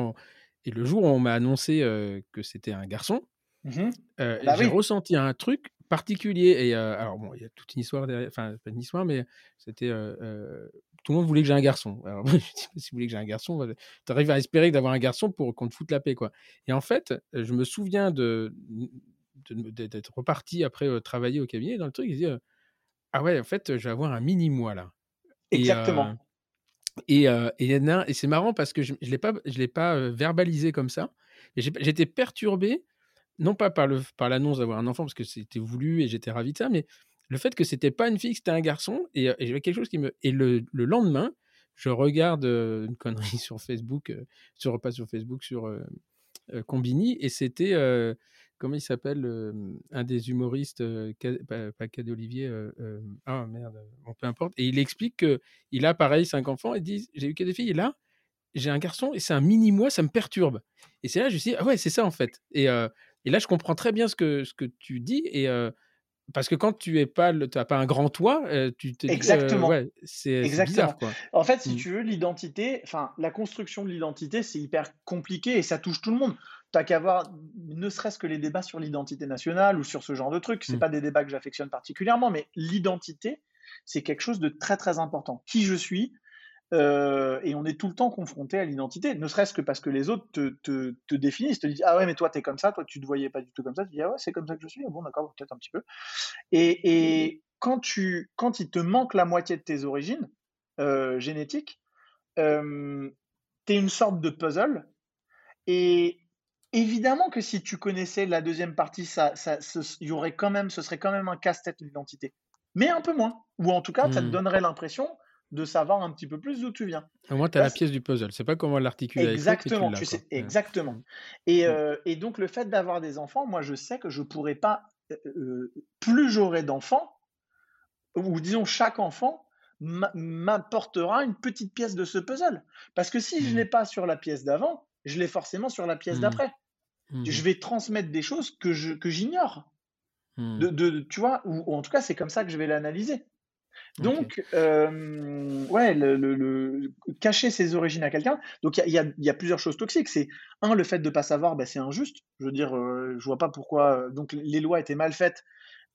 et le jour où on m'a annoncé euh, que c'était un garçon, mmh euh, bah j'ai ressenti un truc particulier. Et alors, bon, il y a toute une histoire derrière, enfin, pas une histoire, mais c'était. tout le monde voulait que j'ai un garçon. Alors, je dis, si vous voulez que j'ai un garçon, tu arrives à espérer d'avoir un garçon pour qu'on te foute la paix, quoi. Et en fait, je me souviens de d'être reparti après travailler au cabinet dans le truc, il dit Ah ouais, en fait, je vais avoir un mini-moi là. Exactement. Et, et, et, c'est marrant parce que je ne l'ai pas, je l'ai pas verbalisé comme ça. J'étais perturbé, non pas par, le, par l'annonce d'avoir un enfant, parce que c'était voulu et j'étais ravi de ça, mais le fait que c'était pas une fille, que c'était un garçon. Et, j'avais quelque chose qui me. Et le, le lendemain, je regarde une connerie sur Facebook, sur, pas sur Facebook, sur Combini, et c'était comment il s'appelle, un des humoristes, pas, pas ah merde, bon, peu importe. Et il explique qu'il a pareil cinq enfants et dit J'ai eu que des filles, et là, j'ai un garçon et c'est un mini-moi, ça me perturbe. Et c'est là, je me suis dit Ah ouais, c'est ça en fait. Et, et là, je comprends très bien ce que, ce que tu dis. Et parce que quand tu es pas, tu pas un grand toit, tu te Exactement. ouais, c'est bizarre. Quoi. En fait, si Mmh. tu veux, l'identité, enfin, la construction de l'identité, c'est hyper compliqué et ça touche tout le monde. T'as qu'à voir, ne serait-ce que les débats sur l'identité nationale ou sur ce genre de trucs. C'est Mmh. pas des débats que j'affectionne particulièrement, mais l'identité, c'est quelque chose de très très important. Qui je suis, euh, et on est tout le temps confronté à l'identité, ne serait-ce que parce que les autres te, te, te définissent, te disent Ah ouais, mais toi, t'es comme ça, toi, tu te voyais pas du tout comme ça. Tu dis Ah ouais, c'est comme ça que je suis. Ah bon, d'accord, peut-être un petit peu. Et, et quand, tu, quand il te manque la moitié de tes origines euh, génétiques, euh, tu es une sorte de puzzle. Et évidemment que si tu connaissais la deuxième partie, ça, ça, ce, y aurait quand même, ce serait quand même un casse-tête d'identité. Mais un peu moins. Ou en tout cas, ça te Mmh. donnerait l'impression de savoir un petit peu plus d'où tu viens. Au moins, tu as la pièce du puzzle. C'est pas comment l'articuler avec tu Exactement, l'as. tu sais, Ouais. exactement. Mmh. Et, Mmh. euh, et donc, le fait d'avoir des enfants, moi, je sais que je pourrais pas, euh, euh, plus j'aurai d'enfants, ou disons chaque enfant m'a- m'apportera une petite pièce de ce puzzle. Parce que si je Mmh. l'ai pas sur la pièce d'avant, je l'ai forcément sur la pièce Mmh. d'après. Mmh. Je vais transmettre des choses que je que j'ignore. Mmh. De, de, tu vois, ou, ou en tout cas, c'est comme ça que je vais l'analyser. Donc, euh, ouais, le, le- le- cacher ses origines à quelqu'un. Donc, il y y y a plusieurs choses toxiques. C'est un, le fait de pas savoir, bah, c'est injuste. Je veux dire, euh, je vois pas pourquoi. euh, Donc, les lois étaient mal faites,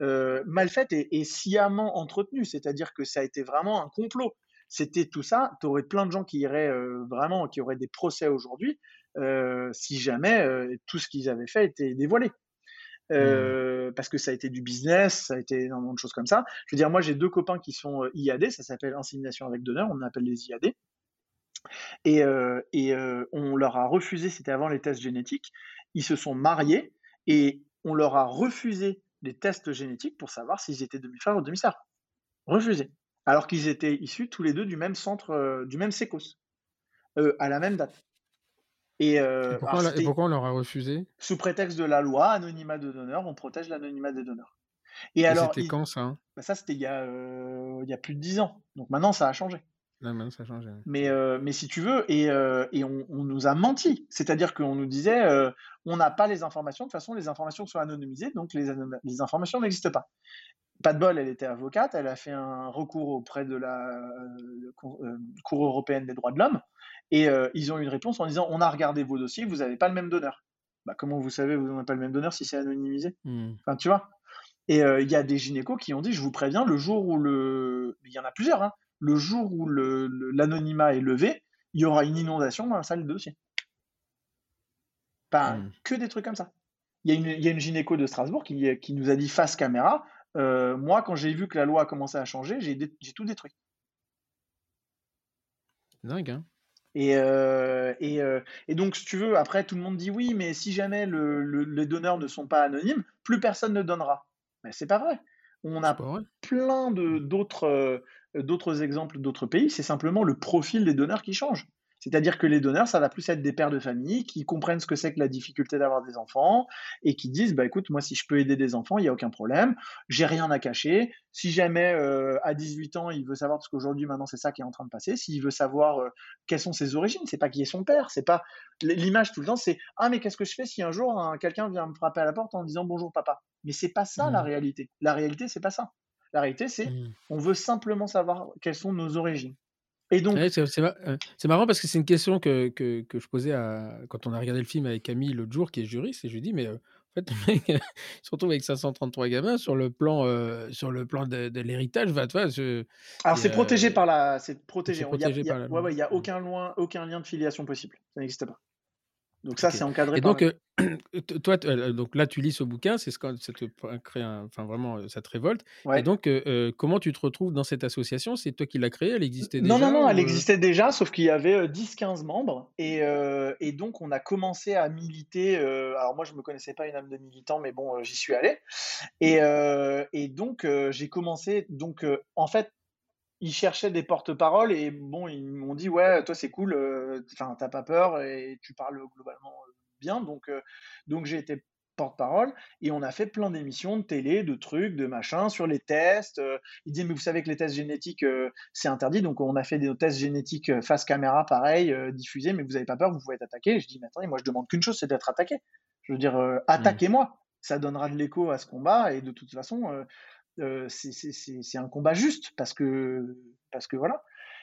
euh, mal faites et, et sciemment entretenues. C'est-à-dire que ça a été vraiment un complot. C'était tout ça. Tu aurais plein de gens qui iraient euh, vraiment, qui auraient des procès aujourd'hui euh, si jamais euh, tout ce qu'ils avaient fait était dévoilé. Mmh. Parce que ça a été du business, ça a été énormément de choses comme ça. Je veux dire, moi j'ai deux copains qui sont IAD, ça s'appelle insémination avec donneur, on appelle les IAD. Et, et on leur a refusé, c'était avant les tests génétiques, ils se sont mariés et on leur a refusé les tests génétiques pour savoir s'ils étaient demi-frères ou demi-sœurs. Refusé. Alors qu'ils étaient issus tous les deux du même centre, euh, du même sécos, euh, à la même date. Et, Et euh, pourquoi, alors on l'a- et c'était pourquoi on leur a refusé? sous prétexte de la loi, anonymat de donneur, on protège l'anonymat des donneurs. Et Et alors, c'était il- quand ça? Hein bah ça c'était il y a, euh, il y a plus de 10 ans. Donc maintenant ça a changé. Là, maintenant, ça a changé. Mais, euh, mais si tu veux, et, on, on nous a menti. C'est-à-dire qu'on nous disait, on n'a pas les informations, de toute façon les informations sont anonymisées, donc les informations n'existent pas. Pas de bol, elle était avocate, elle a fait un recours auprès de la euh, Cour, euh, Cour européenne des droits de l'homme, et euh, ils ont eu une réponse en disant, on a regardé vos dossiers, vous n'avez pas le même donneur. Bah, comment vous savez vous n'avez pas le même donneur si c'est anonymisé? Mmh. Enfin, tu vois. Et euh, il y a des gynécos qui ont dit, je vous préviens, le jour où le, il y en a plusieurs, hein, le jour où le- le- l'anonymat est levé, il y aura une inondation dans la salle de dossier. Pas Mmh. que des trucs comme ça. Il y a une, il y a une gynéco de Strasbourg qui, qui nous a dit face caméra, euh, moi quand j'ai vu que la loi a commencé à changer, j'ai dé- tout détruit. Dingue, hein Et, euh, et, euh, et donc, si tu veux, après, tout le monde dit oui, mais si jamais le- le- les donneurs ne sont pas anonymes, plus personne ne donnera. Mais c'est pas vrai. On a vrai plein euh, d'autres exemples d'autres pays, c'est simplement le profil des donneurs qui change. C'est-à-dire que les donneurs, ça va plus être des pères de famille qui comprennent ce que c'est que la difficulté d'avoir des enfants et qui disent bah écoute, moi si je peux aider des enfants, il n'y a aucun problème, j'ai rien à cacher. Si jamais euh, à 18 ans, il veut savoir parce qu'aujourd'hui maintenant c'est ça qui est en train de passer, s'il veut savoir euh, quelles sont ses origines, c'est pas qui est son père, c'est pas l'image tout le temps, c'est ah mais qu'est-ce que je fais si un jour un- quelqu'un vient me frapper à la porte en disant bonjour papa. Mais c'est pas ça la Mmh. réalité. La réalité c'est pas ça. La réalité c'est Mmh. on veut simplement savoir quelles sont nos origines. Et donc, Ouais, c'est c'est ma- c'est marrant parce que c'est une question que, que, que je posais à, quand on a regardé le film avec Camille l'autre jour, qui est juriste, et je lui dis, mais euh, en fait, le mec, retrouve avec 533 gamins sur le plan, euh, sur le plan de, de l'héritage. Va, je- alors c'est protégé par la, c'est protégé. Il y a, y a- ouais, ouais, a aucun lien, aucun lien de filiation possible. Ça n'existe pas. Donc ça, c'est encadré Et par donc, euh, toi, euh, donc là, tu lis ce bouquin, c'est ce que ça te crée, enfin vraiment, ça te révolte. Et Ouais. donc, euh, euh, comment tu te retrouves dans cette association? C'est toi qui l'as créée Elle existait Non, non, déjà non, elle existait déjà, sauf qu'il y avait euh, 10-15 membres. Et, et donc, on a commencé à militer. alors, moi, je ne me connaissais pas une âme de militant, mais bon, j'y suis allé. Et, euh, et donc, j'ai commencé. Donc, en fait, ils cherchaient des porte-paroles et bon, ils m'ont dit ouais, toi c'est cool, euh, enfin t'as pas peur et tu parles globalement euh, bien, donc euh, donc j'ai été porte-parole, et on a fait plein d'émissions de télé, de trucs, de machins, sur les tests. Euh, il dit, mais vous savez que les tests génétiques, c'est interdit, donc on a fait des tests génétiques face caméra, pareil, diffusés, mais vous n'avez pas peur, vous pouvez être attaqué. je dis, mais attendez, moi je demande qu'une chose, c'est d'être attaqué. Je veux dire, mmh. attaquez-moi. Ça donnera de l'écho à ce combat, et de toute façon, c'est un combat juste, parce que, parce que voilà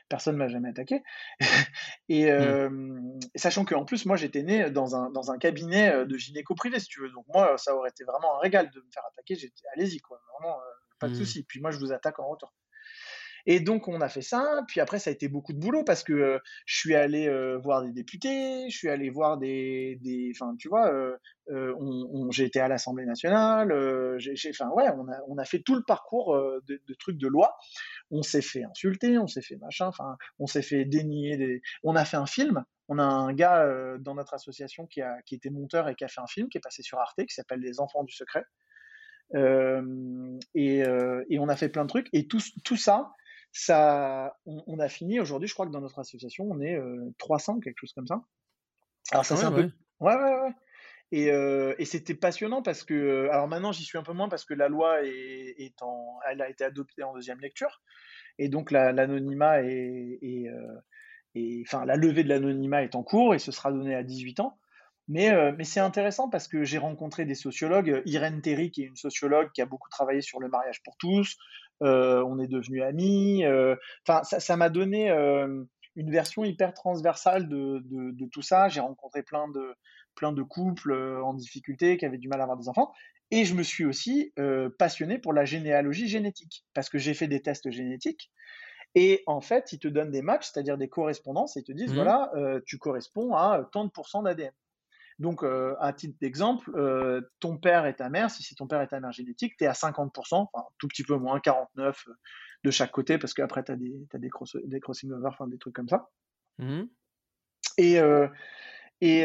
personne ne m'a jamais attaqué. et mmh. sachant qu'en plus, moi, j'étais né dans un, dans un cabinet de gynéco privé, si tu veux. Donc, moi, ça aurait été vraiment un régal de me faire attaquer. J'étais, allez-y, quoi. Vraiment, pas de mmh. souci. Puis moi, je vous attaque en retour. Et donc, on a fait ça. Puis après, ça a été beaucoup de boulot parce que je suis allé voir des députés, je suis allé voir des. enfin, tu vois, j'ai été à l'Assemblée nationale. enfin, ouais, on a, on a fait tout le parcours de, de, trucs de loi. On s'est fait insulter, on s'est fait machin, enfin, on s'est fait dénier. Des... On a fait un film. On a un gars dans notre association qui, a, qui était monteur et qui a fait un film qui est passé sur Arte qui s'appelle Les Enfants du Secret. et, et, on a fait plein de trucs. Et tout, tout ça, ça, on, a fini aujourd'hui, je crois que dans notre association, on est 300, quelque chose comme ça. Alors ça, c'est un peu. Ouais, ouais, ouais. Et, et c'était passionnant parce que, alors maintenant j'y suis un peu moins parce que la loi est, en, elle a été adoptée en deuxième lecture, et donc l'anonymat est, et, enfin la levée de l'anonymat est en cours et ce sera donné à 18 ans. Mais, mais c'est intéressant parce que j'ai rencontré des sociologues, Irène Terry qui est une sociologue qui a beaucoup travaillé sur le mariage pour tous, euh, on est devenus amis. Euh, enfin, ça m'a donné euh, une version hyper transversale de, de, tout ça. J'ai rencontré plein de, plein de couples en difficulté qui avaient du mal à avoir des enfants. Et je me suis aussi passionné pour la généalogie génétique, parce que j'ai fait des tests génétiques. Et en fait, ils te donnent des matchs, c'est-à-dire des correspondances, et ils te disent, mmh. voilà, tu corresponds à tant de pourcents d'ADN. Donc, euh, à titre d'exemple, euh, ton père et ta mère, si c'est ton père et ta mère génétique, tu es à 50%, enfin, tout petit peu moins, 49 euh, de chaque côté, parce qu'après, tu as, des, as des, des, crossing over, enfin, des trucs comme ça. Mmh et, et,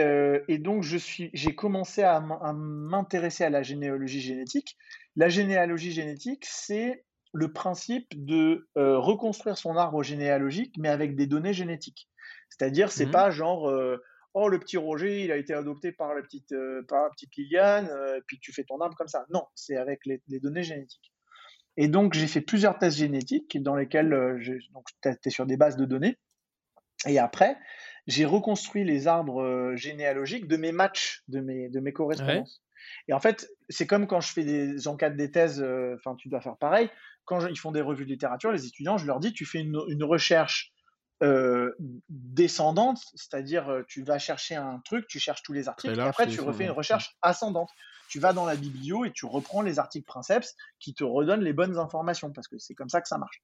et, donc, j'ai commencé à m'intéresser à la généalogie génétique. La généalogie génétique, c'est le principe de reconstruire son arbre généalogique, mais avec des données génétiques. C'est-à-dire, c'est mmh pas genre oh le petit Roger il a été adopté par la petite euh, par la petite Liliane euh, puis tu fais ton arbre comme ça. Non c'est avec les, données génétiques. Et donc j'ai fait plusieurs tests génétiques dans lesquels euh, j'ai donc testé sur des bases de données. Et après j'ai reconstruit les arbres généalogiques de mes matchs de mes de mes correspondances. Et en fait c'est comme quand je fais des encadres des thèses enfin tu dois faire pareil. Quand ils font des revues de littérature les étudiants je leur dis tu fais une, une recherche euh, descendante, c'est-à-dire euh, tu vas chercher un truc, tu cherches tous les articles, et après tu refais une recherche ascendante. Tu vas dans la biblio et tu reprends les articles princeps qui te redonnent les bonnes informations, parce que c'est comme ça que ça marche.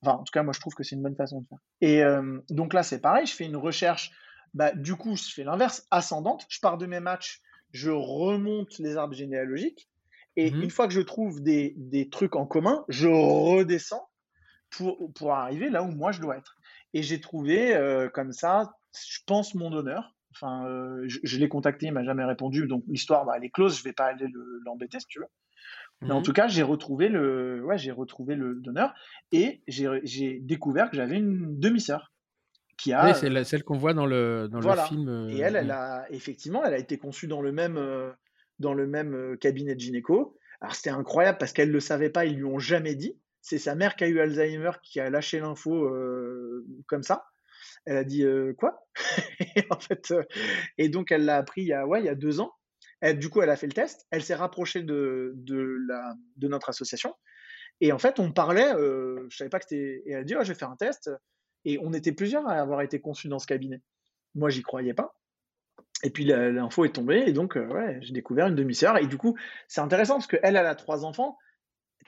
Enfin, en tout cas, moi je trouve que c'est une bonne façon de faire. Et euh, donc là, c'est pareil, je fais une recherche, bah, du coup, je fais l'inverse, ascendante. Je pars de mes matchs, je remonte les arbres généalogiques, et mmh une fois que je trouve des, des trucs en commun, je redescends pour, pour arriver là où moi je dois être. Et j'ai trouvé euh, comme ça, je pense, mon donneur. Enfin, euh, je, l'ai contacté, il m'a jamais répondu. Donc l'histoire, bah, elle est close. Je vais pas aller l'embêter si tu veux. Mais en mmh tout cas, j'ai retrouvé le, ouais, j'ai retrouvé le donneur et j'ai découvert que j'avais une demi-sœur qui a. Oui, c'est celle qu'on voit dans le dans le film. Et elle, elle a effectivement, elle a été conçue dans le même dans le même cabinet de gynéco. Alors c'était incroyable parce qu'elle le savait pas, ils lui ont jamais dit c'est sa mère qui a eu Alzheimer qui a lâché l'info euh, comme ça. Elle a dit euh, quoi? Et, en fait, euh, et donc elle l'a appris il y a, il y a deux ans. Du coup, elle a fait le test. Elle s'est rapprochée de, de, notre association. Et en fait, on parlait, je savais pas que c'était. Et elle a dit, oh, je vais faire un test. Et on était plusieurs à avoir été conçus dans ce cabinet. Moi, j'y croyais pas. Et puis l'info est tombée. Et donc, j'ai découvert une demi-sœur. Et du coup, c'est intéressant parce qu'elle, elle a trois enfants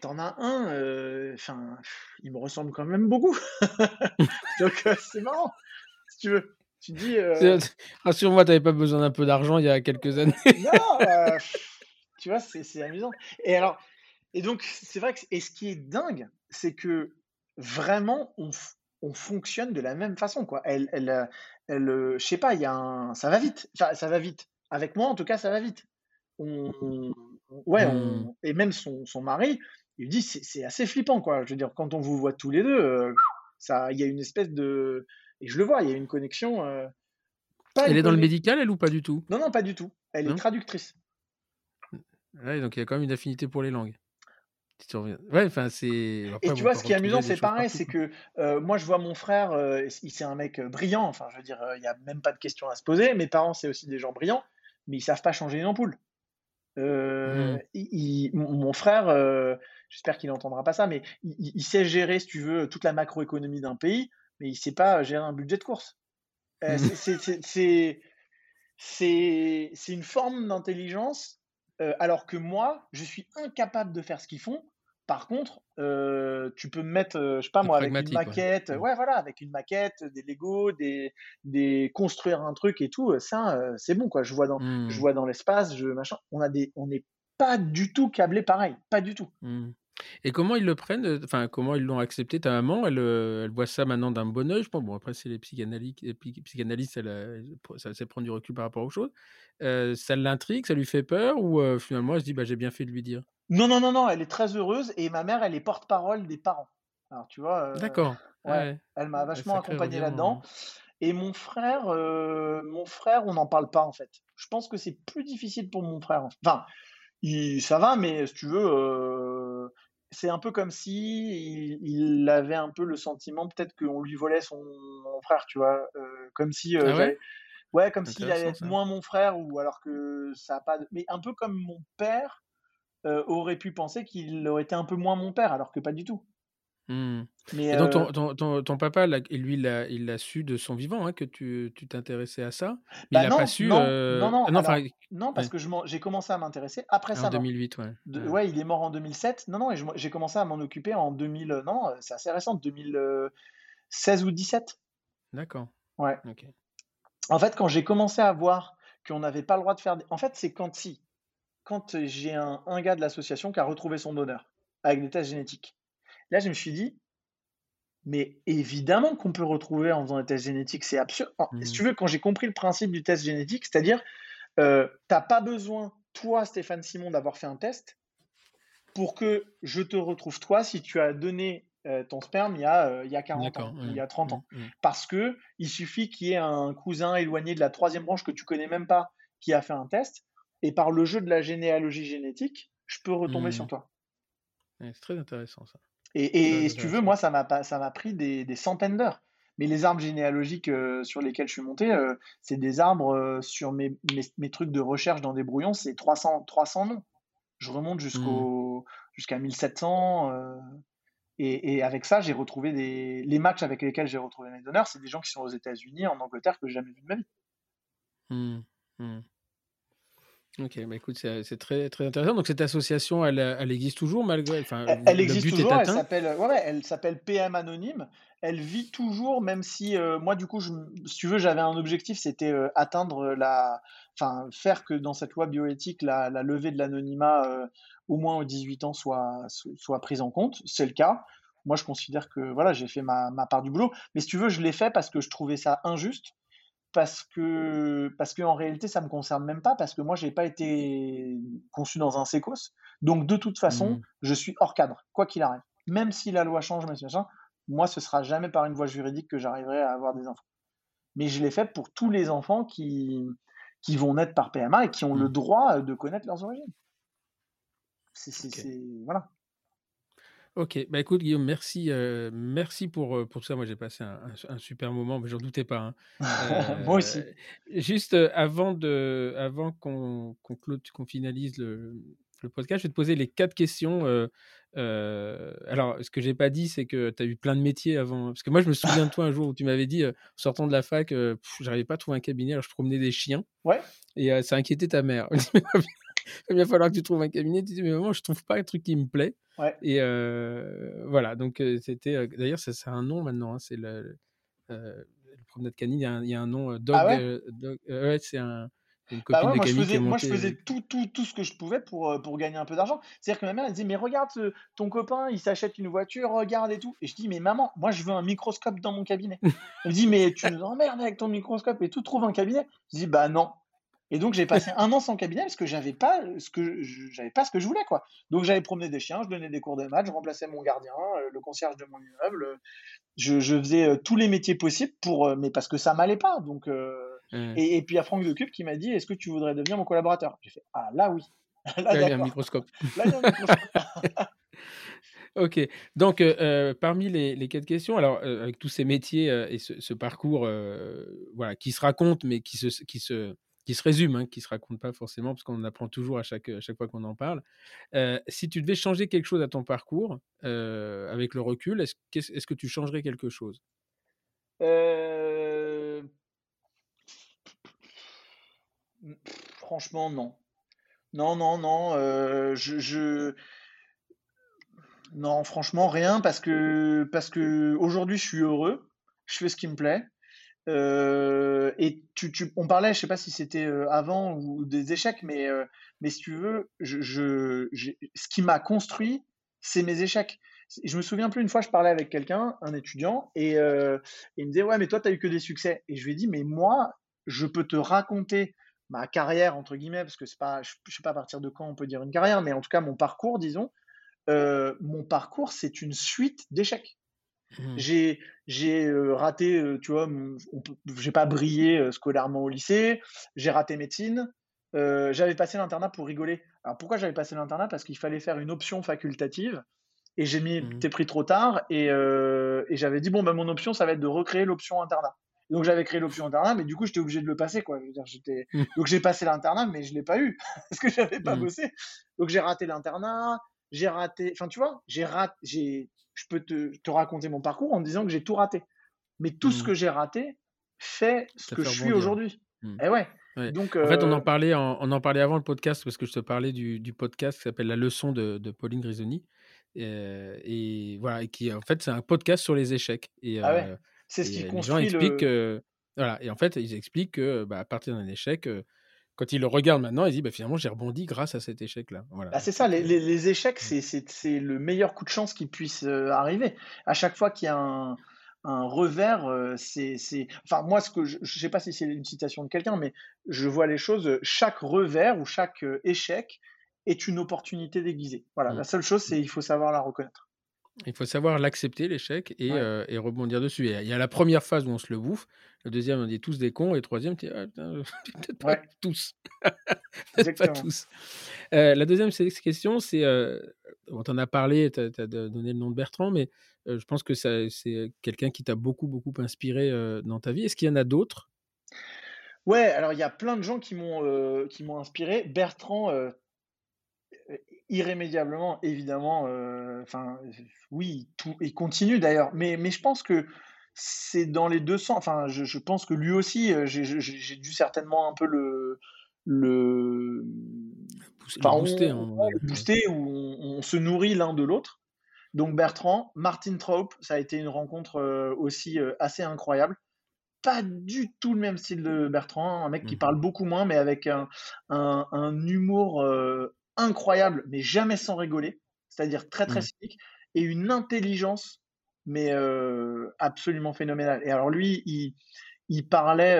t'en as un, euh, enfin, il me ressemble quand même beaucoup. Donc euh, c'est marrant, si tu veux. Tu dis. Euh... Rassure-moi, t'avais pas besoin d'un peu d'argent il y a quelques années. non, tu vois, c'est amusant. Et alors, et donc c'est vrai que et ce qui est dingue, c'est que vraiment on, on, fonctionne de la même façon, quoi. Elle, elle, elle, je sais pas, il y a un, ça va vite. Enfin, ça va vite. Avec moi, en tout cas, ça va vite. On, ouais, on, mmh. et même son, son mari, il dit c'est assez flippant quoi. Je veux dire quand on vous voit tous les deux, euh, ça, il y a une espèce de et je le vois, il y a une connexion. Euh, elle est dans le médical elle ou pas du tout? Non non pas du tout. Elle est traductrice. Ouais, donc il y a quand même une affinité pour les langues. Ouais, enfin c'est. Et tu vois, ce qui est amusant, c'est pareil, c'est que moi, je vois mon frère, il c'est un mec brillant. Enfin, je veux dire, il n'y a même pas de question à se poser. Mes parents, c'est aussi des gens brillants, mais ils savent pas changer une ampoule. Mmh. mon frère, j'espère qu'il n'entendra pas ça, mais il, sait gérer, si tu veux, toute la macroéconomie d'un pays, mais il sait pas gérer un budget de course. Mmh. C'est une forme d'intelligence alors que moi, je suis incapable de faire ce qu'ils font. Par contre, tu peux me mettre, je sais pas moi, avec une maquette, mmh. ouais. voilà, avec une maquette, des Lego, des, des construire un truc et tout. Ça, c'est bon quoi. Je vois dans, je mmh. vois dans l'espace, je machin. On a des, on n'est pas du tout câblé pareil, pas du tout. Mmh. Et comment ils le prennent Enfin, comment ils l'ont accepté Ta maman, elle, elle voit ça maintenant d'un bon oeil, je pense. Bon, après, c'est les psychanalystes, les psychanalystes elle, ça sait prendre du recul par rapport aux choses. ça l'intrigue, ça lui fait peur Ou finalement, elle se dit, bah, j'ai bien fait de lui dire? Non, non, non, non, elle est très heureuse. Et ma mère, elle est porte-parole des parents. Alors, tu vois. D'accord. Ouais, Elle m'a vachement accompagné là-dedans. Et mon frère, mon frère, on n'en parle pas en fait. Je pense que c'est plus difficile pour mon frère. Enfin, il, ça va, mais si tu veux, c'est un peu comme si il, avait un peu le sentiment peut-être qu'on lui volait son frère, tu vois, comme si ah ouais, comme s'il allait être moins mon frère ou alors que ça a pas, mais un peu comme mon père aurait pu penser qu'il aurait été un peu moins mon père, alors que pas du tout. Mmh. Mais Et donc ton, ton, ton, papa, lui, il l'a su de son vivant hein, que tu t'intéressais à ça. Mais bah il n'a pas su. Non, non, non, ah non, parce que j'ai commencé à m'intéresser après ça. En 2008, ouais. ouais. il est mort en 2007. Non, non, et j'ai commencé à m'en occuper en 2000. Non, c'est assez récent, 2016 ou 17. D'accord. Ouais. En fait, quand j'ai commencé à voir qu'on n'avait pas le droit de faire. En fait, c'est quand si. Quand j'ai un, un gars de l'association qui a retrouvé son donneur avec des tests génétiques. Là, je me suis dit, mais évidemment qu'on peut retrouver en faisant des tests génétiques, c'est absurde. Si tu mmh. veux, quand j'ai compris le principe du test génétique, c'est-à-dire, euh, tu n'as pas besoin, toi, Stéphane Simon, d'avoir fait un test pour que je te retrouve toi si tu as donné euh, ton sperme il y a, euh, il y a 40 ans, il y a 30 ans. Mmh, mmh. Parce que il suffit qu'il y ait un cousin éloigné de la troisième branche que tu connais même pas qui a fait un test, et par le jeu de la généalogie génétique, je peux retomber sur toi. c'est très intéressant ça. Et, si tu veux, moi, ça m'a pris des, des centaines d'heures. Mais les arbres généalogiques euh, sur lesquels je suis monté, euh, c'est des arbres euh, sur mes, mes, trucs de recherche dans des brouillons, c'est 300, 300 noms. Je remonte jusqu'au mmh. jusqu'à 1700. Et, et, avec ça, j'ai retrouvé des, les matchs avec lesquels j'ai retrouvé mes donneurs, c'est des gens qui sont aux États-Unis, en Angleterre, que j'ai jamais vu de ma vie. Mmh. Mmh. Ok, bah écoute, c'est très, très intéressant. Donc cette association, elle, elle existe toujours malgré. Enfin, elle, existe toujours. Elle s'appelle, ouais, elle PM Anonyme. Elle vit toujours, même si euh, moi, du coup, je, si tu veux, j'avais un objectif, c'était euh, atteindre la, enfin, faire que dans cette loi bioéthique, la, la levée de l'anonymat euh, au moins aux 18 ans soit, soit prise en compte. C'est le cas. Moi, je considère que voilà, j'ai fait ma, ma part du boulot. Mais si tu veux, je l'ai fait parce que je trouvais ça injuste parce que parce que en réalité ça me concerne même pas parce que moi j'ai pas été conçu dans un sécos donc de toute façon mmh. je suis hors cadre quoi qu'il arrive. Même si la loi change moi ce sera jamais par une voie juridique que j'arriverai à avoir des enfants. Mais je l'ai fait pour tous les enfants qui qui vont naître par PMA et qui ont le mmh. droit de connaître leurs origines. C'est voilà Ok, bah écoute Guillaume, merci, euh, merci pour, euh, pour ça. Moi j'ai passé un, super moment, mais j'en doutais pas. Hein. Moi aussi. Euh, juste avant, de, avant qu'on qu'on finalise le, le, podcast, je vais te poser les quatre questions. alors, ce que j'ai pas dit, c'est que tu as eu plein de métiers avant. Parce que moi, je me souviens de toi un jour où tu m'avais dit, sortant de la fac, j'arrivais pas à trouver un cabinet, alors je promenais des chiens. Ouais. Et ça inquiétait ta mère. il va falloir que tu trouves un cabinet. Tu dis, mais maman, je trouve pas un truc qui me plaît. Et voilà, donc c'était. D'ailleurs, ça, c'est un nom maintenant. Hein, c'est le, le, promenade canine. Il y, a un, il y a un nom. Dog, ah ouais, ouais c'est un. Bah ouais, moi, de je faisais, moi, je faisais tout, tout, tout ce que je pouvais pour, pour gagner un peu d'argent. C'est-à-dire que ma mère, elle disait, mais regarde, ton copain, il s'achète une voiture, regarde et tout. Et je dis, mais maman, moi, je veux un microscope dans mon cabinet. Elle me dit, mais tu nous emmerdes avec ton microscope et tout, trouve un cabinet. Je dis, bah non, et donc j'ai passé un an sans cabinet parce que j'avais pas ce que j'avais pas ce que je voulais quoi. Donc j'allais promener des chiens, je donnais des cours de maths, je remplaçais mon gardien, euh, le concierge de mon immeuble. Je, je faisais euh, tous les métiers possibles pour, euh, mais parce que ça m'allait pas. Donc mmh. et, puis il y a Franck Decup qui m'a dit Est-ce que tu voudrais devenir mon collaborateur? J'ai fait Ah là oui. Là, il y a un microscope. Là, il y a un microscope. ok. Donc, parmi les, les, quatre questions, alors, avec tous ces métiers et ce, ce parcours voilà, qui se raconte, mais qui se, qui se, qui se résume, hein, qui se raconte pas forcément, parce qu'on en apprend toujours à chaque, à chaque fois qu'on en parle. Si tu devais changer quelque chose à ton parcours, avec le recul, est-ce, est que tu changerais quelque chose? Franchement, non. Non, non, non. Non, franchement, rien, parce que, parce que aujourd'hui, je suis heureux, je fais ce qui me plaît. Euh, et tu, on parlait, je sais pas si c'était euh, avant ou des échecs, mais, euh, mais si tu veux, ce qui m'a construit, c'est mes échecs. Je me souviens plus, une fois, je parlais avec quelqu'un, un étudiant, et, il me disait, ouais, mais toi, tu as eu que des succès. Et je lui ai dit, mais moi, je peux te raconter ma carrière, entre guillemets, parce que c'est pas, je, je sais pas à partir de quand on peut dire une carrière, mais en tout cas, mon parcours, disons, mon parcours, c'est une suite d'échecs. Mmh. J'ai j'ai raté, tu vois, j'ai pas brillé scolairement au lycée, j'ai raté médecine, j'avais passé l'internat pour rigoler. Alors pourquoi j'avais passé l'internat? Parce qu'il fallait faire une option facultative et j'ai mis mmh. pris trop tard et, et j'avais dit bon ben mon option ça va être de recréer l'option internat. Donc j'avais créé l'option internat, mais du coup j'étais obligé de le passer quoi. Je veux dire, j'étais... Mmh. Donc j'ai passé l'internat, mais je l'ai pas eu parce que j'avais pas bossé. Donc j'ai raté l'internat, j'ai raté, enfin tu vois, j'ai raté, j'ai je peux te, raconter mon parcours en disant que j'ai tout raté. Mais tout ce mmh. que j'ai raté fait ce que je suis aujourd'hui. Mmh. Et eh ouais. Donc, En fait, on en, euh parlait on en parlait avant le podcast parce que je te parlais du, podcast qui s'appelle La leçon de, Pauline Grisoni. Et, voilà, qui en fait, c'est un podcast sur les échecs. Et, ah ouais. C'est ce qui construit. Les gens expliquent. voilà, et en fait, ils expliquent que bah, à partir d'un échec, quand il le regarde maintenant, il dit bah, finalement j'ai rebondi grâce à cet échec-là. Voilà. Bah, c'est ça, les, échecs, mmh. c'est le meilleur coup de chance qui puisse euh, arriver. À chaque fois qu'il y a un, revers, euh, c'est. Enfin, moi, ce que je ne sais pas si c'est une citation de quelqu'un, mais je vois les choses, chaque revers ou chaque euh, échec est une opportunité déguisée. Voilà, mmh. la seule chose, c'est il faut savoir la reconnaître. Il faut savoir l'accepter, l'échec, et, et, rebondir dessus. Il y a la première phase où on se le bouffe, le deuxième, on dit tous des cons. Et le troisième, tu ah, peut-être pas tous. pas tous. Euh, la deuxième question, c'est, euh, on t'en a parlé, tu as, donné le nom de Bertrand, mais euh, je pense que c'est quelqu'un qui t'a beaucoup, beaucoup inspiré dans ta vie. Est-ce qu'il y en a d'autres? Ouais, alors il y a plein de gens qui m'ont qui m'ont inspiré. Bertrand, irrémédiablement, évidemment, enfin, oui, tout, il continue d'ailleurs, mais, mais je pense que c'est dans les deux sens. Enfin, je, pense que lui aussi, euh, j'ai dû certainement un peu le le, booster, on, booster où on, se nourrit l'un de l'autre. Donc Bertrand, Martin Traup, ça a été une rencontre euh, aussi euh, assez incroyable. Pas du tout le même style de Bertrand, un mec qui mmh. parle beaucoup moins, mais avec un, un, humour incroyable, mais jamais sans rigoler, c'est-à-dire très très mmh. cynique, et une intelligence mais absolument phénoménal. Et alors lui, il, il parlait,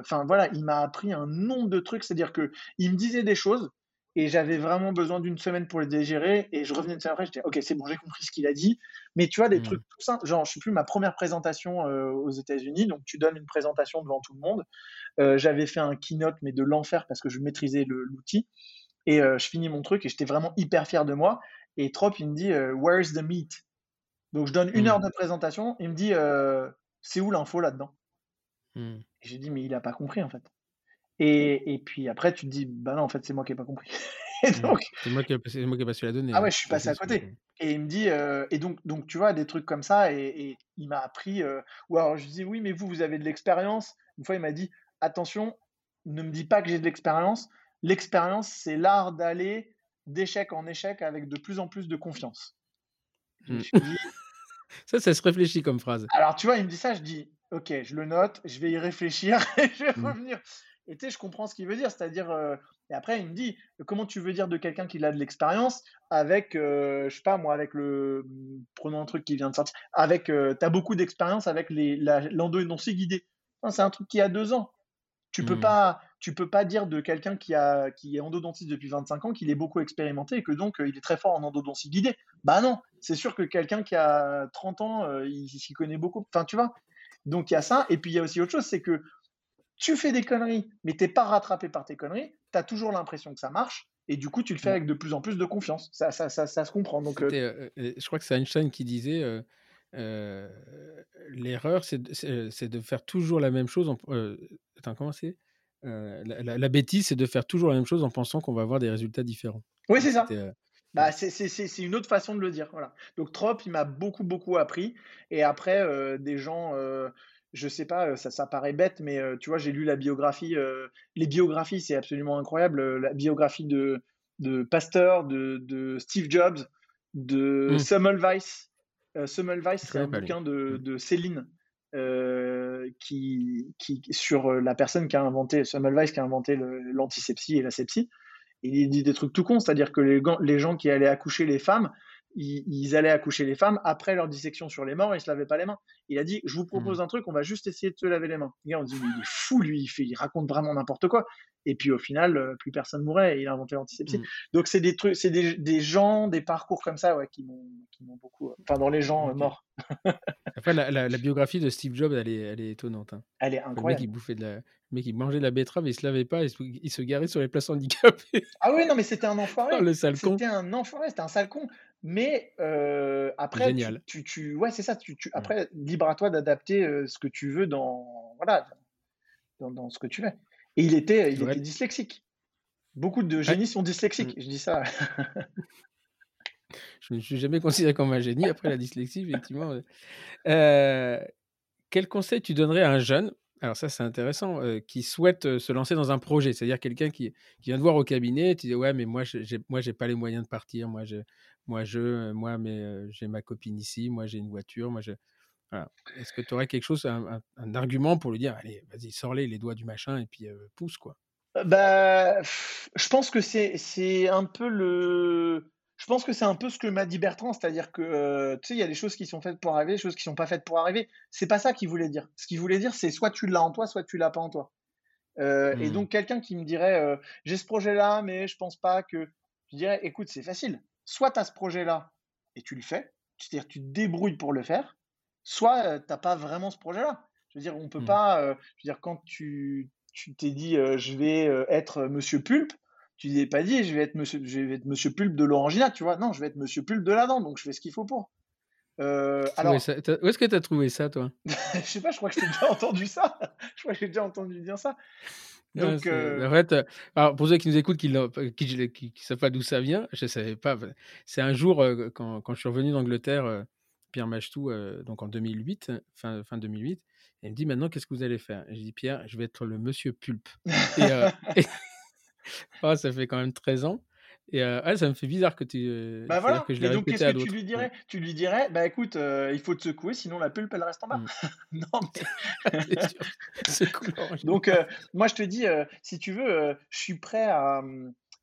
enfin voilà, il m'a appris un nombre de trucs, c'est-à-dire que il me disait des choses et j'avais vraiment besoin d'une semaine pour les digérer et je revenais de semaine après, j'étais ok, c'est bon, j'ai compris ce qu'il a dit. Mais tu vois, des mmh. trucs tout simples, genre, je sais plus, ma première présentation aux États-Unis, donc tu donnes une présentation devant tout le monde. j'avais fait un keynote, mais de l'enfer parce que je maîtrisais l'outil. Et je finis mon truc et j'étais vraiment hyper fier de moi. Et Trop, il me dit, Where's the meat? Donc je donne une heure mmh. de présentation, il me dit c'est où l'info là-dedans? Mmh. J'ai dit mais il n'a pas compris en fait. Et, et, puis après tu te dis bah non en fait c'est moi qui n'ai pas compris. Donc c'est moi qui ai passé la donnée. Ah ouais je suis passé à côté. Et il me dit et donc donc tu vois des trucs comme ça et, il m'a appris ou alors je dis oui mais vous vous avez de l'expérience. Une fois il m'a dit attention ne me dis pas que j'ai de l'expérience. L'expérience c'est l'art d'aller d'échec en échec avec de plus en plus de confiance. Ça, ça se réfléchit comme phrase. Alors, tu vois, il me dit ça, je dis, ok, je le note, je vais y réfléchir et je vais mmh. revenir. Et tu sais, je comprends ce qu'il veut dire, c'est-à-dire, euh, et après, il me dit, comment tu veux dire de quelqu'un qui a de l'expérience avec, euh, je sais pas, moi, avec le, prenons un truc qui vient de sortir, avec, euh, tu as beaucoup d'expérience avec l'endo-énoncé guidé. C'est un truc qui a deux ans. Tu peux mmh. pas, tu peux pas dire de quelqu'un qui a qui est endodontiste depuis 25 ans qu'il est beaucoup expérimenté et que donc il est très fort en endodontie guidée. Bah non, c'est sûr que quelqu'un qui a 30 ans, euh, il s'y connaît beaucoup. Enfin, tu vois. Donc il y a ça et puis il y a aussi autre chose, c'est que tu fais des conneries, mais t'es pas rattrapé par tes conneries, tu as toujours l'impression que ça marche Et du coup, tu le fais avec de plus en plus de confiance. Ça, ça, ça, ça se comprend. Donc, je crois que c'est Einstein qui disait l'erreur, c'est de, faire toujours la même chose. En, attends, comment c'est? La, bêtise, c'est de faire toujours la même chose en pensant qu'on va avoir des résultats différents. Oui, c'est ça. Bah, c'est une autre façon de le dire. Voilà. Donc, Trop, il m'a beaucoup, beaucoup appris. Et après, des gens je sais pas, ça, ça paraît bête, mais tu vois, j'ai lu la biographie. les biographies, c'est absolument incroyable. La biographie de, de Pasteur, de, de Steve Jobs, de mmh. Semmelweis. Semmelweis, c'est un bouquin de, mmh. de Céline. Qui, qui, sur la personne qui a inventé, Semmelweis qui a inventé l'antisepsie et la sepsie. Il dit des trucs tout cons, c'est-à-dire que les, les, gens qui allaient accoucher les femmes, ils, allaient accoucher les femmes après leur dissection sur les morts et ils se lavaient pas les mains. Il a dit Je vous propose mmh. un truc, on va juste essayer de se laver les mains. On dit Il est fou, lui, il, fait, il raconte vraiment n'importe quoi. Et puis au final, euh, plus personne mourait et il a inventé l'antisepsie. Mmh. Donc c'est des trucs, c'est des, des, gens, des parcours comme ça ouais, qui m'ont beaucoup. Euh, enfin, dans les gens euh, morts. Après, la, la, biographie de Steve Jobs, elle est, elle est étonnante. Hein. Elle est incroyable. Le mec, il bouffait de la, mec, il mangeait de la betterave et il se lavait pas, il se, garait sur les places handicapées. Ah oui, non, mais c'était un enfoiré. le sale con. C'était un enfoiré, c'était un sale con. Mais euh, après, Tu, tu, ouais, c'est ça. Tu, tu, après, libre à toi d'adapter euh, ce que tu veux dans, voilà, dans, dans, ce que tu fais. Et il était, il était dyslexique. Beaucoup de génies sont dyslexiques. Mm. Je dis ça. je ne suis jamais considéré comme un génie après la dyslexie, effectivement. Euh, quel conseil tu donnerais à un jeune alors ça, c'est intéressant, qui souhaite se lancer dans un projet, c'est-à-dire quelqu'un qui, qui, vient te voir au cabinet, tu dis ouais, mais moi, j'ai, moi, j'ai pas les moyens de partir, moi, je, moi, je, moi, mais j'ai ma copine ici, moi, j'ai une voiture, moi, je. Est-ce que tu aurais quelque chose, un, argument pour lui dire, allez, vas-y, sors-les les doigts du machin et puis pousse quoi? Bah, je pense que c'est, c'est un peu le je pense que c'est un peu ce que m'a dit Bertrand, c'est-à-dire que euh, tu sais, il y a des choses qui sont faites pour arriver, des choses qui sont pas faites pour arriver. C'est pas ça qu'il voulait dire. Ce qu'il voulait dire, c'est soit tu l'as en toi, soit tu l'as pas en toi. Euh, et mmh. donc quelqu'un qui me dirait, euh, j'ai ce projet-là, mais je pense pas que, je dirais, écoute, c'est facile. Soit tu as ce projet-là et tu le fais, c'est-à-dire tu te débrouilles pour le faire, soit tu t'as pas vraiment ce projet-là. Je veux dire, on peut mmh. pas, je veux dire, quand tu tu t'es dit, je vais être Monsieur Pulpe, tu n'es pas dit je vais être monsieur, je vais être monsieur Pulpe de l'Orangina, tu vois. Non, je vais être monsieur Pulpe de la dent, donc je fais ce qu'il faut pour. Euh, alors... où est-ce que tu as trouvé ça, toi? Je sais pas, je crois que j'ai déjà entendu ça. je crois que j'ai déjà entendu dire ça. Donc, euh... En fait, euh, alors pour ceux qui nous écoutent, qui ne qui, qui, savent pas d'où ça vient, je ne savais pas. C'est un jour, euh, quand, quand, je suis revenu d'Angleterre, Pierre Machetou, donc en 2008, fin, fin 2008, il me dit maintenant, qu'est-ce que vous allez faire? Je dis, Pierre, je vais être le monsieur Pulpe. et, oh, ça fait quand même 13 ans. Et euh, ça me fait bizarre que tu. Euh, bah voilà. Que je et donc, qu'est-ce que tu lui dirais Tu lui dirais, bah écoute, euh, il faut te secouer, sinon la pulpe, elle reste en bas. Mmh. non, mais. donc, moi, je te dis, si tu veux, je suis prêt à.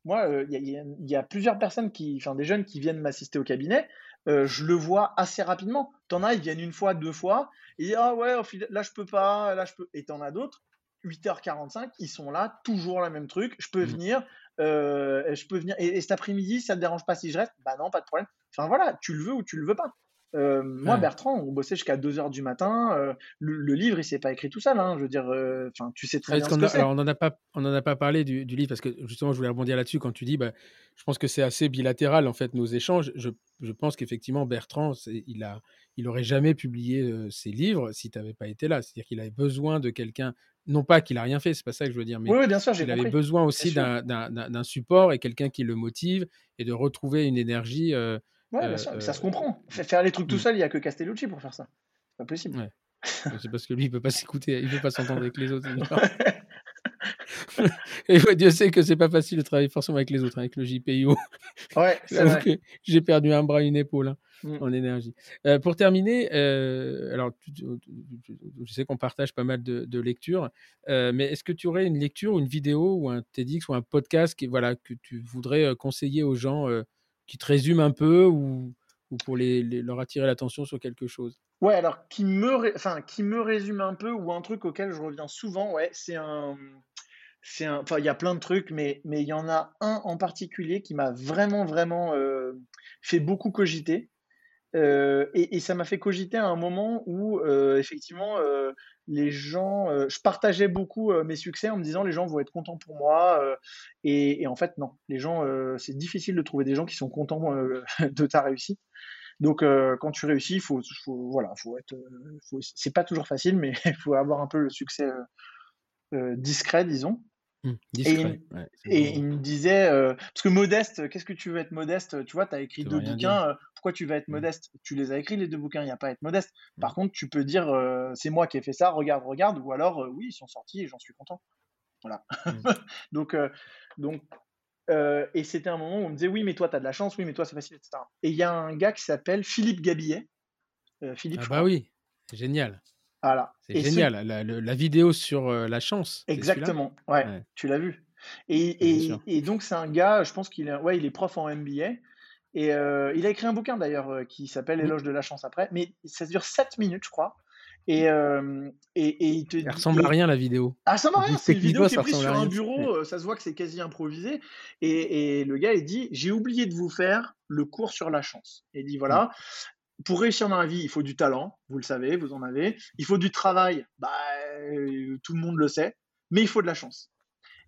Moi, il y, y, a plusieurs personnes qui, enfin, des jeunes qui viennent m'assister au cabinet. je le vois assez rapidement. T'en as, ils viennent une fois, deux fois, et ils disent, ah ouais, là je peux pas, là je peux. Et t'en as d'autres, 8h45, ils sont là, toujours le même truc. Je peux mmh. venir, euh, je peux venir. Et, cet après-midi, ça te dérange pas si je reste? Bah non, pas de problème. Enfin voilà, tu le veux ou tu le veux pas. Euh, moi, Bertrand, on bossait jusqu'à 2h du matin. Euh, le, livre, il s'est pas écrit tout seul. Hein, je veux dire, enfin, tu sais très bien ce que Alors, on n'en a pas, on en a pas parlé du, livre parce que justement, je voulais rebondir là-dessus quand tu dis, bah, je pense que c'est assez bilatéral en fait nos échanges. Je, je pense qu'effectivement, Bertrand, il a, il aurait jamais publié ses livres si tu n'avais pas été là. C'est-à-dire qu'il avait besoin de quelqu'un non pas qu'il a rien fait, c'est pas ça que je veux dire, mais oui, bien sûr, il avait besoin aussi d'un support et quelqu'un qui le motive et de retrouver une énergie. Euh, ouais, bien sûr, ça se comprend. Faire les trucs tout mm. seul, il n'y a que Castellucci pour faire ça. C'est pas possible. c'est parce que lui, il peut pas s'écouter, il peut pas s'entendre avec les autres. et Dieu sait que c'est pas facile de travailler forcément avec les autres, hein, avec le JPIO. Ouais, J'ai perdu un bras, une épaule. Hein. Mmh. en énergie. Euh, pour terminer, euh, alors je sais qu'on partage pas mal de, lectures, euh, mais est-ce que tu aurais une lecture, une vidéo ou un TEDx ou un podcast qui, voilà, que tu voudrais conseiller aux gens qui te résument un peu ou, ou pour les, leur attirer l'attention sur quelque chose? Ouais, alors qui me, enfin, qui me résume un peu ou un truc auquel je reviens souvent, ouais, c'est un. C'est un, enfin, il y a plein de trucs, mais mais il y en a un en particulier qui m'a vraiment vraiment fait beaucoup cogiter. Et, ça m'a fait cogiter à un moment où, effectivement, les gens, je partageais beaucoup mes succès en me disant les gens vont être contents pour moi. Et, en fait, non. Les gens, c'est difficile de trouver des gens qui sont contents de ta réussite. Donc, quand tu réussis, il faut, voilà, faut être, c'est pas toujours facile, mais il faut avoir un peu le succès discret, disons. Mmh, et, il, me disait, euh, parce que modeste, qu'est-ce que tu veux être modeste? Tu vois, tu as écrit deux bouquins, euh, pourquoi tu vas être mmh. modeste? Tu les as écrits les deux bouquins, il n'y a pas à être modeste. Mmh. Par contre, tu peux dire, euh, c'est moi qui ai fait ça, regarde, regarde, ou alors, oui, ils sont sortis et j'en suis content. Voilà. donc, donc et c'était un moment où on me disait, oui, mais toi, tu as de la chance, oui, mais toi, c'est facile, etc. Et il y a un gars qui s'appelle Philippe Gabillet. Philippe, ah bah oui, c'est génial. Voilà. C'est génial, la, vidéo sur la chance. Exactement, ouais, tu l'as vu. Et, et, donc, c'est un gars, je pense qu'il est, ouais, il est prof en MBA. Et il a écrit un bouquin d'ailleurs qui s'appelle L'éloge de la chance après. Mais ça dure 7 minutes, je crois. Et, et, il te Elle ressemble à rien la vidéo. Ah, ça ressemble à rien. C'est une vidéo qui est prise sur un bureau. Ça se voit que c'est quasi improvisé. Et, le gars, il dit J'ai oublié de vous faire le cours sur la chance. Et il dit Voilà, pour réussir dans la vie, il faut du talent, vous le savez, vous en avez. Il faut du travail, bah, euh, tout le monde le sait, mais il faut de la chance.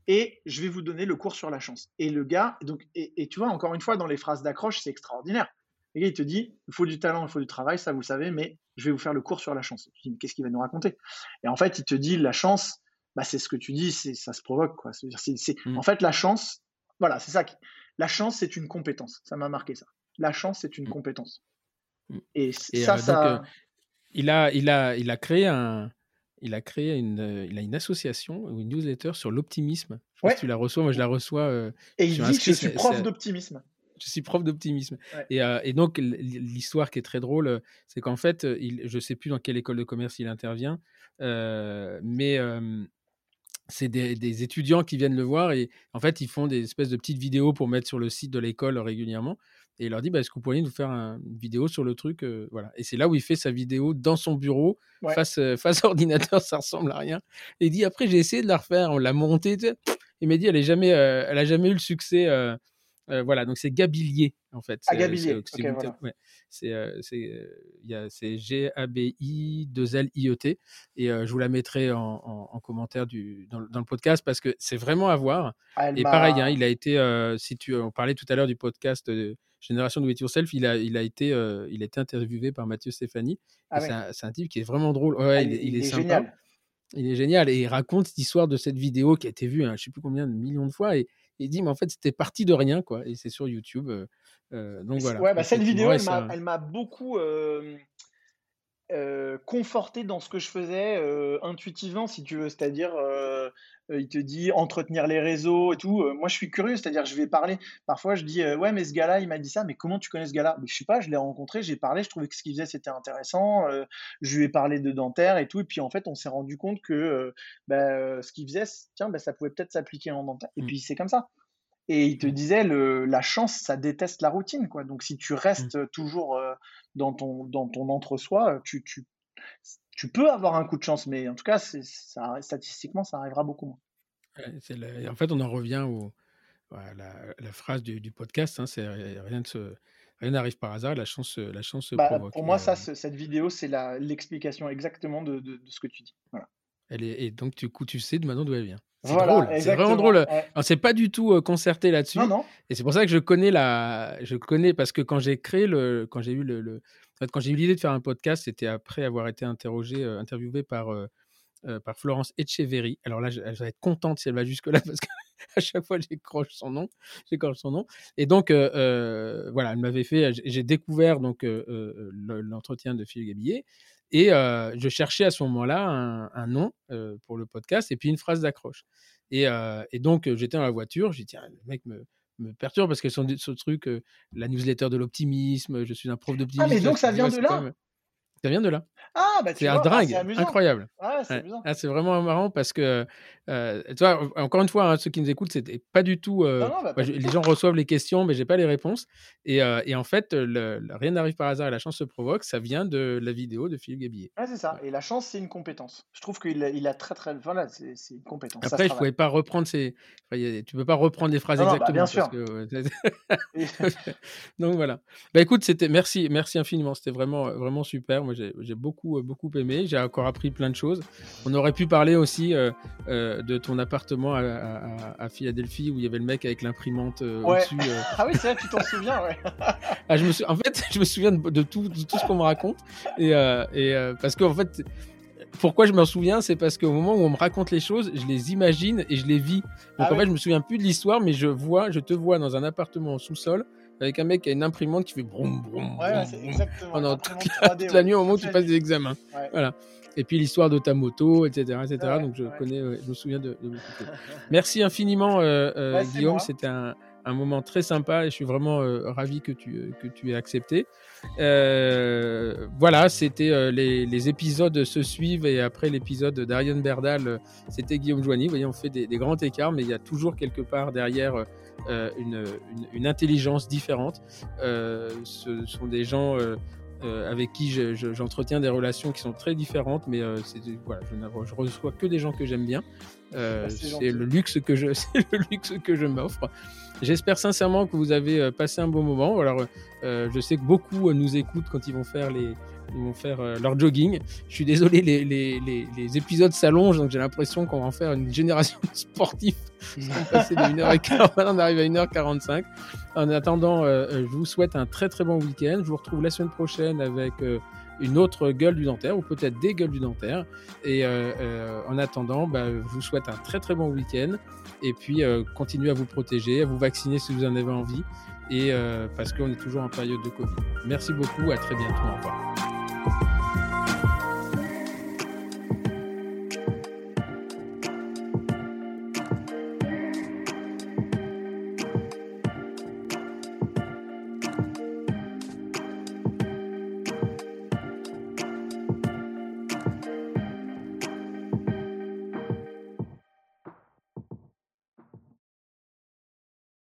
Et je vais vous donner le cours sur la chance. Et le gars, donc, et, tu vois, encore une fois, dans les phrases d'accroche, c'est extraordinaire. Le gars, il te dit, il faut du talent, il faut du travail, ça vous le savez, mais je vais vous faire le cours sur la chance. Tu dis, mais qu'est-ce qu'il va nous raconter? Et en fait, il te dit, la chance, bah, c'est ce que tu dis, c'est, ça se provoque. Quoi. C'est, c'est, mmh. En fait, la chance, voilà, c'est ça. La chance, c'est une compétence. Ça m'a marqué ça. La chance, c'est une mmh. compétence. Mmh. Et, ça, ça... il, a, il, a, il a créé un, il a créé une, il a une association ou une newsletter sur l'optimisme. Je sais tu la reçois, moi je la reçois. et il dit que je suis prof d'optimisme. Je suis prof d'optimisme. Et, et, donc l'histoire qui est très drôle, c'est qu'en fait, il, je ne sais plus dans quelle école de commerce il intervient, mais c'est des, des, étudiants qui viennent le voir et en fait ils font des espèces de petites vidéos pour mettre sur le site de l'école régulièrement et il leur dit bah, est-ce que vous pourriez nous faire une vidéo sur le truc voilà. Et c'est là où il fait sa vidéo dans son bureau face face ordinateur ça ressemble à rien. Et il dit après j'ai essayé de la refaire on l'a montée il m'a dit elle est jamais elle a jamais eu le succès voilà. Donc c'est Gabilier en fait. Ah, Gabilier c'est c'est G-A-B-I 2 L I E T. Et je vous la mettrai en, commentaire du dans, le podcast parce que c'est vraiment à voir. Ah, et pareil hein, il a été si tu on parlait tout à l'heure du podcast Génération de It Yourself, il a, il a, été, euh, il a été interviewé par Mathieu Stéphanie. Ah c'est un, type qui est vraiment drôle. Ouais, ah, il, est, sympa. Génial. Il est génial. Et il raconte cette histoire de cette vidéo qui a été vue, hein, je ne sais plus combien de millions de fois. Et, il dit, mais en fait, c'était parti de rien. quoi. Et c'est sur YouTube. Euh, euh, donc voilà. Ouais, bah, cette vidéo, elle m'a beaucoup. Conforté dans ce que je faisais intuitivement, si tu veux. C'est-à-dire, euh, il te dit entretenir les réseaux et tout. Euh, moi, je suis curieux, c'est-à-dire je vais parler. Parfois, je dis euh, ouais, mais ce gars-là, il m'a dit ça, mais comment tu connais ce gars-là? Mais Je sais pas, je l'ai rencontré, j'ai parlé, je trouvais que ce qu'il faisait c'était intéressant. je lui ai parlé de dentaire et tout, et puis en fait, on s'est rendu compte que bah, ce qu'il faisait, tiens, bah, ça pouvait peut-être s'appliquer en dentaire. Et mmh. puis c'est comme ça. Et il te disait, le, la chance, ça déteste la routine. Quoi. Donc si tu restes mmh. toujours dans, ton, dans ton entre-soi, tu, tu, tu peux avoir un coup de chance, mais en tout cas, ça, statistiquement, ça arrivera beaucoup moins. en fait, on en revient au, à la, phrase du, podcast, hein, c'est rien n'arrive par hasard, la chance, la chance se bah, provoque. Pour moi, ça, cette vidéo, c'est l'explication exactement de, de, ce que tu dis. Voilà. Elle est, et donc, du coup, tu sais de maintenant d'où elle vient. C'est drôle, c'est vraiment drôle. On s'est pas du tout concerté là-dessus. Non, non. Et c'est pour ça que je connais la, je connais parce que quand j'ai créé le, quand j'ai eu le, le... quand j'ai eu l'idée de faire un podcast, c'était après avoir été interrogé, interviewé par par Florence Etcheverry. Alors là, elle va être contente si elle va jusque là parce qu'à chaque fois j'écroche son nom, son nom. Et donc voilà, elle m'avait fait, j'ai découvert donc l'entretien de Philippe Gabillet et je cherchais à ce moment-là un, nom pour le podcast et puis une phrase d'accroche. Et, donc, j'étais dans la voiture, j'ai dit, tiens, le mec me, me perturbe parce que ce truc, la newsletter de l'optimisme, je suis un prof d'optimisme. Ah, mais donc ça vient de là? Ça vient de là. Ah, bah C'est un ah, c'est amusant. incroyable. C'est Ouais. Ah, c'est vraiment marrant parce que, euh, tu vois, encore une fois, hein, ceux qui nous écoutent, c'était pas du tout. euh, Non, non, bah, moi, du les tout. gens reçoivent les questions, mais j'ai pas les réponses. Et, euh, et en fait, le, le- rien n'arrive par hasard et la chance se provoque. Ça vient de la vidéo de Philippe Gabillet. Ouais, c'est ça. Et la chance, c'est une compétence. Je trouve qu'il a, il a très très. Voilà, c'est une compétence. Après, je pouvais pas reprendre ces. enfin, a- tu peux pas reprendre les phrases Non, bah, exactement. bien sûr. que, Donc voilà. Bah écoute, c'était merci, merci infiniment. C'était vraiment, vraiment super. Moi, j'ai beaucoup, euh, beaucoup aimé. J'ai encore appris plein de choses. On aurait pu parler aussi euh, euh, de ton appartement à, à- à- à Philadelphie où il y avait le mec avec l'imprimante euh, Ouais. au-dessus. euh. Ah oui, c'est vrai, tu t'en souviens, ouais. Ah, je me sou- En fait, je me souviens de, de tout, de tout ce qu'on me raconte. Et, et parce qu'en fait. Pourquoi je m'en souviens, c'est parce qu'au moment où on me raconte les choses, je les imagine et je les vis. Donc Ah en oui. fait, je me souviens plus de l'histoire, mais je vois, je te vois dans un appartement en sous-sol avec un mec qui a une imprimante qui fait broum broum. Ouais, ouais, broum, c'est broum exactement. pendant toute la, 3D, toute ouais, la nuit au moment où tu passes des examens. Ouais. Voilà. Et puis l'histoire de ta moto, etc., etc. Donc je connais, je me souviens de, de beaucoup de choses. Merci infiniment, euh, euh, Guillaume. C'était un, un moment très sympa et je suis vraiment euh, ravi que tu, euh, que tu aies accepté. Euh, voilà, c'était euh, les, épisodes se suivent et après l'épisode d'Ariane Berdal, c'était Guillaume Joigny. Vous voyez, on fait des, grands écarts, mais il y a toujours quelque part derrière une, une, intelligence différente. Ce sont des gens avec qui je- je- j'entretiens des relations qui sont très différentes, mais voilà, je, je reçois que des gens que j'aime bien. Euh, c'est le luxe que je, c'est le luxe que je m'offre. J'espère sincèrement que vous avez euh, passé un bon moment. Alors, euh, je sais que beaucoup nous écoutent quand ils vont faire les, ils vont faire leur jogging. Je suis désolé, les, les, les, les épisodes s'allongent, donc j'ai l'impression qu'on va en faire une génération de sportifs. Ils sont passés de 1h15, maintenant on arrive à 1h45. En attendant, euh, je vous souhaite un très très bon week-end. Je vous retrouve la semaine prochaine avec une autre gueule du dentaire ou peut-être des gueules du dentaire. Et euh, euh, en attendant, bah, je vous souhaite un très très bon week-end. Et puis, euh, continuez à vous protéger, à vous vacciner si vous en avez envie. Et parce qu'on est toujours en période de Covid. Merci beaucoup, à très bientôt. Au revoir.